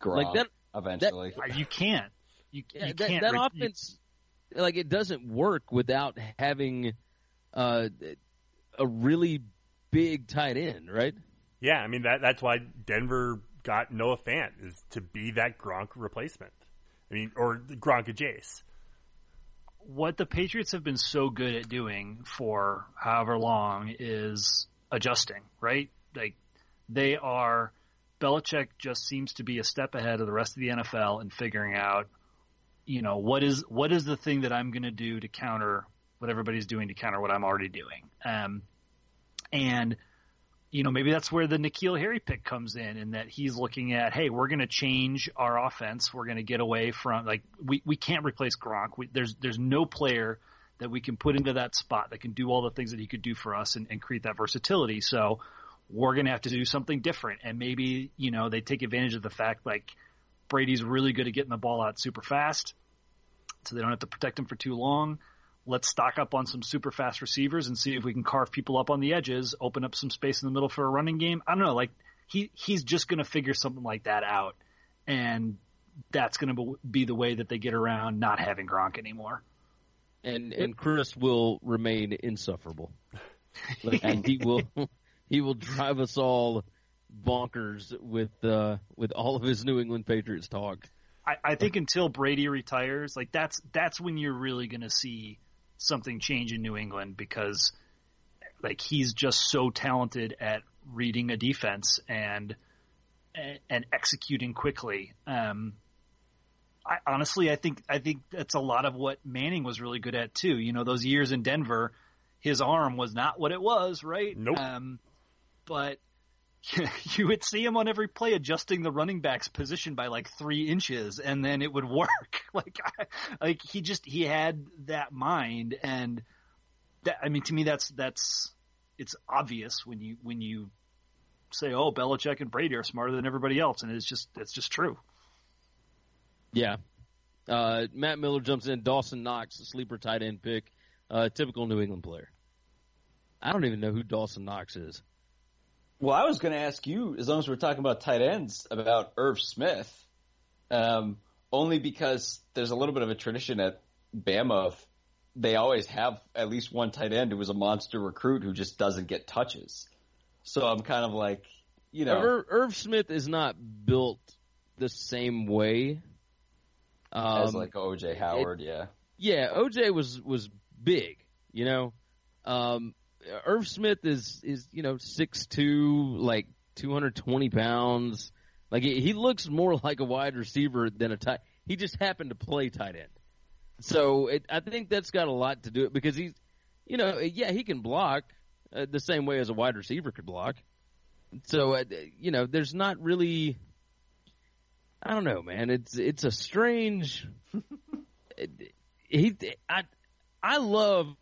Gronk, like that- eventually. Uh, You can't. You, Yeah, you that, can't. that re- you- offense, like it doesn't work without having uh, a really big tight end, right? Yeah, I mean that that's why Denver got Noah Fant is to be that Gronk replacement. I mean, or the Gronk Jace. what the Patriots have been so good at doing for however long is adjusting, right? Like They are Belichick just seems to be a step ahead of the rest of the NFL in figuring out, you know, what is what is the thing that I'm going to do to counter what everybody's doing to counter what I'm already doing. Um, and you know, maybe that's where the N'Keal Harry pick comes in, and that he's looking at, hey, we're going to change our offense. We're going to get away from like we we can't replace Gronk. We, there's there's no player that we can put into that spot that can do all the things that he could do for us and, and create that versatility. So we're going to have to do something different. And maybe you know they take advantage of the fact like Brady's really good at getting the ball out super fast, so they don't have to protect him for too long let's stock up on some super fast receivers and see if we can carve people up on the edges, open up some space in the middle for a running game. I don't know, like he he's just going to figure something like that out, and that's going to be the way that they get around not having Gronk anymore. And and Chris will remain insufferable, and he will he will drive us all bonkers with uh, with all of his New England Patriots talk. I, I think until Brady retires, like that's that's when you're really going to see something change in New England because like he's just so talented at reading a defense and and executing quickly. Um, I, honestly, I think I think that's a lot of what Manning was really good at too. You know, those years in Denver, his arm was not what it was, right? Nope. Um, but you would see him on every play adjusting the running back's position by like three inches, and then it would work. like, I, like he just he had that mind, and that I mean, to me, that's that's it's obvious when you when you say, "Oh, Belichick and Brady are smarter than everybody else," and it's just it's just true. Yeah. Uh, Matt Miller jumps in. Dawson Knox, a sleeper tight end pick, uh, typical New England player. I don't even know who Dawson Knox is. Well, I was going to ask you, as long as we're talking about tight ends, about Irv Smith, um, only because there's a little bit of a tradition at Bama of they always have at least one tight end who was a monster recruit who just doesn't get touches. So I'm kind of like, you know, Irv, Irv Smith is not built the same way um, as like OJ Howard, it, yeah, yeah. OJ was was big, you know. Um, Irv Smith is is you know six two, like two hundred twenty pounds. Like he, looks more like a wide receiver than a tight. He just happened to play tight end, so it, I think that's got a lot to do it because he's, you know, yeah, he can block uh, the same way as a wide receiver could block. So uh, you know, there's not really. I don't know, man. It's it's a strange. he, I, I love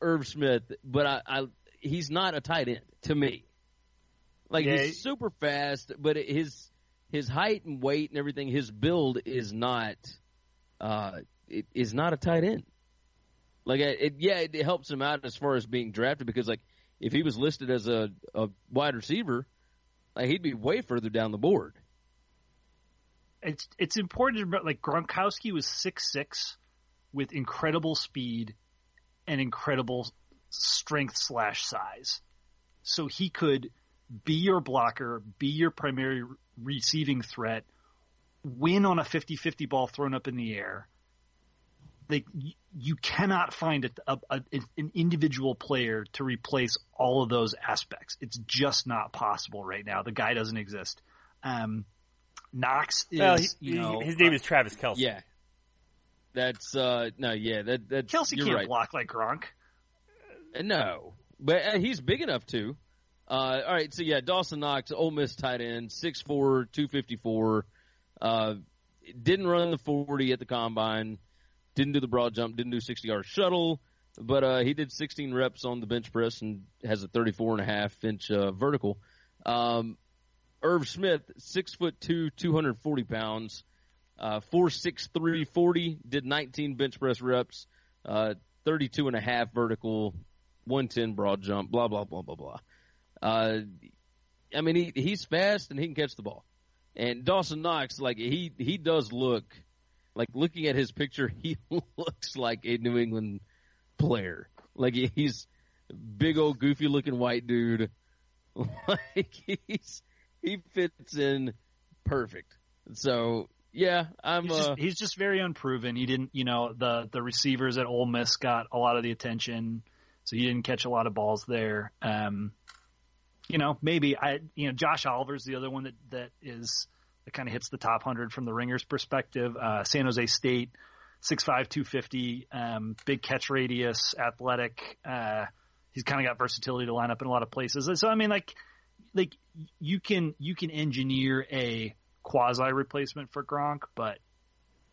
Irv Smith, but I, I he's not a tight end to me. Like yeah. he's super fast, but his his height and weight and everything, his build is not uh it is not a tight end. Like it, yeah, it helps him out as far as being drafted because like if he was listed as a, a wide receiver, like he'd be way further down the board. It's it's important to like Gronkowski was six six with incredible speed and incredible strength slash size. So he could be your blocker, be your primary receiving threat, win on a 50-50 ball thrown up in the air. Like you cannot find a, a, a, an individual player to replace all of those aspects. It's just not possible right now. The guy doesn't exist. Um, Knox is, well, he, you know, his name uh, is Travis Kelce. Yeah, that's uh no, yeah, that that Kelce can't right. block like Gronk. Uh, no, but uh, he's big enough to. Uh, all right, so yeah, Dawson Knox, Ole Miss tight end, 6'4", 254. Uh, didn't run the forty at the combine. Didn't do the broad jump. Didn't do sixty yard shuttle. But uh, he did 16 reps on the bench press and has a 34 and a half inch uh, vertical. Um, Irv Smith, six foot two, 240 pounds. Uh, 463 40, did 19 bench press reps, uh, 32 and a half vertical, 110 broad jump, blah, blah, blah, blah, blah. Uh, I mean, he, he's fast and he can catch the ball. And Dawson Knox, like, he, he does look, like, looking at his picture, he looks like a New England player. Like, he's big old goofy looking white dude. Like, he's, he fits in perfect. So yeah, I'm. He's just, uh, he's just, very unproven. He didn't, you know, the the receivers at Ole Miss got a lot of the attention, so he didn't catch a lot of balls there. Um, you know, maybe I, you know, Josh Oliver's the other one that that is that kind of hits the top hundred from the Ringers perspective. Uh, San Jose State, six five two fifty, um, big catch radius, athletic. Uh, he's kind of got versatility to line up in a lot of places. So I mean, like, like you can you can engineer a quasi replacement for Gronk, but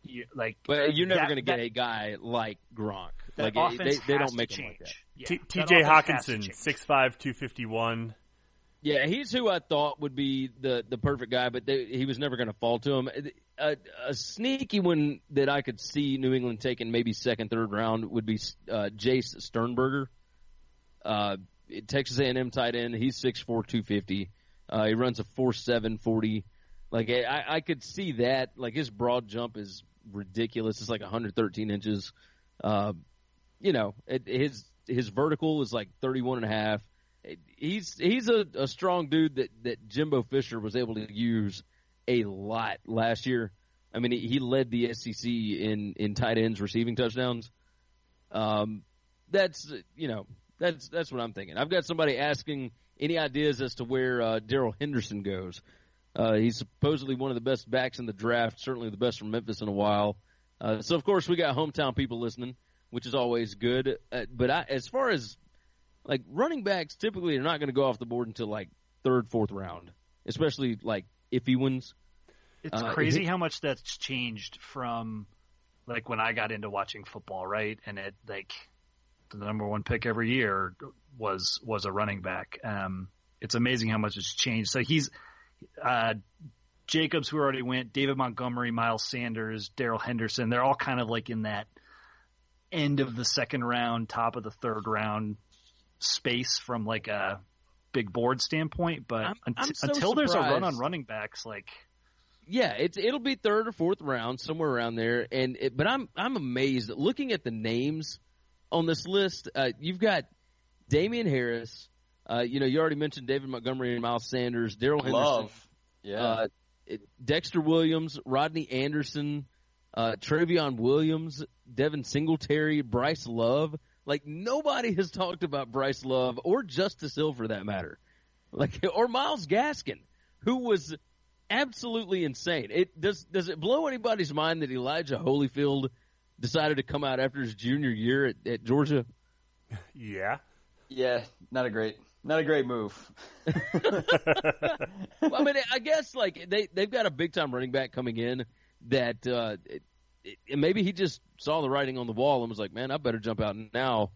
you, like, But you're never going to get that- a guy like Gronk. that Like it- offense they, they don't make to him like that. change. Yeah, T- T.J. offense has to Hockenson, change. 6'5", 251. Yeah, he's who I thought would be the the perfect guy, but they, he was never going to fall to him. A, a sneaky one that I could see New England taking maybe second, third round would be uh, Jace Sternberger, uh, Texas A&M tight end. He's 6'4", 250. Uh, he runs a four seven forty. Like I, I could see that. Like his broad jump is ridiculous. It's like 113 inches. Uh, you know, it, his his vertical is like 31 and a half he's he's a, a strong dude that that Jimbo Fisher was able to use a lot last year. I mean, he, he led the SEC in in tight ends receiving touchdowns. Um, that's you know that's that's what I'm thinking. I've got somebody asking any ideas as to where uh, Darrell Henderson goes. Uh, he's supposedly one of the best backs in the draft, certainly the best from Memphis in a while. Uh, so of course we got hometown people listening, which is always good. Uh, but I, as far as like running backs typically are not going to go off the board until like third, fourth round, especially like if he wins. It's Uh, crazy how much that's changed from like when I got into watching football, right? And it like the number one pick every year was was a running back. Um, it's amazing how much it's changed. So he's uh, Jacobs, who already went, David Montgomery, Miles Sanders, Darrell Henderson. They're all kind of like in that end of the second round, top of the third round space from like a big board standpoint. But I'm- unt- I'm so until there's a run on running backs, like Yeah, it's it'll be third or fourth round somewhere around there. And it, but I'm I'm amazed looking at the names on this list. Uh, you've got Damien Harris. Uh, you know, you already mentioned David Montgomery and Miles Sanders, Darrell Henderson. Love. Yeah. Uh, it- Dexter Williams, Rodney Anderson, uh, Trayveon Williams, Devin Singletary, Bryce Love. Like nobody has talked about Bryce Love or Justice Hill for that matter, like or Myles Gaskin, who was absolutely insane. It does does it blow anybody's mind that Elijah Holyfield decided to come out after his junior year at, at Georgia? Yeah. yeah. Not a great, not a great move. well, I mean, I guess like they they've got a big time running back coming in that uh, it, it, maybe he just saw the writing on the wall and was like, man, I better jump out now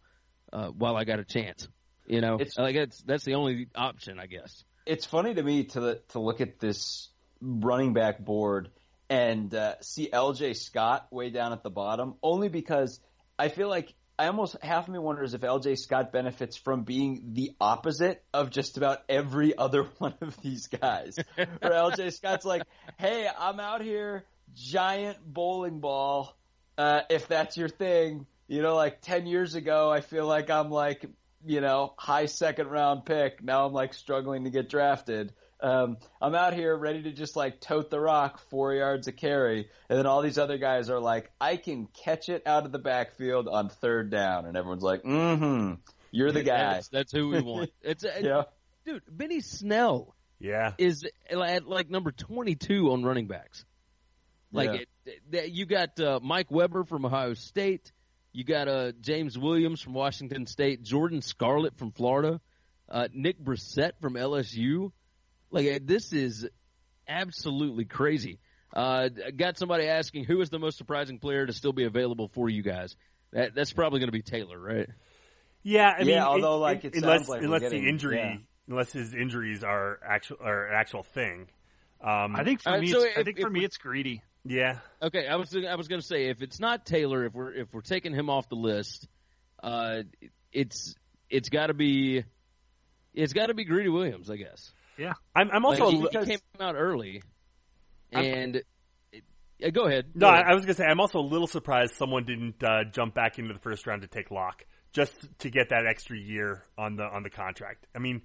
uh, while I got a chance. You know, It's- like that's that's the only option, I guess. it's funny to me to to look at this running back board and uh, see L.J. Scott way down at the bottom, only because I feel like I almost half of me wonders if L.J. Scott benefits from being the opposite of just about every other one of these guys. Where L.J. Scott's like, "Hey, I'm out here, giant bowling ball. Uh, if that's your thing, you know, like ten years ago, I feel like I'm like you know, high second round pick. Now I'm like struggling to get drafted. Um, I'm out here ready to just like tote the rock four yards a carry. And then all these other guys are like, I can catch it out of the backfield on third down. And everyone's like, mm hmm, you're the guy. That's, that's who we want. It's uh, Yeah. dude. Benny Snell Yeah. is at like number twenty two on running backs. Like Yeah. it, it, you got uh, Mike Weber from Ohio State. You got uh, James Williams from Washington State, Jordan Scarlett from Florida, uh, Nick Brossette from LSU. Like uh, this is absolutely crazy. Uh, got somebody asking who is the most surprising player to still be available for you guys. That, that's probably going to be Taylor, right? Yeah, I Yeah, mean, although, like, it unless sounds like unless getting- the injury, yeah. unless his injuries are actual are an actual thing. Um, I think for Uh, me, so it's, I think for me we- it's greedy. yeah, Okay, I was I was going to say if it's not Taylor, if we're if we're taking him off the list, uh, it's it's got to be it's got to be Greedy Williams, I guess. I'm, I'm also Like, a he, li- he came out early, and it, yeah, go ahead. no. Go I, ahead. I was gonna say I'm also a little surprised someone didn't uh, jump back into the first round to take Lock just to get that extra year on the on the contract. I mean,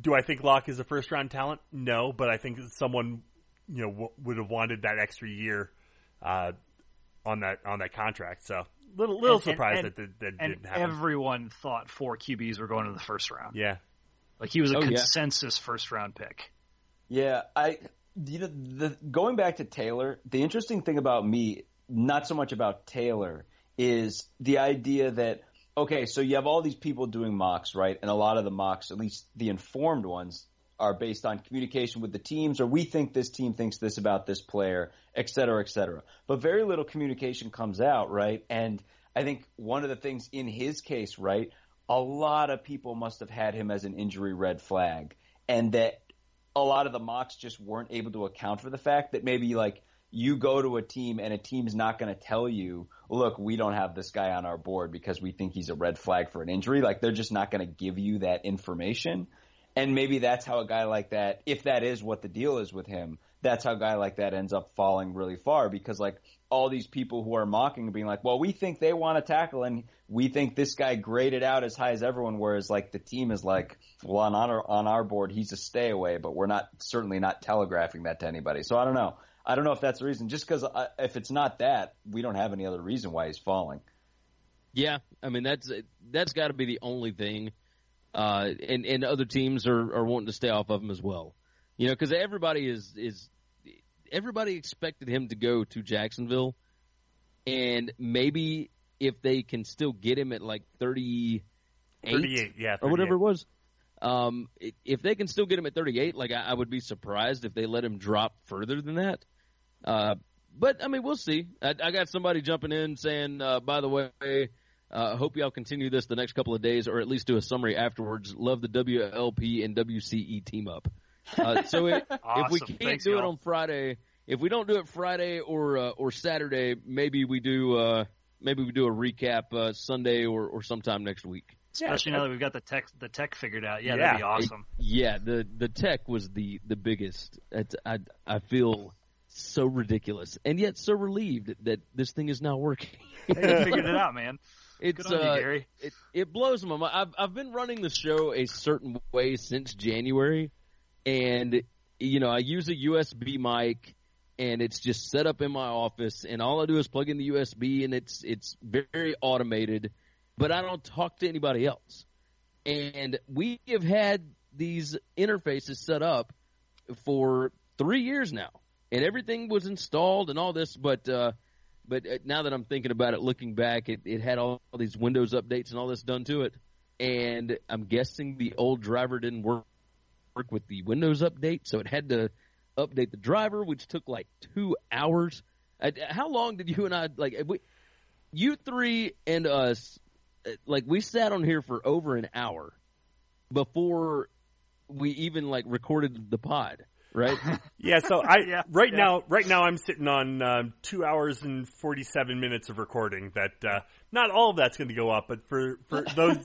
do I think Lock is a first round talent? No, but I think someone you know w- would have wanted that extra year uh, on that on that contract. So little little And- and- surprised and- that that, that And didn't happen. everyone thought four QBs were going to the first round. yeah. Like he was a Oh, yeah. consensus first round pick. Yeah, I you know the going back to Taylor, the interesting thing about me, not so much about Taylor, is the idea that okay, so you have all these people doing mocks, right? And a lot of the mocks, at least the informed ones, are based on communication with the teams, or we think this team thinks this about this player, et cetera, et cetera. But very little communication comes out, right? And I think one of the things in his case, right, a lot of people must have had him as an injury red flag, and that a lot of the mocks just weren't able to account for the fact that maybe like you go to a team and a team's not going to tell you, look, we don't have this guy on our board because we think he's a red flag for an injury. Like they're just not going to give you that information. And maybe that's how a guy like that, if that is what the deal is with him, that's how a guy like that ends up falling really far because like all these people who are mocking being like, well, we think they want to tackle and we think this guy graded out as high as everyone, whereas like the team is like, well, on our, on our board, he's a stay away, but we're not certainly not telegraphing that to anybody. So I don't know. I don't know if that's the reason. Just because if it's not that, we don't have any other reason why he's falling. Yeah, I mean that's that's got to be the only thing, uh, and and other teams are, are wanting to stay off of him as well, you know, because everybody is is everybody expected him to go to Jacksonville, and maybe if they can still get him at like thirty eight 38, yeah, or whatever it was, um, if they can still get him at thirty eight, like I, I would be surprised if they let him drop further than that. Uh, but I mean, we'll see. I, I got somebody jumping in saying, uh, by the way, uh, hope y'all continue this the next couple of days, or at least do a summary afterwards. Love the WLP and WCE team up. Uh, so if, if we can't Thanks, do it y'all. on Friday, if we don't do it Friday or uh, or Saturday, maybe we do uh, maybe we do a recap uh, Sunday or, or sometime next week. Especially now that we've got the tech the tech figured out. Yeah, Yeah. that'd be awesome. Yeah, the the tech was the the biggest. It's, I I feel so ridiculous and yet so relieved that this thing is now working. Hey, you figured it out, man. It's Good on you, uh, Gary. it it blows my mind. I've I've been running the show a certain way since January, and you know I use a USB mic, and it's just set up in my office, and all I do is plug in the USB, and it's it's very automated, but I don't talk to anybody else. And we have had these interfaces set up for three years now, and everything was installed and all this, but. uh but uh, now that I'm thinking about it, looking back, it, it had all, all these Windows updates and all this done to it. And I'm guessing the old driver didn't work work with the Windows update, so it had to update the driver, which took like two hours. Uh, how long did you and I like? We, you three and us, uh, like we sat on here for over an hour before we even like recorded the pod, right? Yeah, so I Yeah, right yeah. now right now I'm sitting on um, two hours and forty seven minutes of recording. That uh, not all of that's going to go up, but for for those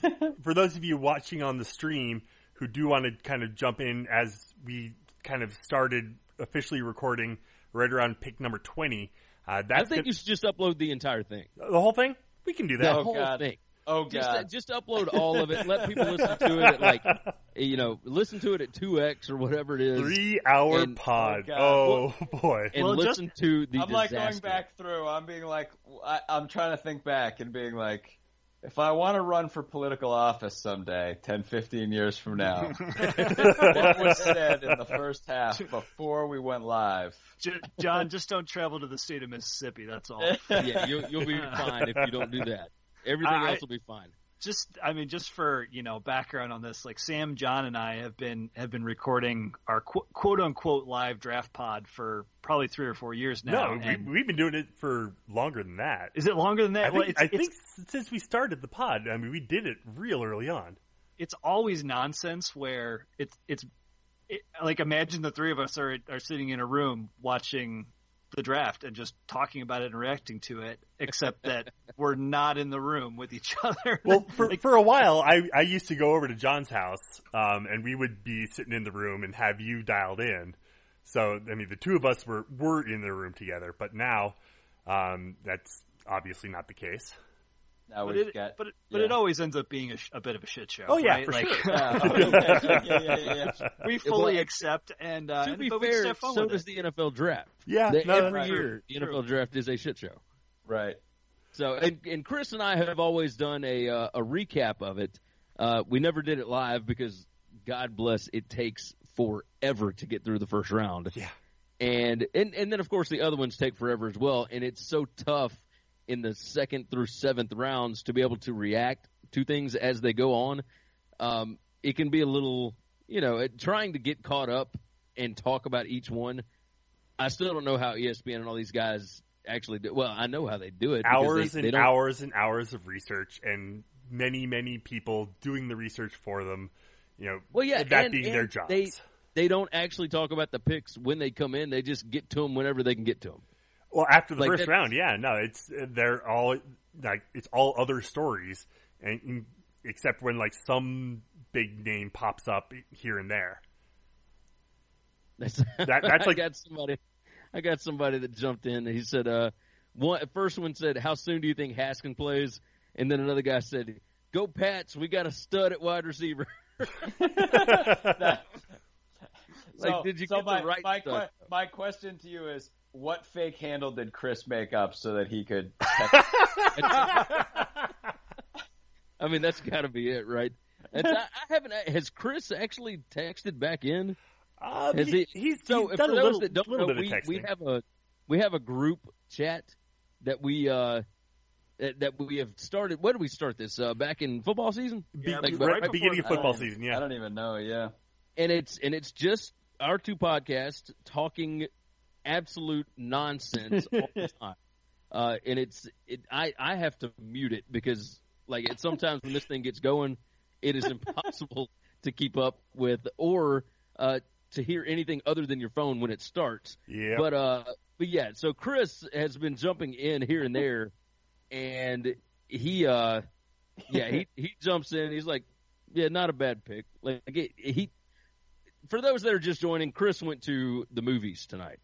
for those of you watching on the stream who do want to kind of jump in as we kind of started officially recording right around pick number twenty. Uh, I that's think gonna- you should just upload the entire thing. the whole thing. We can do The that. Oh, whole God. thing. Oh Just, God! just upload all of it. Let people listen to it at like, you know, listen to it at two x or whatever it is, Three hour And- pod. Oh, Oh, boy. and Well, just- listen to the I'm like going back through. I'm being like, I, I'm trying to think back and being like, if I want to run for political office someday, 10, 15 years from now, what was said in the first half before we went live? John, just don't travel to the state of Mississippi. That's all. Yeah, you'll, you'll be fine if you don't do that. Everything I- else will be fine. Just I mean just for you know background on this like Sam John and I have been have been recording our qu- quote unquote live draft pod for probably 3 or 4 years now no, and- we, we've been doing it for longer than that. is it longer than that I Well, think, it's, I it's, think s- since we started the pod, I mean, we did it real early on. it's always nonsense where it's it's it, like imagine the three of us are are sitting in a room watching the draft and just talking about it and reacting to it except that we're not in the room with each other Well, for, Like, for a while, I, I used to go over to John's house, um, and we would be sitting in the room and have you dialed in. So, I mean, the two of us were, were in the room together, but now, um, that's obviously not the case. Now but we've it, got. but it, but yeah. it always ends up being a, sh- a bit of a shit show. Oh, yeah, right? for like, sure. Oh, yeah, yeah, we fully well, accept and uh, to and- be but fair, have fun so does it. the NFL draft. Yeah, The- no, every that's year, the True. NFL draft is a shit show. Right. So, and, and Chris and I have always done a uh, a recap of it. Uh, we never did it live because God bless, it takes forever to get through the first round. Yeah. And and and then of course the other ones take forever as well, and it's so tough in the second through seventh rounds to be able to react to things as they go on. Um, it can be a little, you know, it, trying to get caught up and talk about each one. I still don't know how ESPN and all these guys actually do. Well, I know how they do it. hours they, and they hours and hours of research and many many people doing the research for them you know Well, yeah, that and- being and their jobs They they don't actually talk about the picks when they come in. They just get to them whenever they can get to them. Well after the like first round yeah no it's they're all like it's all other stories and and- except when like some big name pops up here and there That's that's I got somebody. I got somebody that jumped in. He said, uh, one first one said, "How soon do you think Haskin plays?" And then another guy said, "Go Pats! We got a stud at wide receiver." Like, so, did you so get the my, right my, stuff? que- my question to you is, what fake handle did Chris make up so that he could? I mean, that's got to be it, right? It's, I, I haven't. Has Chris actually texted back in? um, Has he, he- he's, So he's done for a those little, that don't know, we, we have a we have a group chat that we uh that, that we have started. When did we start this? Uh, back in football season, Be- Yeah, right, right before- beginning of football season yeah I don't even know. Yeah. and it's and it's just our two podcasts talking absolute nonsense all the time. Uh, and it's it, I I have to mute it because like it sometimes when this thing gets going, it is impossible to keep up with or uh, to hear anything other than your phone when it starts. yeah But uh, but yeah, so Chris has been jumping in here and there, and he uh, yeah, he he jumps in. He's like, yeah, not a bad pick. Like it, he, for those that are just joining, Chris went to the movies tonight.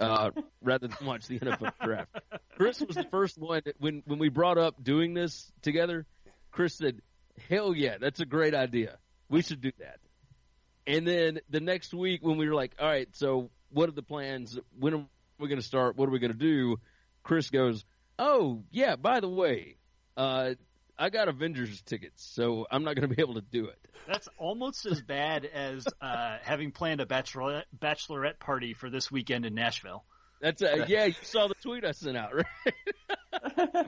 Uh, rather than watch the NFL draft, Chris was the first one when when we brought up doing this together. Chris said, "Hell yeah, that's a great idea. We should do that." And then the next week, when we were like, "All right, so what are the plans? When are we going to start? What are we going to do?" Chris goes, "Oh yeah, by the way, uh, I got Avengers tickets, so I'm not going to be able to do it." That's almost as bad as uh, having planned a bachelorette bachelorette party for this weekend in Nashville. That's uh, yeah. You saw the tweet I sent out, right?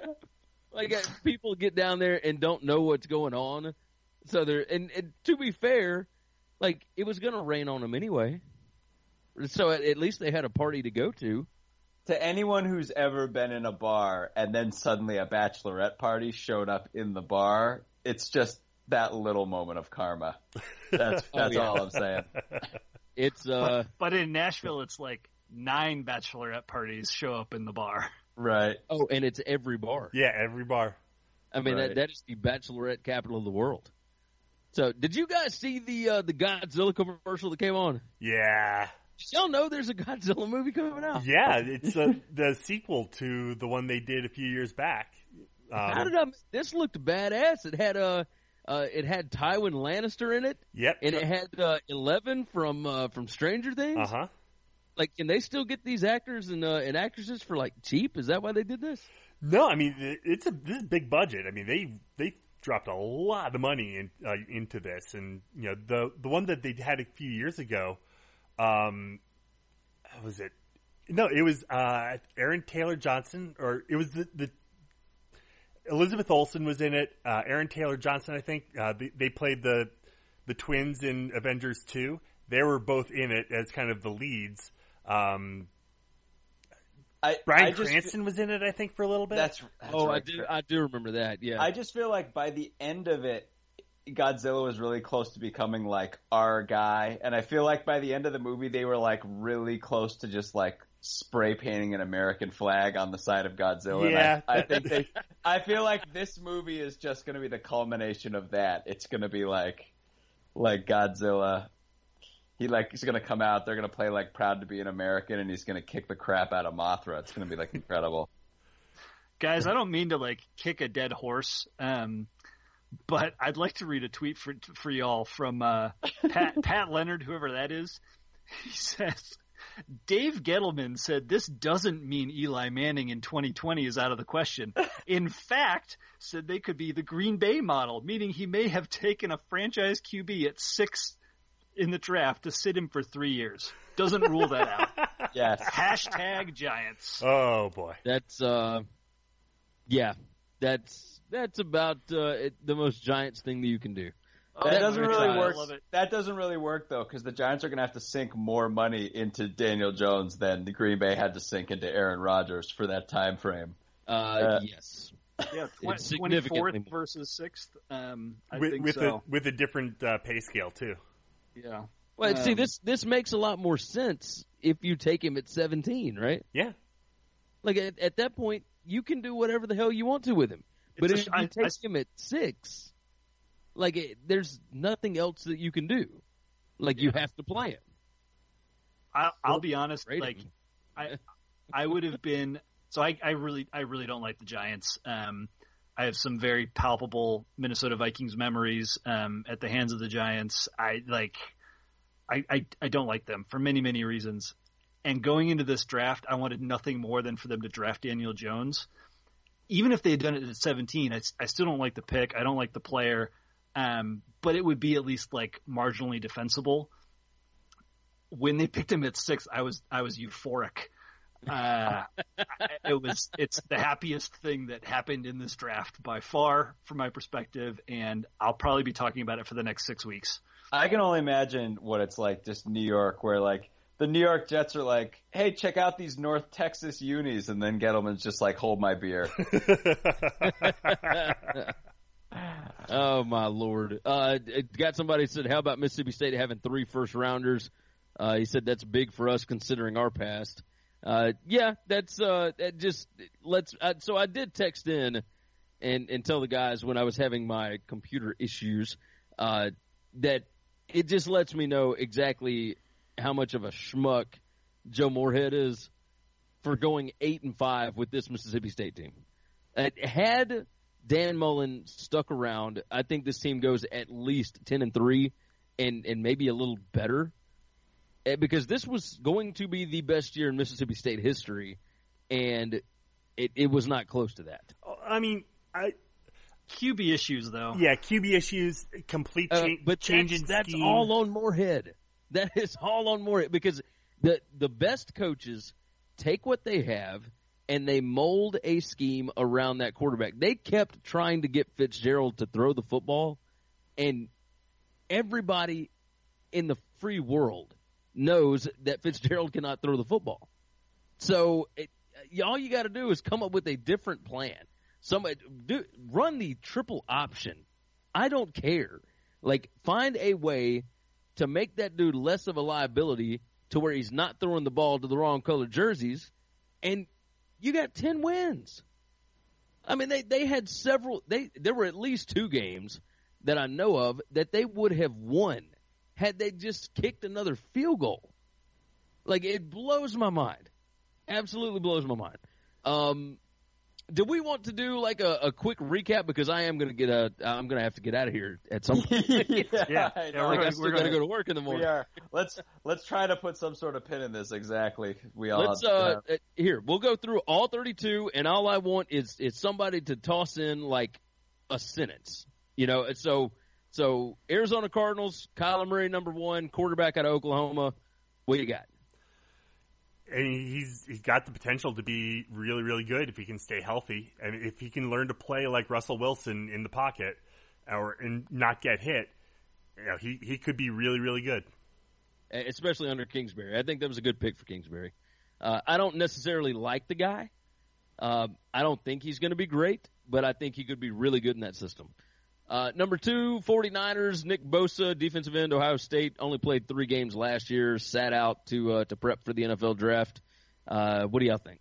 like uh, people get down there and don't know what's going on, so they're and, and to be fair, like it was going to rain on them anyway, so at, at least they had a party to go to. To anyone who's ever been in a bar and then suddenly a bachelorette party showed up in the bar, it's just that little moment of karma. That's Oh, yeah. all I'm saying. It's uh But in Nashville, it's like nine bachelorette parties show up in the bar. Right. oh, and it's every bar. yeah every bar I mean Right. that that is the bachelorette capital of the world. So, did you guys see the uh, the Godzilla commercial that came on? yeah Did y'all know there's a Godzilla movie coming out? Yeah, it's uh, the sequel to the one they did a few years back. How Um, did I? This looked badass. It had uh, uh, it had Tywin Lannister in it, yep. and it had uh, Eleven from uh, from Stranger Things. Uh huh. Like, can they still get these actors and uh, and actresses for like cheap? Is that why they did this? No, I mean it's a this is a big budget. I mean they they dropped a lot of money in, uh, into this, and you know the the one that they had a few years ago, um, what was it? No, it was uh, Aaron Taylor Johnson, or it was the, the Elizabeth Olsen was in it. Uh, Aaron Taylor Johnson, I think, uh, they, they played the the twins in Avengers Two. They were both in it as kind of the leads. Um, I, Brian I just, Cranston was in it, I think, for a little bit. That's, that's oh, I do. I do remember that. Yeah. I just feel like by the end of it, Godzilla was really close to becoming like our guy, and I feel like by the end of the movie, they were like really close to just like spray painting an American flag on the side of Godzilla. and Yeah. I, I think they. I feel like this movie is just going to be the culmination of that. It's going to be like, like Godzilla. He like he's gonna come out. They're gonna play like proud to be an American, and he's gonna kick the crap out of Mothra. It's gonna be like incredible. Guys, I don't mean to like kick a dead horse, um, but I'd like to read a tweet for for y'all from uh, Pat Pat Leonard, whoever that is. He says, Dave Gettleman said this doesn't mean Eli Manning in 2020 is out of the question. In fact, said they could be the Green Bay model, meaning he may have taken a franchise QB at six in the draft to sit him for three years. Doesn't rule that out. Yes. Hashtag Giants. Oh boy. That's uh, yeah, that's that's about uh, it, the most Giants thing that you can do. That Oh, doesn't really God, work. That doesn't really work though, because the Giants are going to have to sink more money into Daniel Jones than the Green Bay had to sink into Aaron Rodgers for that time frame. Uh, Uh, yes, Yeah, twenty fourth versus sixth. Um, I with think with so. a with a different uh, pay scale too. yeah. well, see Um, this this makes a lot more sense if you take him at 17, right? Yeah. Like at, at that point, you can do whatever the hell you want to with him. But if you I- take I- him at six, like it, there's nothing else that you can do. Like you have to play him. I, I'll be honest. Like, him. I, I would have been. So I, I really, I really don't like the Giants. Um, I have some very palpable Minnesota Vikings memories um, at the hands of the Giants. I like, I, I, I don't like them for many, many reasons. And going into this draft, I wanted nothing more than for them to draft Daniel Jones. Even if they had done it at 17, I still don't like the pick. I don't like the player. Um, but it would be at least like marginally defensible when they picked him at six, I was I was euphoric. Uh, it was it's the happiest thing that happened in this draft by far, from my perspective, and I'll probably be talking about it for the next six weeks. I can only imagine what it's like just New York, where like the New York Jets are like, "Hey, check out these North Texas unis," and then Gettleman's just like, "Hold my beer." Oh my lord! Uh, it got somebody said, "How about Mississippi State having three first rounders?" Uh, he said that's big for us considering our past. Uh, yeah, that's uh, that just let's. Uh, so I did text in and and tell the guys when I was having my computer issues uh, that it just lets me know exactly how much of a schmuck Joe Moorhead is for going eight and five with this Mississippi State team. Uh, had Dan Mullen stuck around, I think this team goes at least ten and three, and and maybe a little better, Uh, because this was going to be the best year in Mississippi State history, and it it was not close to that. I mean, I QB issues, though. yeah, QB issues, complete Uh, but change that's, in that's scheme. all on Moorhead. That is all on Moorhead because the the best coaches take what they have and they mold a scheme around that quarterback. They kept trying to get Fitzgerald to throw the football, and everybody in the free world knows that Fitzgerald cannot throw the football. So it, all you got to do is come up with a different plan. Somebody do run the triple option. I don't care. Like find a way to make that dude less of a liability to where he's not throwing the ball to the wrong colored jerseys, and you got ten wins. I mean, they they had several. They there were at least two games that I know of that they would have won had they just kicked another field goal. Like it blows my mind. Absolutely blows my mind. Um, do we want to do like a, a quick recap because I am going to get a I'm going to have to get out of here at some point. yeah, Yeah. I Yeah, know. like I still we're got to gonna- go to work in the morning. we are. Let's let's try to put some sort of pin in this. Exactly. We all. Let's uh, uh, here we'll go through all 32, and all I want is is somebody to toss in like a sentence, you know. So so Arizona Cardinals, Kyler Murray, number one quarterback out of Oklahoma. What you got? And he's he's got the potential to be really really good if he can stay healthy and if he can learn to play like Russell Wilson in the pocket or and not get hit. You know, he he could be really really good. especially under Kingsbury. I think that was a good pick for Kingsbury. Uh, I don't necessarily like the guy. Uh, I don't think he's going to be great, but I think he could be really good in that system. Uh, number two, 49ers, Nick Bosa, defensive end, Ohio State, only played three games last year, sat out to uh, to prep for the NFL draft. Uh, what do y'all think?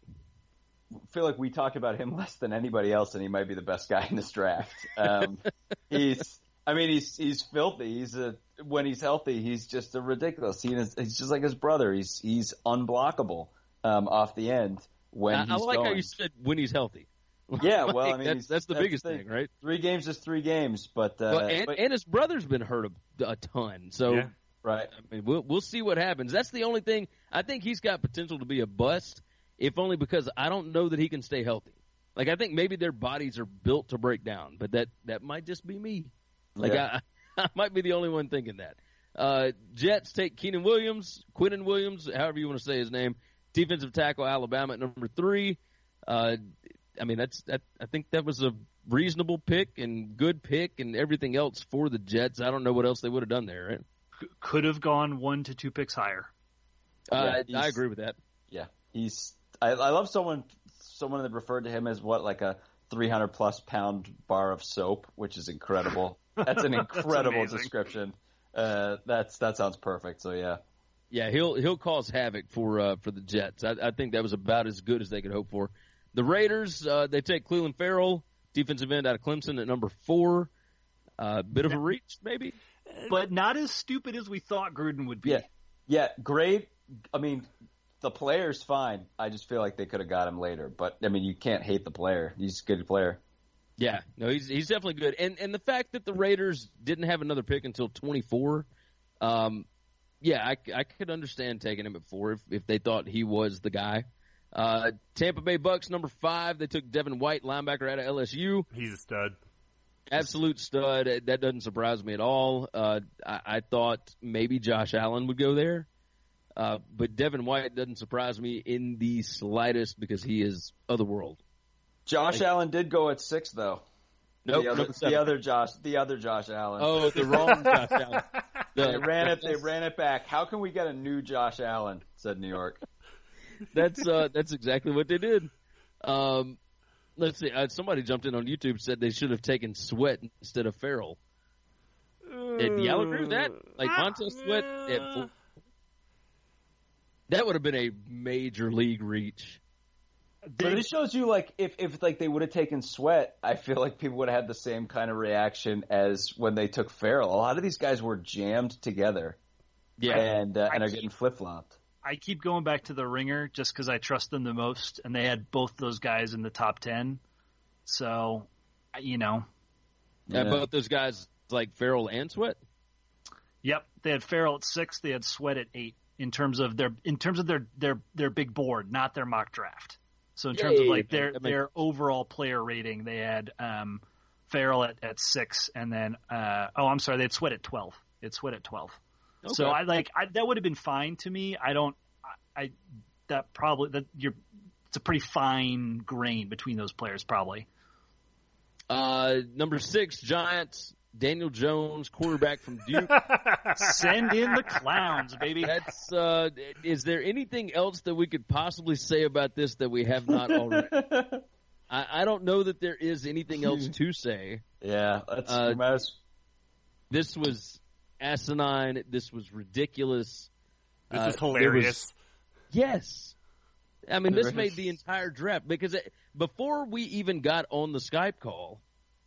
feel like we talked about him less than anybody else, and he might be the best guy in this draft. Um, he's, I mean, he's he's filthy. He's a when he's healthy, he's just a ridiculous. He is, he's just like his brother. He's he's unblockable um, off the end when I, he's I like going. how you said when he's healthy. Yeah, well, Like, I mean, that's, that's the that's biggest thing. thing, right? three games is three games, but, uh, Well, and, but- and his brother's been hurt a, a ton, so Yeah. right. I mean, we'll we'll see what happens. That's the only thing. I think he's got potential to be a bust, if only because I don't know that he can stay healthy. Like I think maybe their bodies are built to break down, but that that might just be me. Like Yeah. I, I might be the only one thinking that. Uh, Jets take Keenan Williams, Quinnen Williams, however you want to say his name, defensive tackle Alabama at number three. Uh, I mean, that's that. I think that was a reasonable pick and good pick and everything else for the Jets. I don't know what else they would have done there. Right? C- Could have gone one to two picks higher. Uh, Yeah, I agree with that. Yeah, he's. I, I love someone. Someone that referred to him as what, like a 300 plus pound bar of soap, which is incredible. That's an incredible amazing. description. Uh, that's that sounds perfect. So yeah, Yeah, he'll he'll cause havoc for uh, for the Jets. I, I think that was about as good as they could hope for. The Raiders uh, they take Clelin Ferrell, defensive end out of Clemson at number four. Uh, bit of a reach, maybe. But not as stupid as we thought Gruden would be. yeah, yeah, great. I mean, the player's fine. I just feel like they could have got him later. But I mean, you can't hate the player. He's a good player. Yeah, no, he's he's definitely good. And and the fact that the Raiders didn't have another pick until 24, um, yeah, I, I could understand taking him at four if if they thought he was the guy. Uh, Tampa Bay Bucks number five. They took Devin White, linebacker out of LSU. He's a stud. absolute stud. That doesn't surprise me at all. Uh, I, I thought maybe Josh Allen would go there, uh, but Devin White doesn't surprise me in the slightest because he is otherworld. Josh Allen did go at six though. Nope, the other, the other Josh, the other Josh Allen. Oh, the wrong Josh Allen. The- They ran it. They ran it back. How can we get a new Josh Allen? Said New York. That's uh, that's exactly what they did. Um, let's see. Uh, somebody jumped in on YouTube said they should have taken Sweat instead of Ferrell. Uh, do y'all agree with that? Like Montez Sweat at four. That would have been a major league reach. But it shows you like if if like they would have taken Sweat, I feel like people would have had the same kind of reaction as when they took Ferrell. A lot of these guys were jammed together Yeah, and uh, and are getting flip flopped. I keep going back to the ringer just because I trust them the most, and they had both those guys in the top ten. So, you know, yeah. both those guys like Ferrell and Sweat. yep, they had Ferrell at six, they had Sweat at eight in terms of their in terms of their their their big board, not their mock draft. So in Yeah, terms yeah, of like their that makes- their overall player rating, they had um, Ferrell at, at six, and then uh, oh, I'm sorry, they had Sweat at twelve. It's Sweat at twelve. So I like I, that would have been fine to me. I don't. I, I that probably that you're. It's a pretty fine grain between those players, probably. Uh, number six, Giants. Daniel Jones, quarterback from Duke. Send in the clowns, baby. That's. Uh, is there anything else that we could possibly say about this that we have not already? I, I don't know that there is anything else to say. yeah, that's Uh, you might as- This was asinine. This was ridiculous. This Uh, is there was- hilarious. Yes. I mean, this made the entire draft because it, before we even got on the Skype call,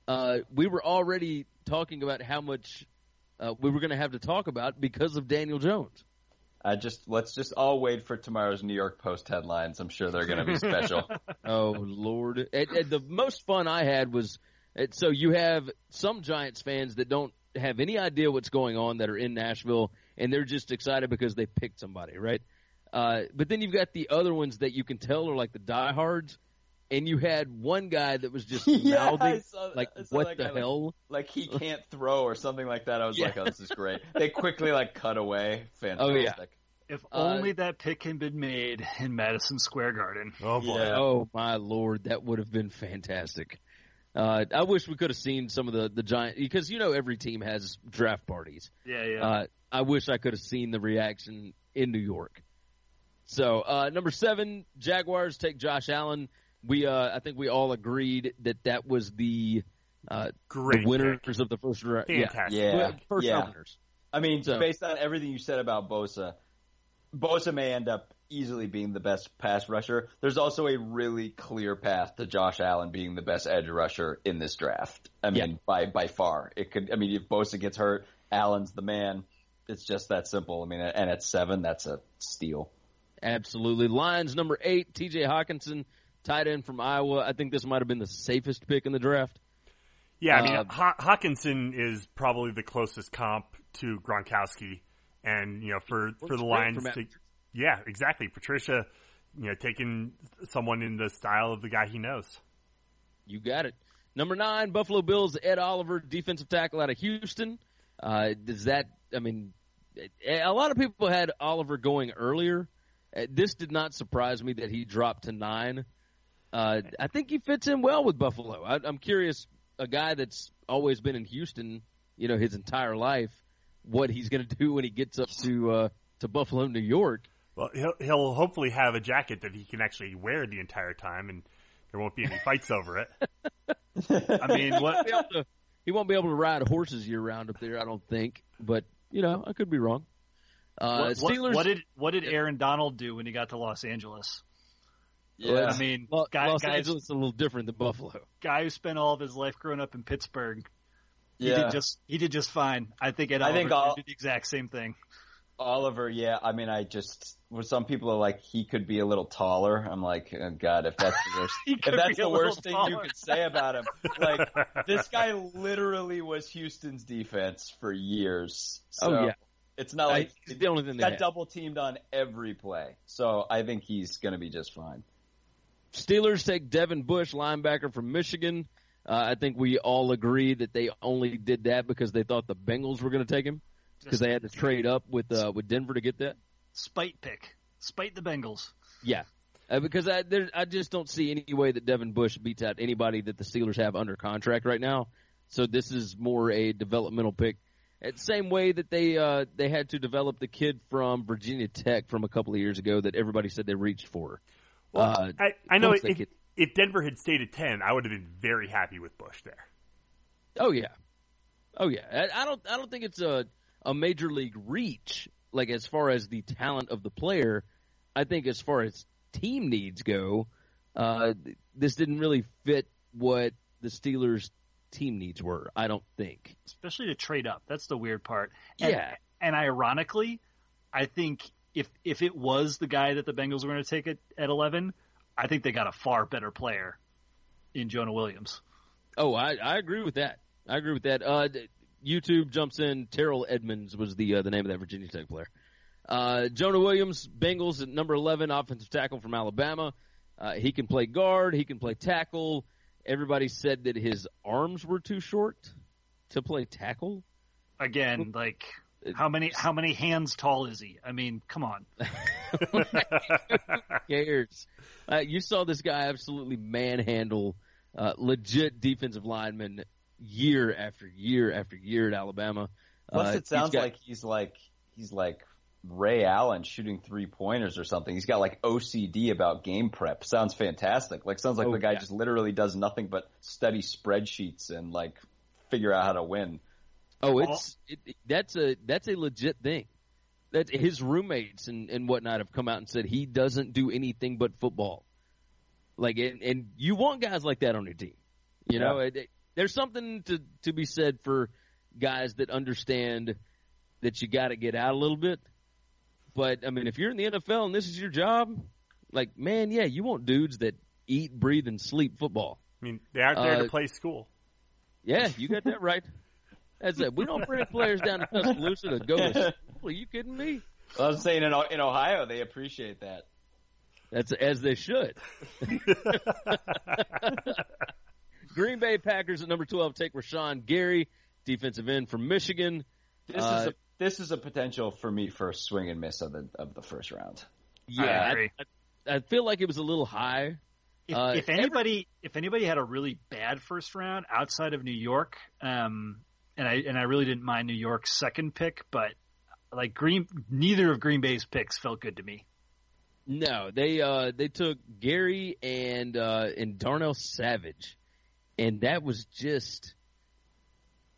uh, we were already talking about how much uh, we were going to have to talk about because of Daniel Jones. I just let's just all wait for tomorrow's New York Post headlines. I'm sure they're going to be special. Oh Lord! And, and the most fun I had was it, so you have some Giants fans that don't have any idea what's going on that are in Nashville and they're just excited because they picked somebody, right? Uh, but then you've got the other ones that you can tell are like the diehards, and you had one guy that was just Yeah, mouthing saw like, "What the guy, hell?" like he can't throw or something like that. I was Yeah. like, oh, this is great. They quickly like cut away. Fantastic. Oh, yeah. If Uh, only that pick had been made in Madison Square Garden. Oh boy. Yeah. Oh my lord, that would have been fantastic. Uh, I wish we could have seen some of the the giant because you know every team has draft parties. Yeah, yeah. Uh, I wish I could have seen the reaction in New York. So uh, number seven, Jaguars take Josh Allen. We uh, I think we all agreed that that was the uh, Great the winners pick. of the first round. Yeah, Fantastic. Yeah. first yeah. round winners. I mean, So- based on everything you said about Bosa, Bosa may end up easily being the best pass rusher. There's also a really clear path to Josh Allen being the best edge rusher in this draft. I mean, Yeah. by by far, it could. I mean, if Bosa gets hurt, Allen's the man. It's just that simple. I mean, and at seven, that's a steal. Absolutely. Lions number eight, T.J. Hockenson, tight end from Iowa. I think this might have been the safest pick in the draft. Yeah, I mean, Uh, Haw- Hawkinson is probably the closest comp to Gronkowski, and you know, for for the great Lions, for Matt to, yeah, exactly. Patricia, you know, taking someone in the style of the guy he knows. You got it. Number nine, Buffalo Bills, Ed Oliver, defensive tackle out of Houston. Uh, does that, I mean, a lot of people had Oliver going earlier. Uh, This did not surprise me that he dropped to nine. Uh, I think he fits in well with Buffalo. I, I'm curious, a guy that's always been in Houston, you know, his entire life, what he's going to do when he gets up to uh, to Buffalo, New York. Well, he'll he'll hopefully have a jacket that he can actually wear the entire time, and there won't be any fights over it. I mean, what Be able to- he won't be able to ride horses year round up there, I don't think. But you know, I could be wrong. Uh, what, what- Steelers. what did what did Aaron Donald do when he got to Los Angeles? Yeah. I mean, Lo- guy, Los guys, Angeles is a little different than Buffalo. guy who spent all of his life growing up in Pittsburgh. He Yeah. did just he did just fine. I think Ed I think Oliver all- did the exact same thing. Oliver, yeah. I mean, I just, well, some people are like, he could be a little taller. I'm like, oh God, if that's the worst, if that's the worst thing you taller. could say about him, like, this guy literally was Houston's defense for years. So Oh, yeah. It's not I- like he's the only thing he they got double teamed on every play. So I think he's going to be just fine. Steelers take Devin Bush, linebacker from Michigan. Uh, I think we all agree that they only did that because they thought the Bengals were going to take him because they had to trade up with uh, with Denver to get that. Spite pick, spite the Bengals. Yeah, uh, because I there, I just don't see any way that Devin Bush beats out anybody that the Steelers have under contract right now. So this is more a developmental pick. At the same way that they uh, they had to develop the kid from Virginia Tech from a couple of years ago that everybody said they reached for. Well, Uh, I, I know if, they get- if Denver had stayed at ten, I would have been very happy with Bush there. Oh yeah, oh yeah. I, I don't I don't think it's a a major league reach like as far as the talent of the player. I think as far as team needs go, uh, this didn't really fit what the Steelers' team needs were. I don't think. especially to trade up. That's the weird part. And, Yeah. And ironically, I think if if it was the guy that the Bengals were going to take at, at 11, I think they got a far better player in Jonah Williams. Oh, I, I agree with that. I agree with that. Uh, YouTube jumps in. Terrell Edmunds was the uh, the name of that Virginia Tech player. Uh, Jonah Williams, Bengals at number eleven, offensive tackle from Alabama. Uh, he can play guard. He can play tackle. Everybody said that his arms were too short to play tackle. Again, like how many how many hands tall is he? I mean, come on. Who cares? Uh, you saw this guy absolutely manhandle uh, legit defensive linemen year after year after year at Alabama. Plus, Uh, it he's sounds got- like he's like he's like Ray Allen shooting three pointers or something. He's got like OCD about game prep. Sounds fantastic. Like sounds like Oh, the guy yeah. just literally does nothing but study spreadsheets and like figure out how to win. Oh, it's it, it- that's a that's a legit thing. That his roommates and and whatnot have come out and said he doesn't do anything but football. Like and, and you want guys like that on your team. You know, it, it- there's something to to be said for guys that understand that you got to get out a little bit. But I mean, if you're in the NFL and this is your job, like man, yeah, you want dudes that eat, breathe, and sleep football. I mean, they aren't there Uh, to play school. Yeah, you got that right. That's it. We don't bring players down to Tuscaloosa to go to school. Are you kidding me? I'm saying in in Ohio they appreciate that. That's as they should. Green Bay Packers at number twelve take Rashan Gary, defensive end from Michigan. This Uh, is a this is a potential for me for a swing and miss of the of the first round. I Yeah, agree. I, I feel like it was a little high. If, Uh, if anybody if anybody had a really bad first round outside of New York, um, and I and I really didn't mind New York's second pick, but like Green, neither of Green Bay's picks felt good to me. No, they uh they took Gary and uh and Darnell Savage, and that was just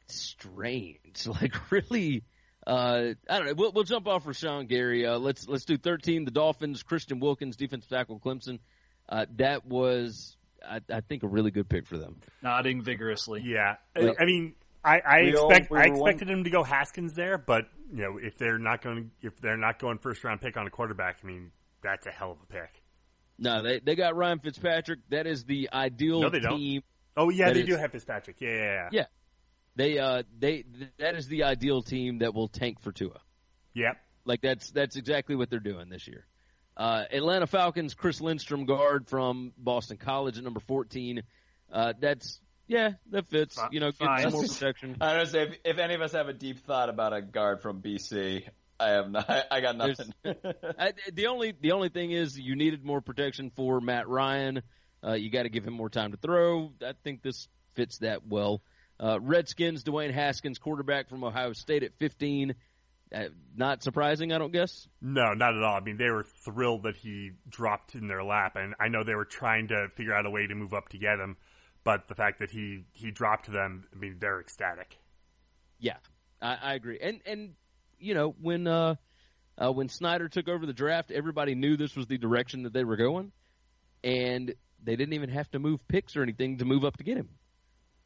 strange. Like really, uh I don't know. We'll we'll jump off for Sean Gary. Uh, let's let's do thirteen. The Dolphins, Christian Wilkins, defensive tackle, Clemson. Uh, that was I, I think a really good pick for them. Nodding vigorously. Yeah, Well- I mean, I, I We all- expect we I were one- expected him to go Haskins there, but you know, if they're not going if they're not going first round pick on a quarterback, I mean, that's a hell of a pick. No, they they got Ryan Fitzpatrick. That is the ideal No, they don't. team. Oh yeah, That they is- do have Fitzpatrick. Yeah, yeah, yeah. Yeah. They uh they that is the ideal team that will tank for Tua. Yep. Like that's that's exactly what they're doing this year. Uh, Atlanta Falcons, Chris Lindstrom, guard from Boston College at number fourteen. Uh, that's yeah, that fits. Fi- You know, get some more protection. I don't say if, if any of us have a deep thought about a guard from BC. I have not. I got nothing. I, the only the only thing is you needed more protection for Matt Ryan. Uh, you got to give him more time to throw. I think this fits that well. Uh, Redskins, Dwayne Haskins, quarterback from Ohio State at 15. Uh, not surprising, I don't guess. No, not at all. I mean, they were thrilled that he dropped in their lap, and I know they were trying to figure out a way to move up to get him, but the fact that he he dropped them, I mean, they're ecstatic. Yeah, I, I agree. And and you know when uh, uh, when Snyder took over the draft, everybody knew this was the direction that they were going, and they didn't even have to move picks or anything to move up to get him.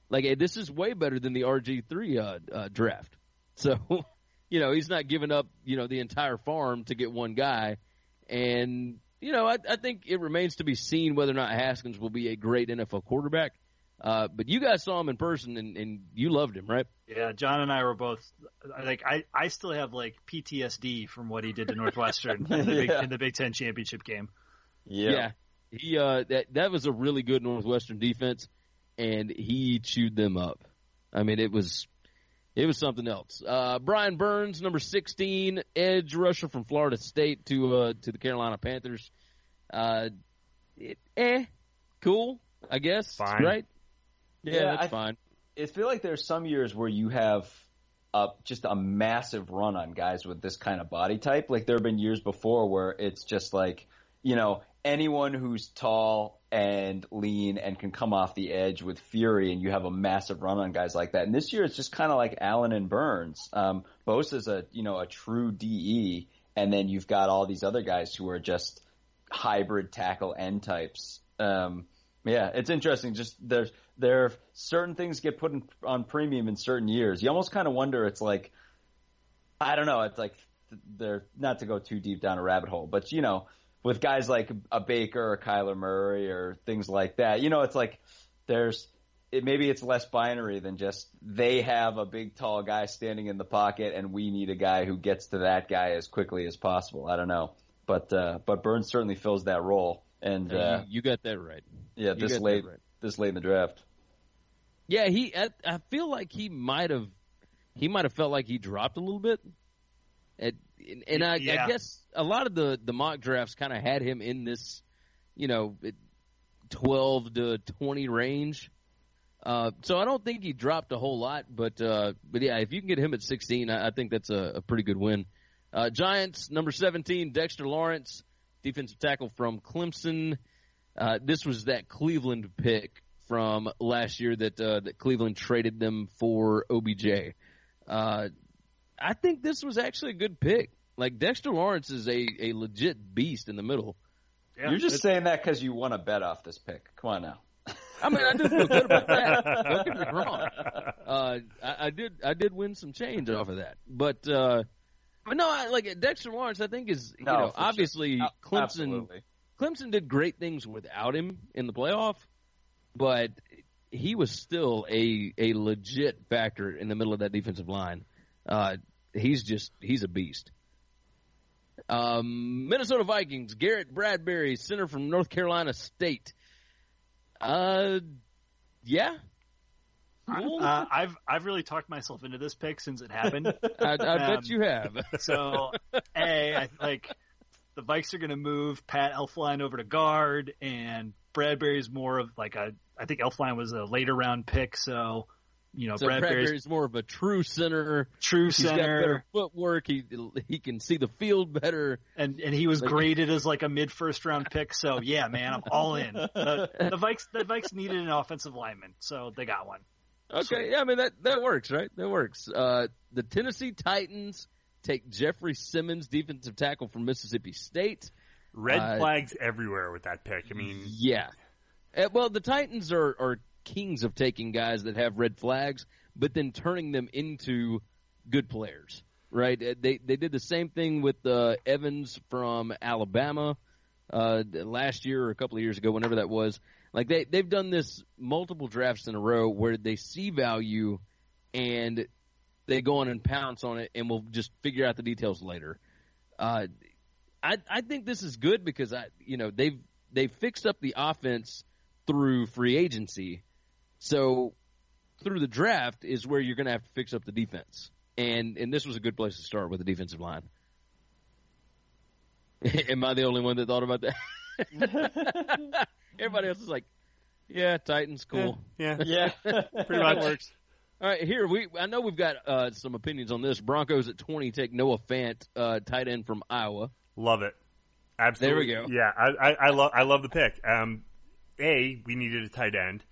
Like this is way better than the RG three uh, uh, draft. So you know he's not giving up you know the entire farm to get one guy, and you know I, I think it remains to be seen whether or not Haskins will be a great NFL quarterback. Uh, but you guys saw him in person and, and you loved him, right? Yeah, John and I were both like I, I still have like PTSD from what he did to Northwestern in, the Big, in the Big Ten championship game. yeah. He uh that that was a really good Northwestern defense and he chewed them up. I mean it was it was something else. Uh Brian Burns, number sixteen, edge rusher from Florida State to uh to the Carolina Panthers. Uh it, eh, cool, I guess. Fine. Right? Yeah, Yeah, that's I- fine. I feel like there's some years where you have uh, just a massive run on guys with this kind of body type. Like there have been years before where it's just like, you know, anyone who's tall and lean and can come off the edge with fury, and you have a massive run on guys like that. And this year it's just kind of like Allen and Burns. Um, Bosa's a you know a true DE, and then you've got all these other guys who are just hybrid tackle end types. Um, yeah, it's interesting. Just there's there certain things get put in, on premium in certain years. You almost kind of wonder. It's like I don't know. It's like they're not to go too deep down a rabbit hole, but you know, with guys like a Baker or Kyler Murray or things like that, you know, it's like there's it, maybe it's less binary than just they have a big tall guy standing in the pocket and we need a guy who gets to that guy as quickly as possible. I don't know, but uh, but Burns certainly fills that role, and uh, you, you got that right. yeah, You this late right. this late in the draft. Yeah, he. I, I feel like he might have. He might have felt like he dropped a little bit. And, and I, Yeah. I guess a lot of the the mock drafts kind of had him in this, you know, twelve to twenty range. Uh, so I don't think he dropped a whole lot, but uh, but yeah, if you can get him at sixteen, I, I think that's a, a pretty good win. Uh, Giants number seventeen, Dexter Lawrence, defensive tackle from Clemson. Uh, this was that Cleveland pick from last year that uh, that Cleveland traded them for OBJ. I think this was actually a good pick. Like Dexter Lawrence is a, a legit beast in the middle. Yeah, You're just saying that because you won a bet off this pick. Come on now. I mean, I do feel good about that. Don't get me wrong. Uh, I, I did I did win some change off of that, but uh, but no, I, like Dexter Lawrence, I think is you No, know for sure. obviously Clemson Absolutely. Clemson did great things without him in the playoff, but he was still a a legit factor in the middle of that defensive line. Uh, he's just he's a beast. Um, Minnesota Vikings, Garrett Bradbury, center from North Carolina State. Uh, yeah, cool. Uh, I've I've really talked myself into this pick since it happened. I, I um, bet you have. So, a I like the Vikes are going to move Pat Elflein over to guard, and Bradbury's more of like a. I think Elflein was a later round pick, so you know So Bradbury's, Bradbury's more of a true center. true He's got better center, footwork. He he can see the field better. and and he was Like- graded as like a mid first round pick. So yeah, man, I'm all in. The, the Vikes the Vikes needed an offensive lineman, so they got one. Okay, yeah, I mean that that works, right? That works. Uh, the Tennessee Titans take Jeffrey Simmons, defensive tackle from Mississippi State. Red Uh, flags everywhere with that pick. I mean, Yeah. Uh, well, the Titans are are kings of taking guys that have red flags, but then turning them into good players. Right? Uh, They they did the same thing with uh, Evans from Alabama uh, last year or a couple of years ago, whenever that was. Like they they've done this multiple drafts in a row where they see value and they go on and pounce on it, and we'll just figure out the details later. Uh, I I think this is good because I you know they've they've fixed up the offense through free agency, so through the draft is where you're going to have to fix up the defense, and and this was a good place to start with the defensive line. Am I the only one that thought about that? Everybody else is like, yeah, Titans, cool. Yeah, Yeah. pretty much. works. All right, here we. I know we've got uh, some opinions on this. Broncos at twenty take Noah Fant, uh, tight end from Iowa. Love it. Absolutely. There we go. Yeah, I, I, I love I love the pick. Um, a we needed a tight end.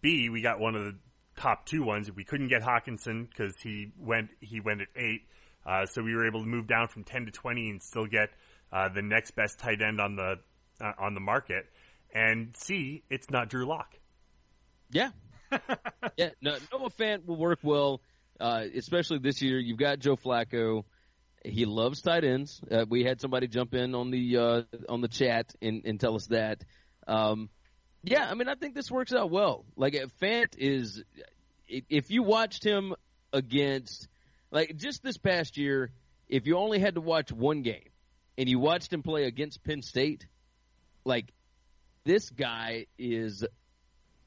B we got one of the top two ones. We couldn't get Hockenson because he went he went at eight. Uh, so we were able to move down from ten to twenty and still get uh, the next best tight end on the uh, on the market. And C it's not Drew Lock. Yeah, yeah. No, Noah Fant will work well, uh, especially this year. You've got Joe Flacco. He loves tight ends. Uh, we had somebody jump in on the uh, on the chat and, and tell us that. Um, yeah, I mean, I think this works out well. Like uh, Fant is, if you watched him against, like just this past year, if you only had to watch one game and you watched him play against Penn State, like this guy is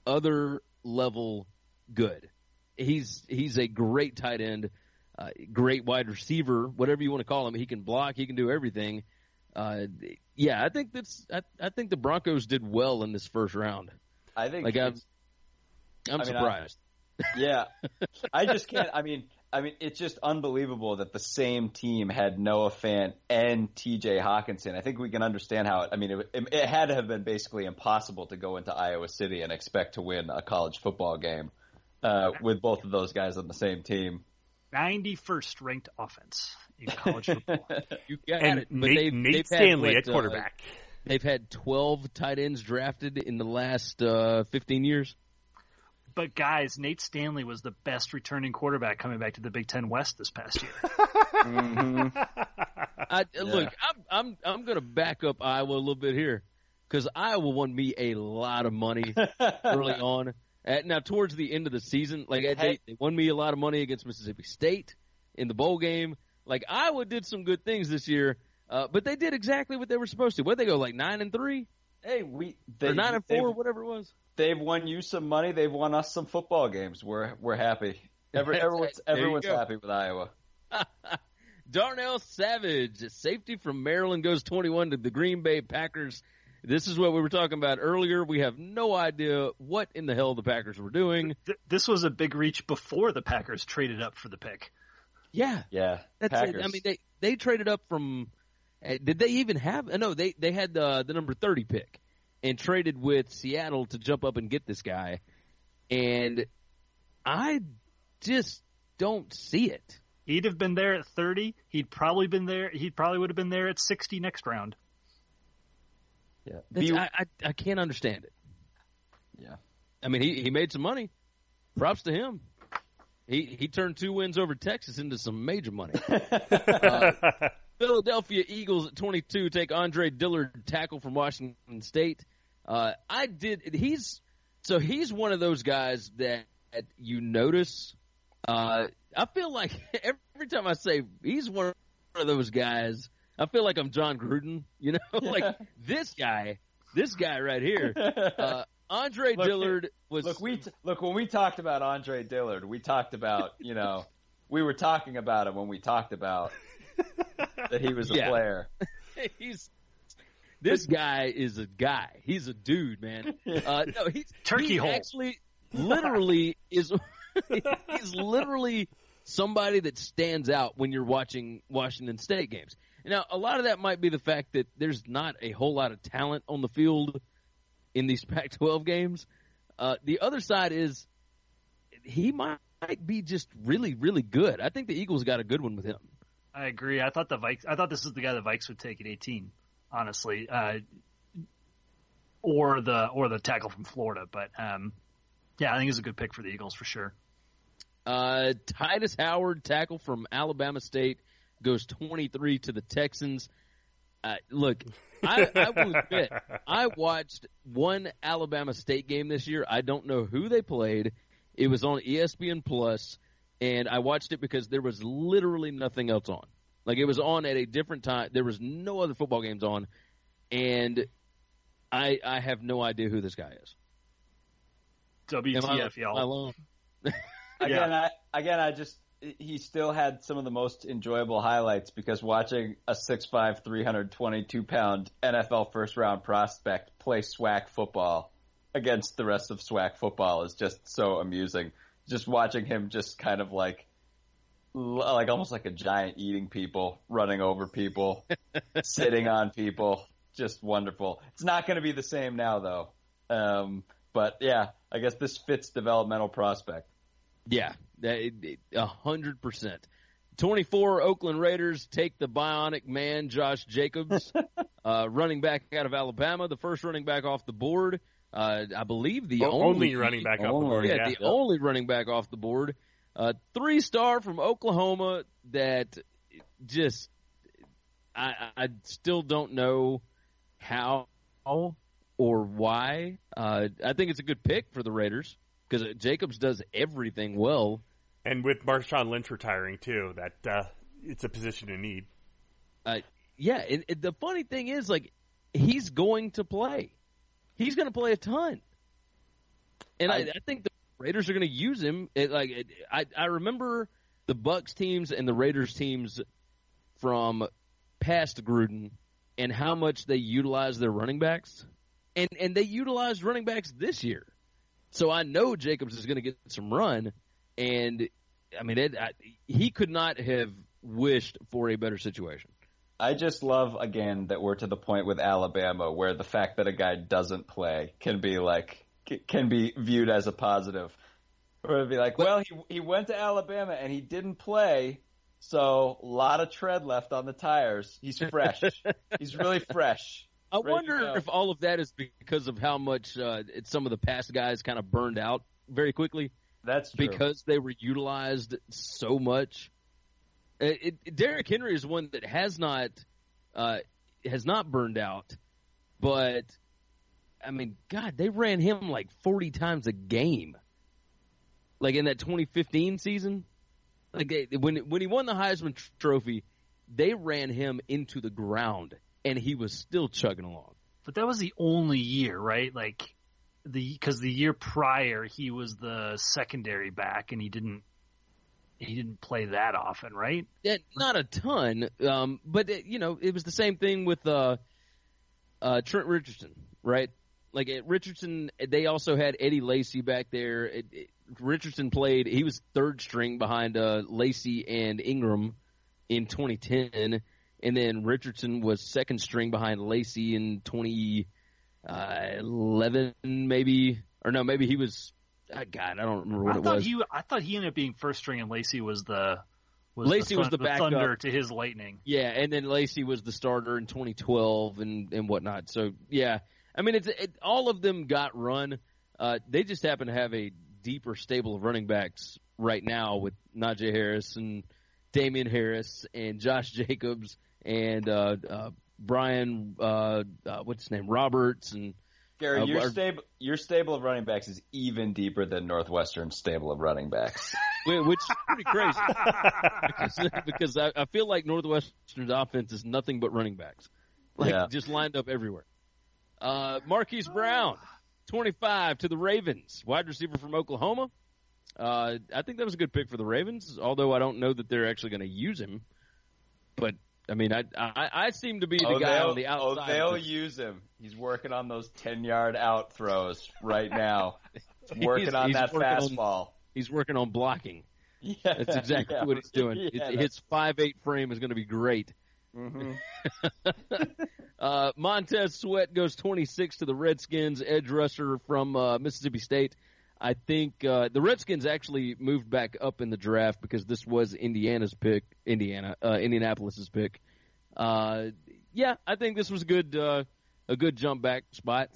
other level good. He's he's a great tight end, uh, great wide receiver, whatever you want to call him. He can block, he can do everything. Uh, yeah, I think that's I, I think the Broncos did well in this first round. I think Like I'm, I'm I mean, I- surprised. yeah. I just can't. I mean, I mean, it's just unbelievable that the same team had Noah Fant and T.J. Hockenson. I think we can understand how. It, I mean, it, it had to have been basically impossible to go into Iowa City and expect to win a college football game uh, with both of those guys on the same team. 91st ranked offense in college football. you got And it. But Nate, they've, Nate they've had, Stanley what, at uh, quarterback. they've had 12 tight ends drafted in the last uh, 15 years. But guys, Nate Stanley was the best returning quarterback coming back to the Big Ten West this past year. I, Look, I'm I'm I'm going to back up Iowa a little bit here because Iowa won me a lot of money early on. Uh, now, towards the end of the season, like they, Hey. they won me a lot of money against Mississippi State in the bowl game. Like Iowa did some good things this year, uh, but they did exactly what they were supposed to. What they go like nine and three Hey, we or they, nine and four, whatever it was. they've won you some money. They've won us some football games. We're we're happy. Every, everyone's everyone's happy with Iowa. Darnell Savage, safety from Maryland, goes 21 to the Green Bay Packers. This is what we were talking about earlier. We have no idea what in the hell the Packers were doing. Th- this was a big reach before the Packers traded up for the pick. Yeah, Yeah, that's Packers. it. I mean, they they traded up from. eh, Did they even have? uh, No, they they had the the number 30 pick and traded with Seattle to jump up and get this guy, and I just don't see it. He'd have been there at 30. He'd probably been there. He probably would have been there at 60 next round. Yeah. Be- I, I I can't understand it. Yeah. I mean, he he made some money. Props to him. He he turned two wins over Texas into some major money. Uh, Philadelphia Eagles at 22 take Andre Dillard, tackle from Washington State. Uh, I did. He's so he's one of those guys that you notice. Uh, I feel like every time I say he's one of those guys, I feel like I'm Jon Gruden. You know, like this guy, this guy right here. Uh, Andre Look, Dillard was Look, we t- look when we talked about Andre Dillard, we talked about you know we were talking about him when we talked about that he was a Yeah. player. he's this guy is a guy. He's a dude, man. Uh, no, he's Turkey he hole. Actually, literally is he's literally somebody that stands out when you're watching Washington State games. Now, a lot of that might be the fact that there's not a whole lot of talent on the field in these Pac-12 games. Uh, the other side is he might be just really, really good. I think the Eagles got a good one with him. I agree. I thought the Vikes. I thought this is the guy the Vikes would take at 18. Honestly, uh, or the or the tackle from Florida. But um, yeah, I think it's a good pick for the Eagles for sure. Uh, Tytus Howard, tackle from Alabama State, goes 23 to the Texans. Uh, look, I, I will admit, I watched one Alabama State game this year. I don't know who they played. It was on ESPN Plus, and I watched it because there was literally nothing else on. Like it was on at a different time. There was no other football games on, and I I have no idea who this guy is. WTF, I y'all? alone? Again, I again I just he still had some of the most enjoyable highlights because watching a 6'5", 322 pound NFL first round prospect play SWAC football against the rest of SWAC football is just so amusing. Just watching him just kind of like like almost like a giant eating people, running over people, sitting on people, just wonderful. It's not going to be the same now though. Um, but yeah, I guess this fits developmental prospect. Yeah, a hundred percent. Twenty-four Oakland Raiders take the bionic man Josh Jacobs, uh, running back out of Alabama, the first running back off the board. Uh, I believe the only, only, running back off the board. yeah, Yeah, the only running back off the board. Uh, three star from Oklahoma that just I, I still don't know how or why. Uh, I think it's a good pick for the Raiders because Jacobs does everything well. And with Marshawn Lynch retiring too, that uh, it's a position in need. Uh, yeah, and, and the funny thing is, like, he's going to play. He's going to play a ton, and I, I think the Raiders are going to use him. It, like, it, I I remember the Bucks teams and the Raiders teams from past Gruden and how much they utilize their running backs, and and they utilized running backs this year. So I know Jacobs is going to get some run, and I mean, it, I, he could not have wished for a better situation. I just love again that we're to the point with Alabama where the fact that a guy doesn't play can be like can be viewed as a positive. Or it'd be like, well, he he went to Alabama and he didn't play, so a lot of tread left on the tires. He's fresh. He's really fresh. I Ready wonder if all of that is because of how much uh, some of the past guys kind of burned out very quickly That's true. because they were utilized so much. It, it, Derrick Henry is one that has not uh, has not burned out, but I mean, God, they ran him like forty times a game, like in that 2015 season. Like they, when when he won the Heisman Trophy, they ran him into the ground, and he was still chugging along. But that was the only year, right? Like the because the year prior he was the secondary back and he didn't he didn't play that often, right? Yeah, not a ton, um, but it, you know, it was the same thing with uh, uh, Trent Richardson, right? Like at Richardson, they also had Eddie Lacy back there. It, it, Richardson played; he was third string behind uh, Lacy and Ingram in 2010, and then Richardson was second string behind Lacy in 2011, maybe, or no, maybe he was. ah, God, I don't remember what I it thought was. he I thought he ended up being first string and Lacy was the was Lacy the, was the backup. thunder to his lightning. Yeah, and then Lacy was the starter in 2012 and and whatnot. So yeah, I mean it's it, all of them got run. Uh, they just happen to have a deeper stable of running backs right now with Najee Harris and Damien Harris and Josh Jacobs and uh, uh, Brian uh, uh, what's his name Roberts and Gary, Uh, your our- stable your stable of running backs is even deeper than Northwestern's stable of running backs. which is pretty crazy because, because I, I feel like Northwestern's offense is nothing but running backs, like Yeah. just lined up everywhere. Uh, Marquise Brown, twenty-five to the Ravens, wide receiver from Oklahoma. Uh, I think that was a good pick for the Ravens, although I don't know that they're actually going to use him. But I mean, I, I I seem to be the guy on the oh, outside. they'll use him. He's working on those ten yard out throws right now. working He's- on he's that working on- fastball. He's working on blocking. Yeah, That's exactly yeah. what he's doing. Yeah, his five eight frame is going to be great. mhm. Uh, Montez Sweat goes 26 to the Redskins, edge rusher from uh, Mississippi State. I think uh, the Redskins actually moved back up in the draft because this was Indiana's pick, Indiana, uh, Indianapolis's pick. Uh, yeah, I think this was a good, uh, a good jump back spot.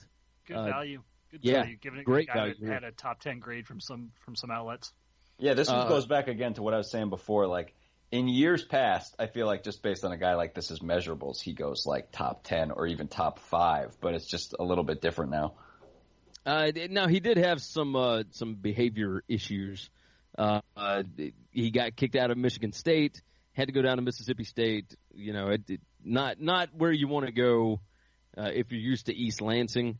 Good Uh, value. Good yeah, value. Given it great a guy value. had a top ten grade from some from some outlets. Yeah, this Uh, goes back again to what I was saying before. Like in years past, I feel like just based on a guy like this as measurables, he goes like top ten or even top five. But it's just a little bit different now. Uh, now he did have some uh, some behavior issues. Uh, uh, he got kicked out of Michigan State, had to go down to Mississippi State. You know, it, it, not not where you want to go uh, if you're used to East Lansing,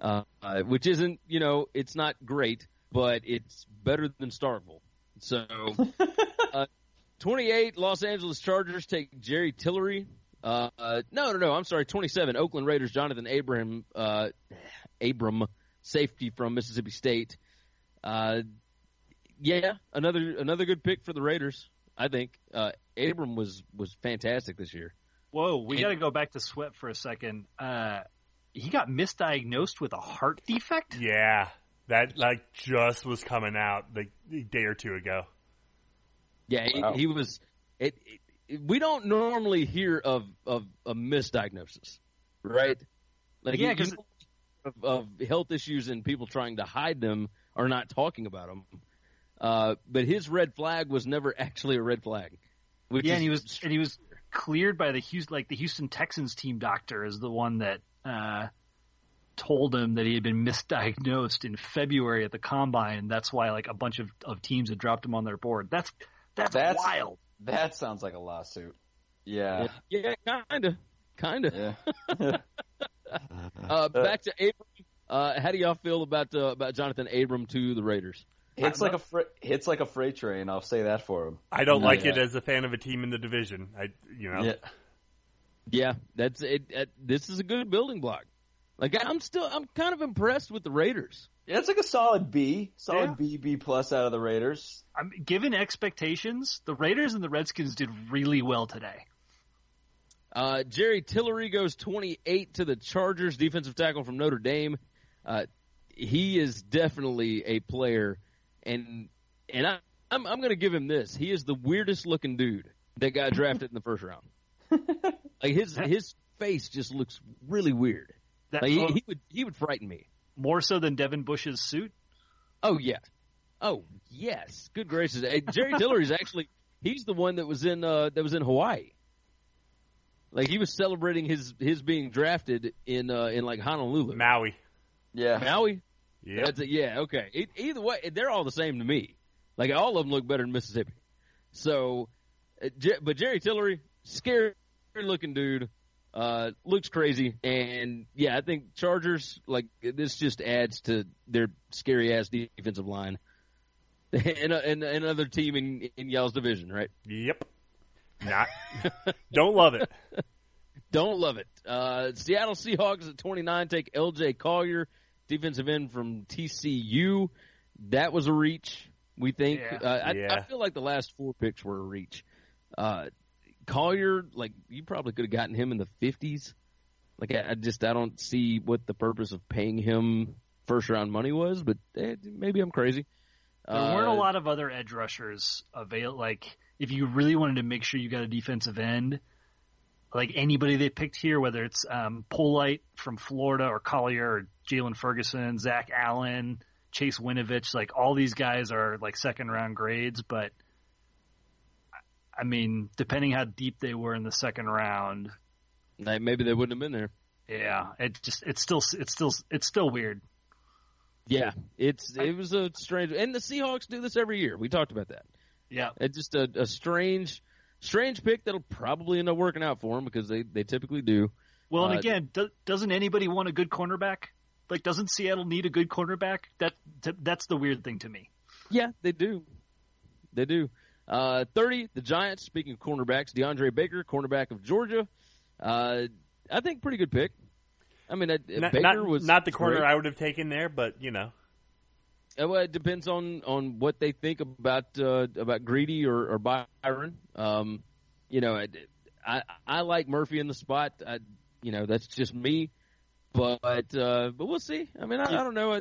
uh, uh, which isn't you know it's not great, but it's better than Starkville. So, uh, 28 Los Angeles Chargers take Jerry Tillery. Uh, uh, no, no, no. I'm sorry. 27 Oakland Raiders Johnathan Abraham, uh, Abram, safety from Mississippi State. Uh, yeah, another another good pick for the Raiders. I think uh, Abram was was fantastic this year. Whoa, we got to go back to Sweat for a second. Uh, he got misdiagnosed with a heart defect. Yeah, that like just was coming out like a day or two ago. Yeah, Wow. he, he was. It, it, we don't normally hear of of a misdiagnosis, right? Like Yeah, 'cause- you know of, of health issues and people trying to hide them or not talking about them. Uh, but his red flag was never actually a red flag. Which yeah, and he was and he was cleared by the Houston like the Houston Texans team doctor is the one that uh, told him that he had been misdiagnosed in February at the combine. That's why like a bunch of, of teams had dropped him on their board. That's that's, That's- wild. That sounds like a lawsuit. Yeah. yeah, kind of, kind of. Yeah. Uh, back to Abram. Uh, how do y'all feel about uh, about Johnathan Abram to the Raiders? hits like a fr- hits like a freight train. I'll say that for him. I don't like Yeah. it as a fan of a team in the division. I, you know, Yeah. Yeah, that's it. it this is a good building block. Like I'm still, I'm kind of impressed with the Raiders. Yeah, it's like a solid B, solid Yeah. B, B plus out of the Raiders. I'm, given expectations, the Raiders and the Redskins did really well today. Uh, Jerry Tillery goes 28 to the Chargers, defensive tackle from Notre Dame. Uh, he is definitely a player, and and I, I'm I'm going to give him this. He is the weirdest looking dude that got drafted in the first round. like his his face just looks really weird. That, Like he, he would he would frighten me. more so than Devin Bush's suit. Oh yeah. Oh yes. Good gracious. Hey, Jerry Tillery's actually he's the one that was in uh that was in Hawaii. Like he was celebrating his his being drafted in uh in like Honolulu. Maui. Yeah. Maui? Yep. That's it. Yeah, okay. E either way, they're all the same to me. Like all of them look better than Mississippi. So uh, but Jerry Tillery, scary looking dude. Uh, looks crazy, and yeah, I think Chargers like this just adds to their scary ass defensive line, and, uh, and and another team in in y'all's division, right? Yep. Not. don't love it. Don't love it. Uh, Seattle Seahawks at 29 take L.J. Collier, defensive end from TCU. That was a reach, we think. Yeah. Uh, I, Yeah. I feel like the last four picks were a reach. Uh, Collier, like you probably could have gotten him in the 50s. Like I, I just I don't see what the purpose of paying him first round money was, but eh, maybe I'm crazy. There weren't a Uh, lot of other edge rushers available. Like, if you really wanted to make sure you got a defensive end, like anybody they picked here, whether it's um, Polite from Florida or Collier or Jaylon Ferguson, Zach Allen, Chase Winovich, like all these guys are like second round grades. But I mean, depending how deep they were in the second round, like, maybe they wouldn't have been there. yeah, it just it's still it's still it's still weird. Yeah, it's it was a strange, and the Seahawks do this every year. We talked about that. Yeah, It's just a, a strange, strange pick that'll probably end up working out for them because they, they typically do. Well, and Uh, again, do, doesn't anybody want a good cornerback? Like, doesn't Seattle need a good cornerback? That t- that's the weird thing to me. Yeah, they do. They do. Uh, Thirty, the Giants. Speaking of cornerbacks, DeAndre Baker, cornerback of Georgia. Uh, I think pretty good pick. I mean, uh, Not, Baker not, was not the corner great. I would have taken there, but you know. Uh, well, it depends on on what they think about uh, about Greedy or, or Byron. Um, you know, I, I I like Murphy in the spot. I, you know, that's just me. But uh, but we'll see. I mean, I, I don't know.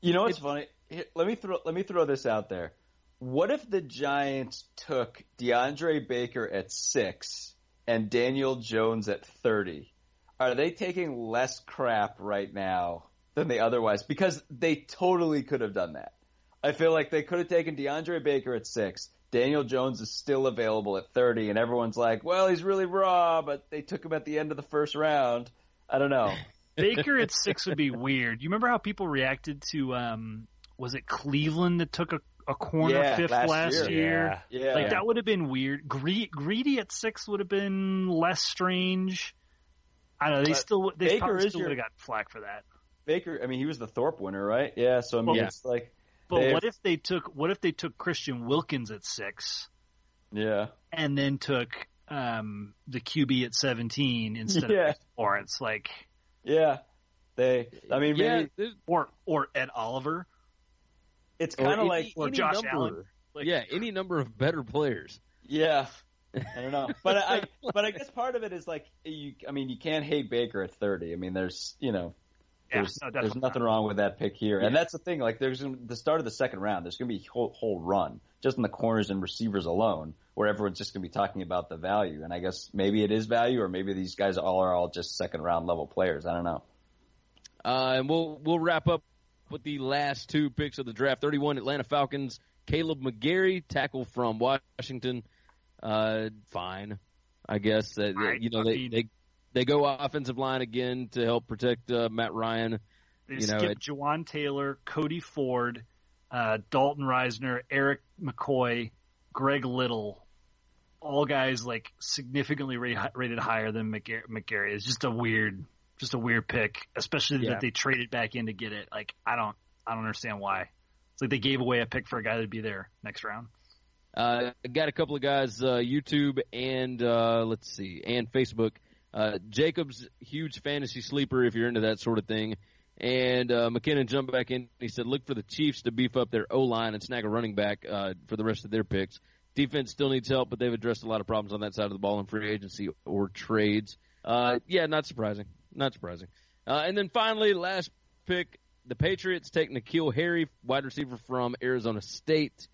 You know what's funny? Here, let me throw let me throw this out there. What if the Giants took DeAndre Baker at six and Daniel Jones at thirty? Are they taking less crap right now than they otherwise? Because they totally could have done that. I feel like they could have taken DeAndre Baker at six. Daniel Jones is still available at thirty, and everyone's like, "Well, he's really raw," but they took him at the end of the first round. I don't know. Baker at six would be weird. You remember how people reacted to um, was it Cleveland that took a, a corner Yeah, fifth last last, year. year? Yeah. Yeah, Like that would have been weird. Gre- greedy at six would have been less strange. I don't know. They But still they Baker probably is still your- would have got flack for that. Baker, I mean, he was the Thorpe winner, right? Yeah, so I mean, Yeah. it's like But They- what if they took what if they took Christian Wilkins at six Yeah. and then took um, the QB at seventeen instead Yeah. of Lawrence, like Yeah. They. I mean, yeah, maybe there's- or or Ed Oliver, it's kind of like. or Josh number. Allen. Like- yeah, any number of better players. Yeah. I don't know, but I, but I guess part of it is like you. I mean, you can't hate Baker at thirty. I mean, there's you know, Yeah, there's no, there's definitely nothing wrong with that pick here, and that's the thing. Like, there's the start of the second round. There's going to be a whole, whole run just in the corners and receivers alone, where everyone's just going to be talking about the value. And I guess maybe it is value, or maybe these guys all are all just second round level players. I don't know. Uh, and we'll we'll wrap up with the last two picks of the draft. Thirty-one Atlanta Falcons. Kaleb McGary, tackle from Washington. Uh, fine, I guess. Uh, Fine. you know they, they they go offensive line again to help protect uh, Matt Ryan. They You know, skipped it- Jawaan Taylor, Cody Ford, uh, Dalton Risner, Erik McCoy, Greg Little, all guys like significantly ra- rated higher than McGar- McGary. It's just a weird, just a weird pick, especially Yeah. that they traded back in to get it. Like I don't, I don't understand why. It's like they gave away a pick for a guy that'd be there next round. Uh, I got a couple of guys, uh, YouTube and uh, let's see, and Facebook. Uh, Jacob's huge fantasy sleeper if you're into that sort of thing. And uh, McKinnon jumped back in. He said, "Look for the Chiefs to beef up their O line and snag a running back uh, for the rest of their picks. Defense still needs help, but they've addressed a lot of problems on that side of the ball in free agency or trades. Uh, yeah, not surprising. Not surprising. Uh, and then finally, last pick, the Patriots take N'Keal Harry, wide receiver from Arizona State.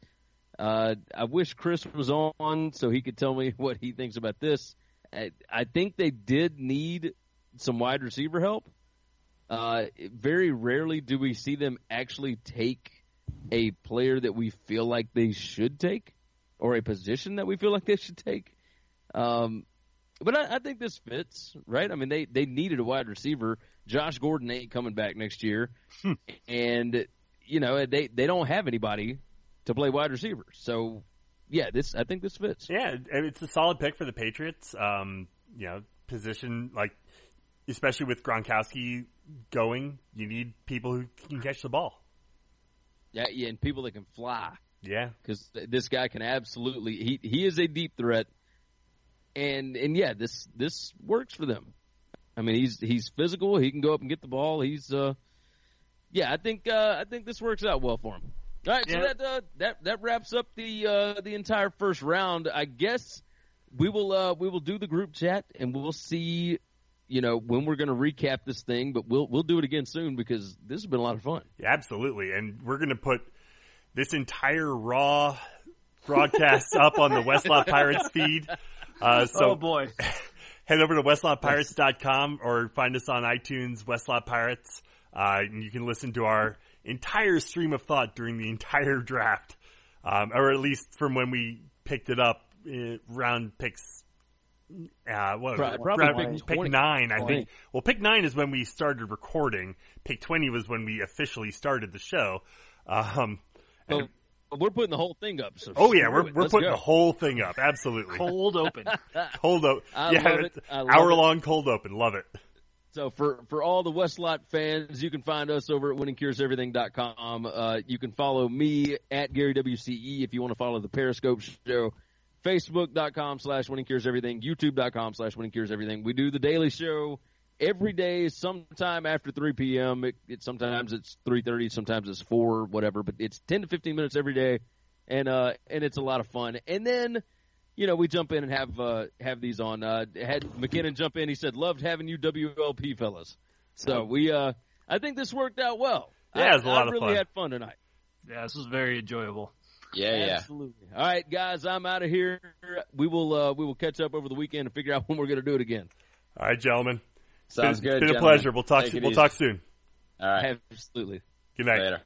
Uh, I wish Chris was on so he could tell me what he thinks about this. I, I think they did need some wide receiver help. Uh, very rarely do we see them actually take a player that we feel like they should take or a position that we feel like they should take. Um, but I, I think this fits, right? I mean, they, they needed a wide receiver. Josh Gordon ain't coming back next year. and, you know, they, they don't have anybody to play wide receiver. So, yeah, this I think this fits. Yeah, and it's a solid pick for the Patriots. Um, you know, position like, especially with Gronkowski going, you need people who can catch the ball. Yeah, yeah, and people that can fly Yeah, because this guy can absolutely he he is a deep threat, and and yeah, this this works for them. I mean, he's he's physical. He can go up and get the ball. He's uh, yeah, I think uh, I think this works out well for him. All right, Yeah. so that uh, that that wraps up the uh, the entire first round. I guess we will uh, we will do the group chat and we'll see, you know, when we're going to recap this thing. But we'll we'll do it again soon because this has been a lot of fun. yeah, absolutely. And we're going to put this entire raw broadcast up on the Westlaw Pirates feed. Uh, so oh boy, head over to westlotpirates.com or find us on iTunes, Westlot Pirates. Uh, and you can listen to our entire stream of thought during the entire draft, um, or at least from when we picked it up uh, round picks. Uh, what Pro- was it? probably round, pick pick 20. nine, I think. Well, pick nine is when we started recording. Pick twenty was when we officially started the show. Um, But, but we're putting the whole thing up. So oh yeah, we're we're Let's putting go. the whole thing up. Absolutely, cold open. cold open. I yeah, love it. I love hour it. long cold open. Love it. So for for all the Westlot fans, you can find us over at winningcureseverything.com. Uh, you can follow me at Gary WCE if you want to follow the Periscope show. Facebook.com slash Winning Cures Everything. YouTube.com slash Winning Cures Everything. We do the daily show every day, sometime after 3 p.m. It, it sometimes it's 3:30, sometimes it's 4, whatever. But it's 10 to 15 minutes every day, and uh and it's a lot of fun. And then you know, we jump in and have uh, have these on. Uh, had McKinnon jump in. He said, "Loved having you WLP fellas." So we, uh, I think this worked out well. Yeah, I, it was a lot I of really fun. had fun tonight. yeah, this was very enjoyable. Yeah, yeah. Absolutely. All right, guys, I'm out of here. We will uh, we will catch up over the weekend and figure out when we're going to do it again. All right, gentlemen. Sounds been, good. Been a pleasure. We'll talk. Take We'll easy. talk soon. All right. Absolutely. Good night. Later.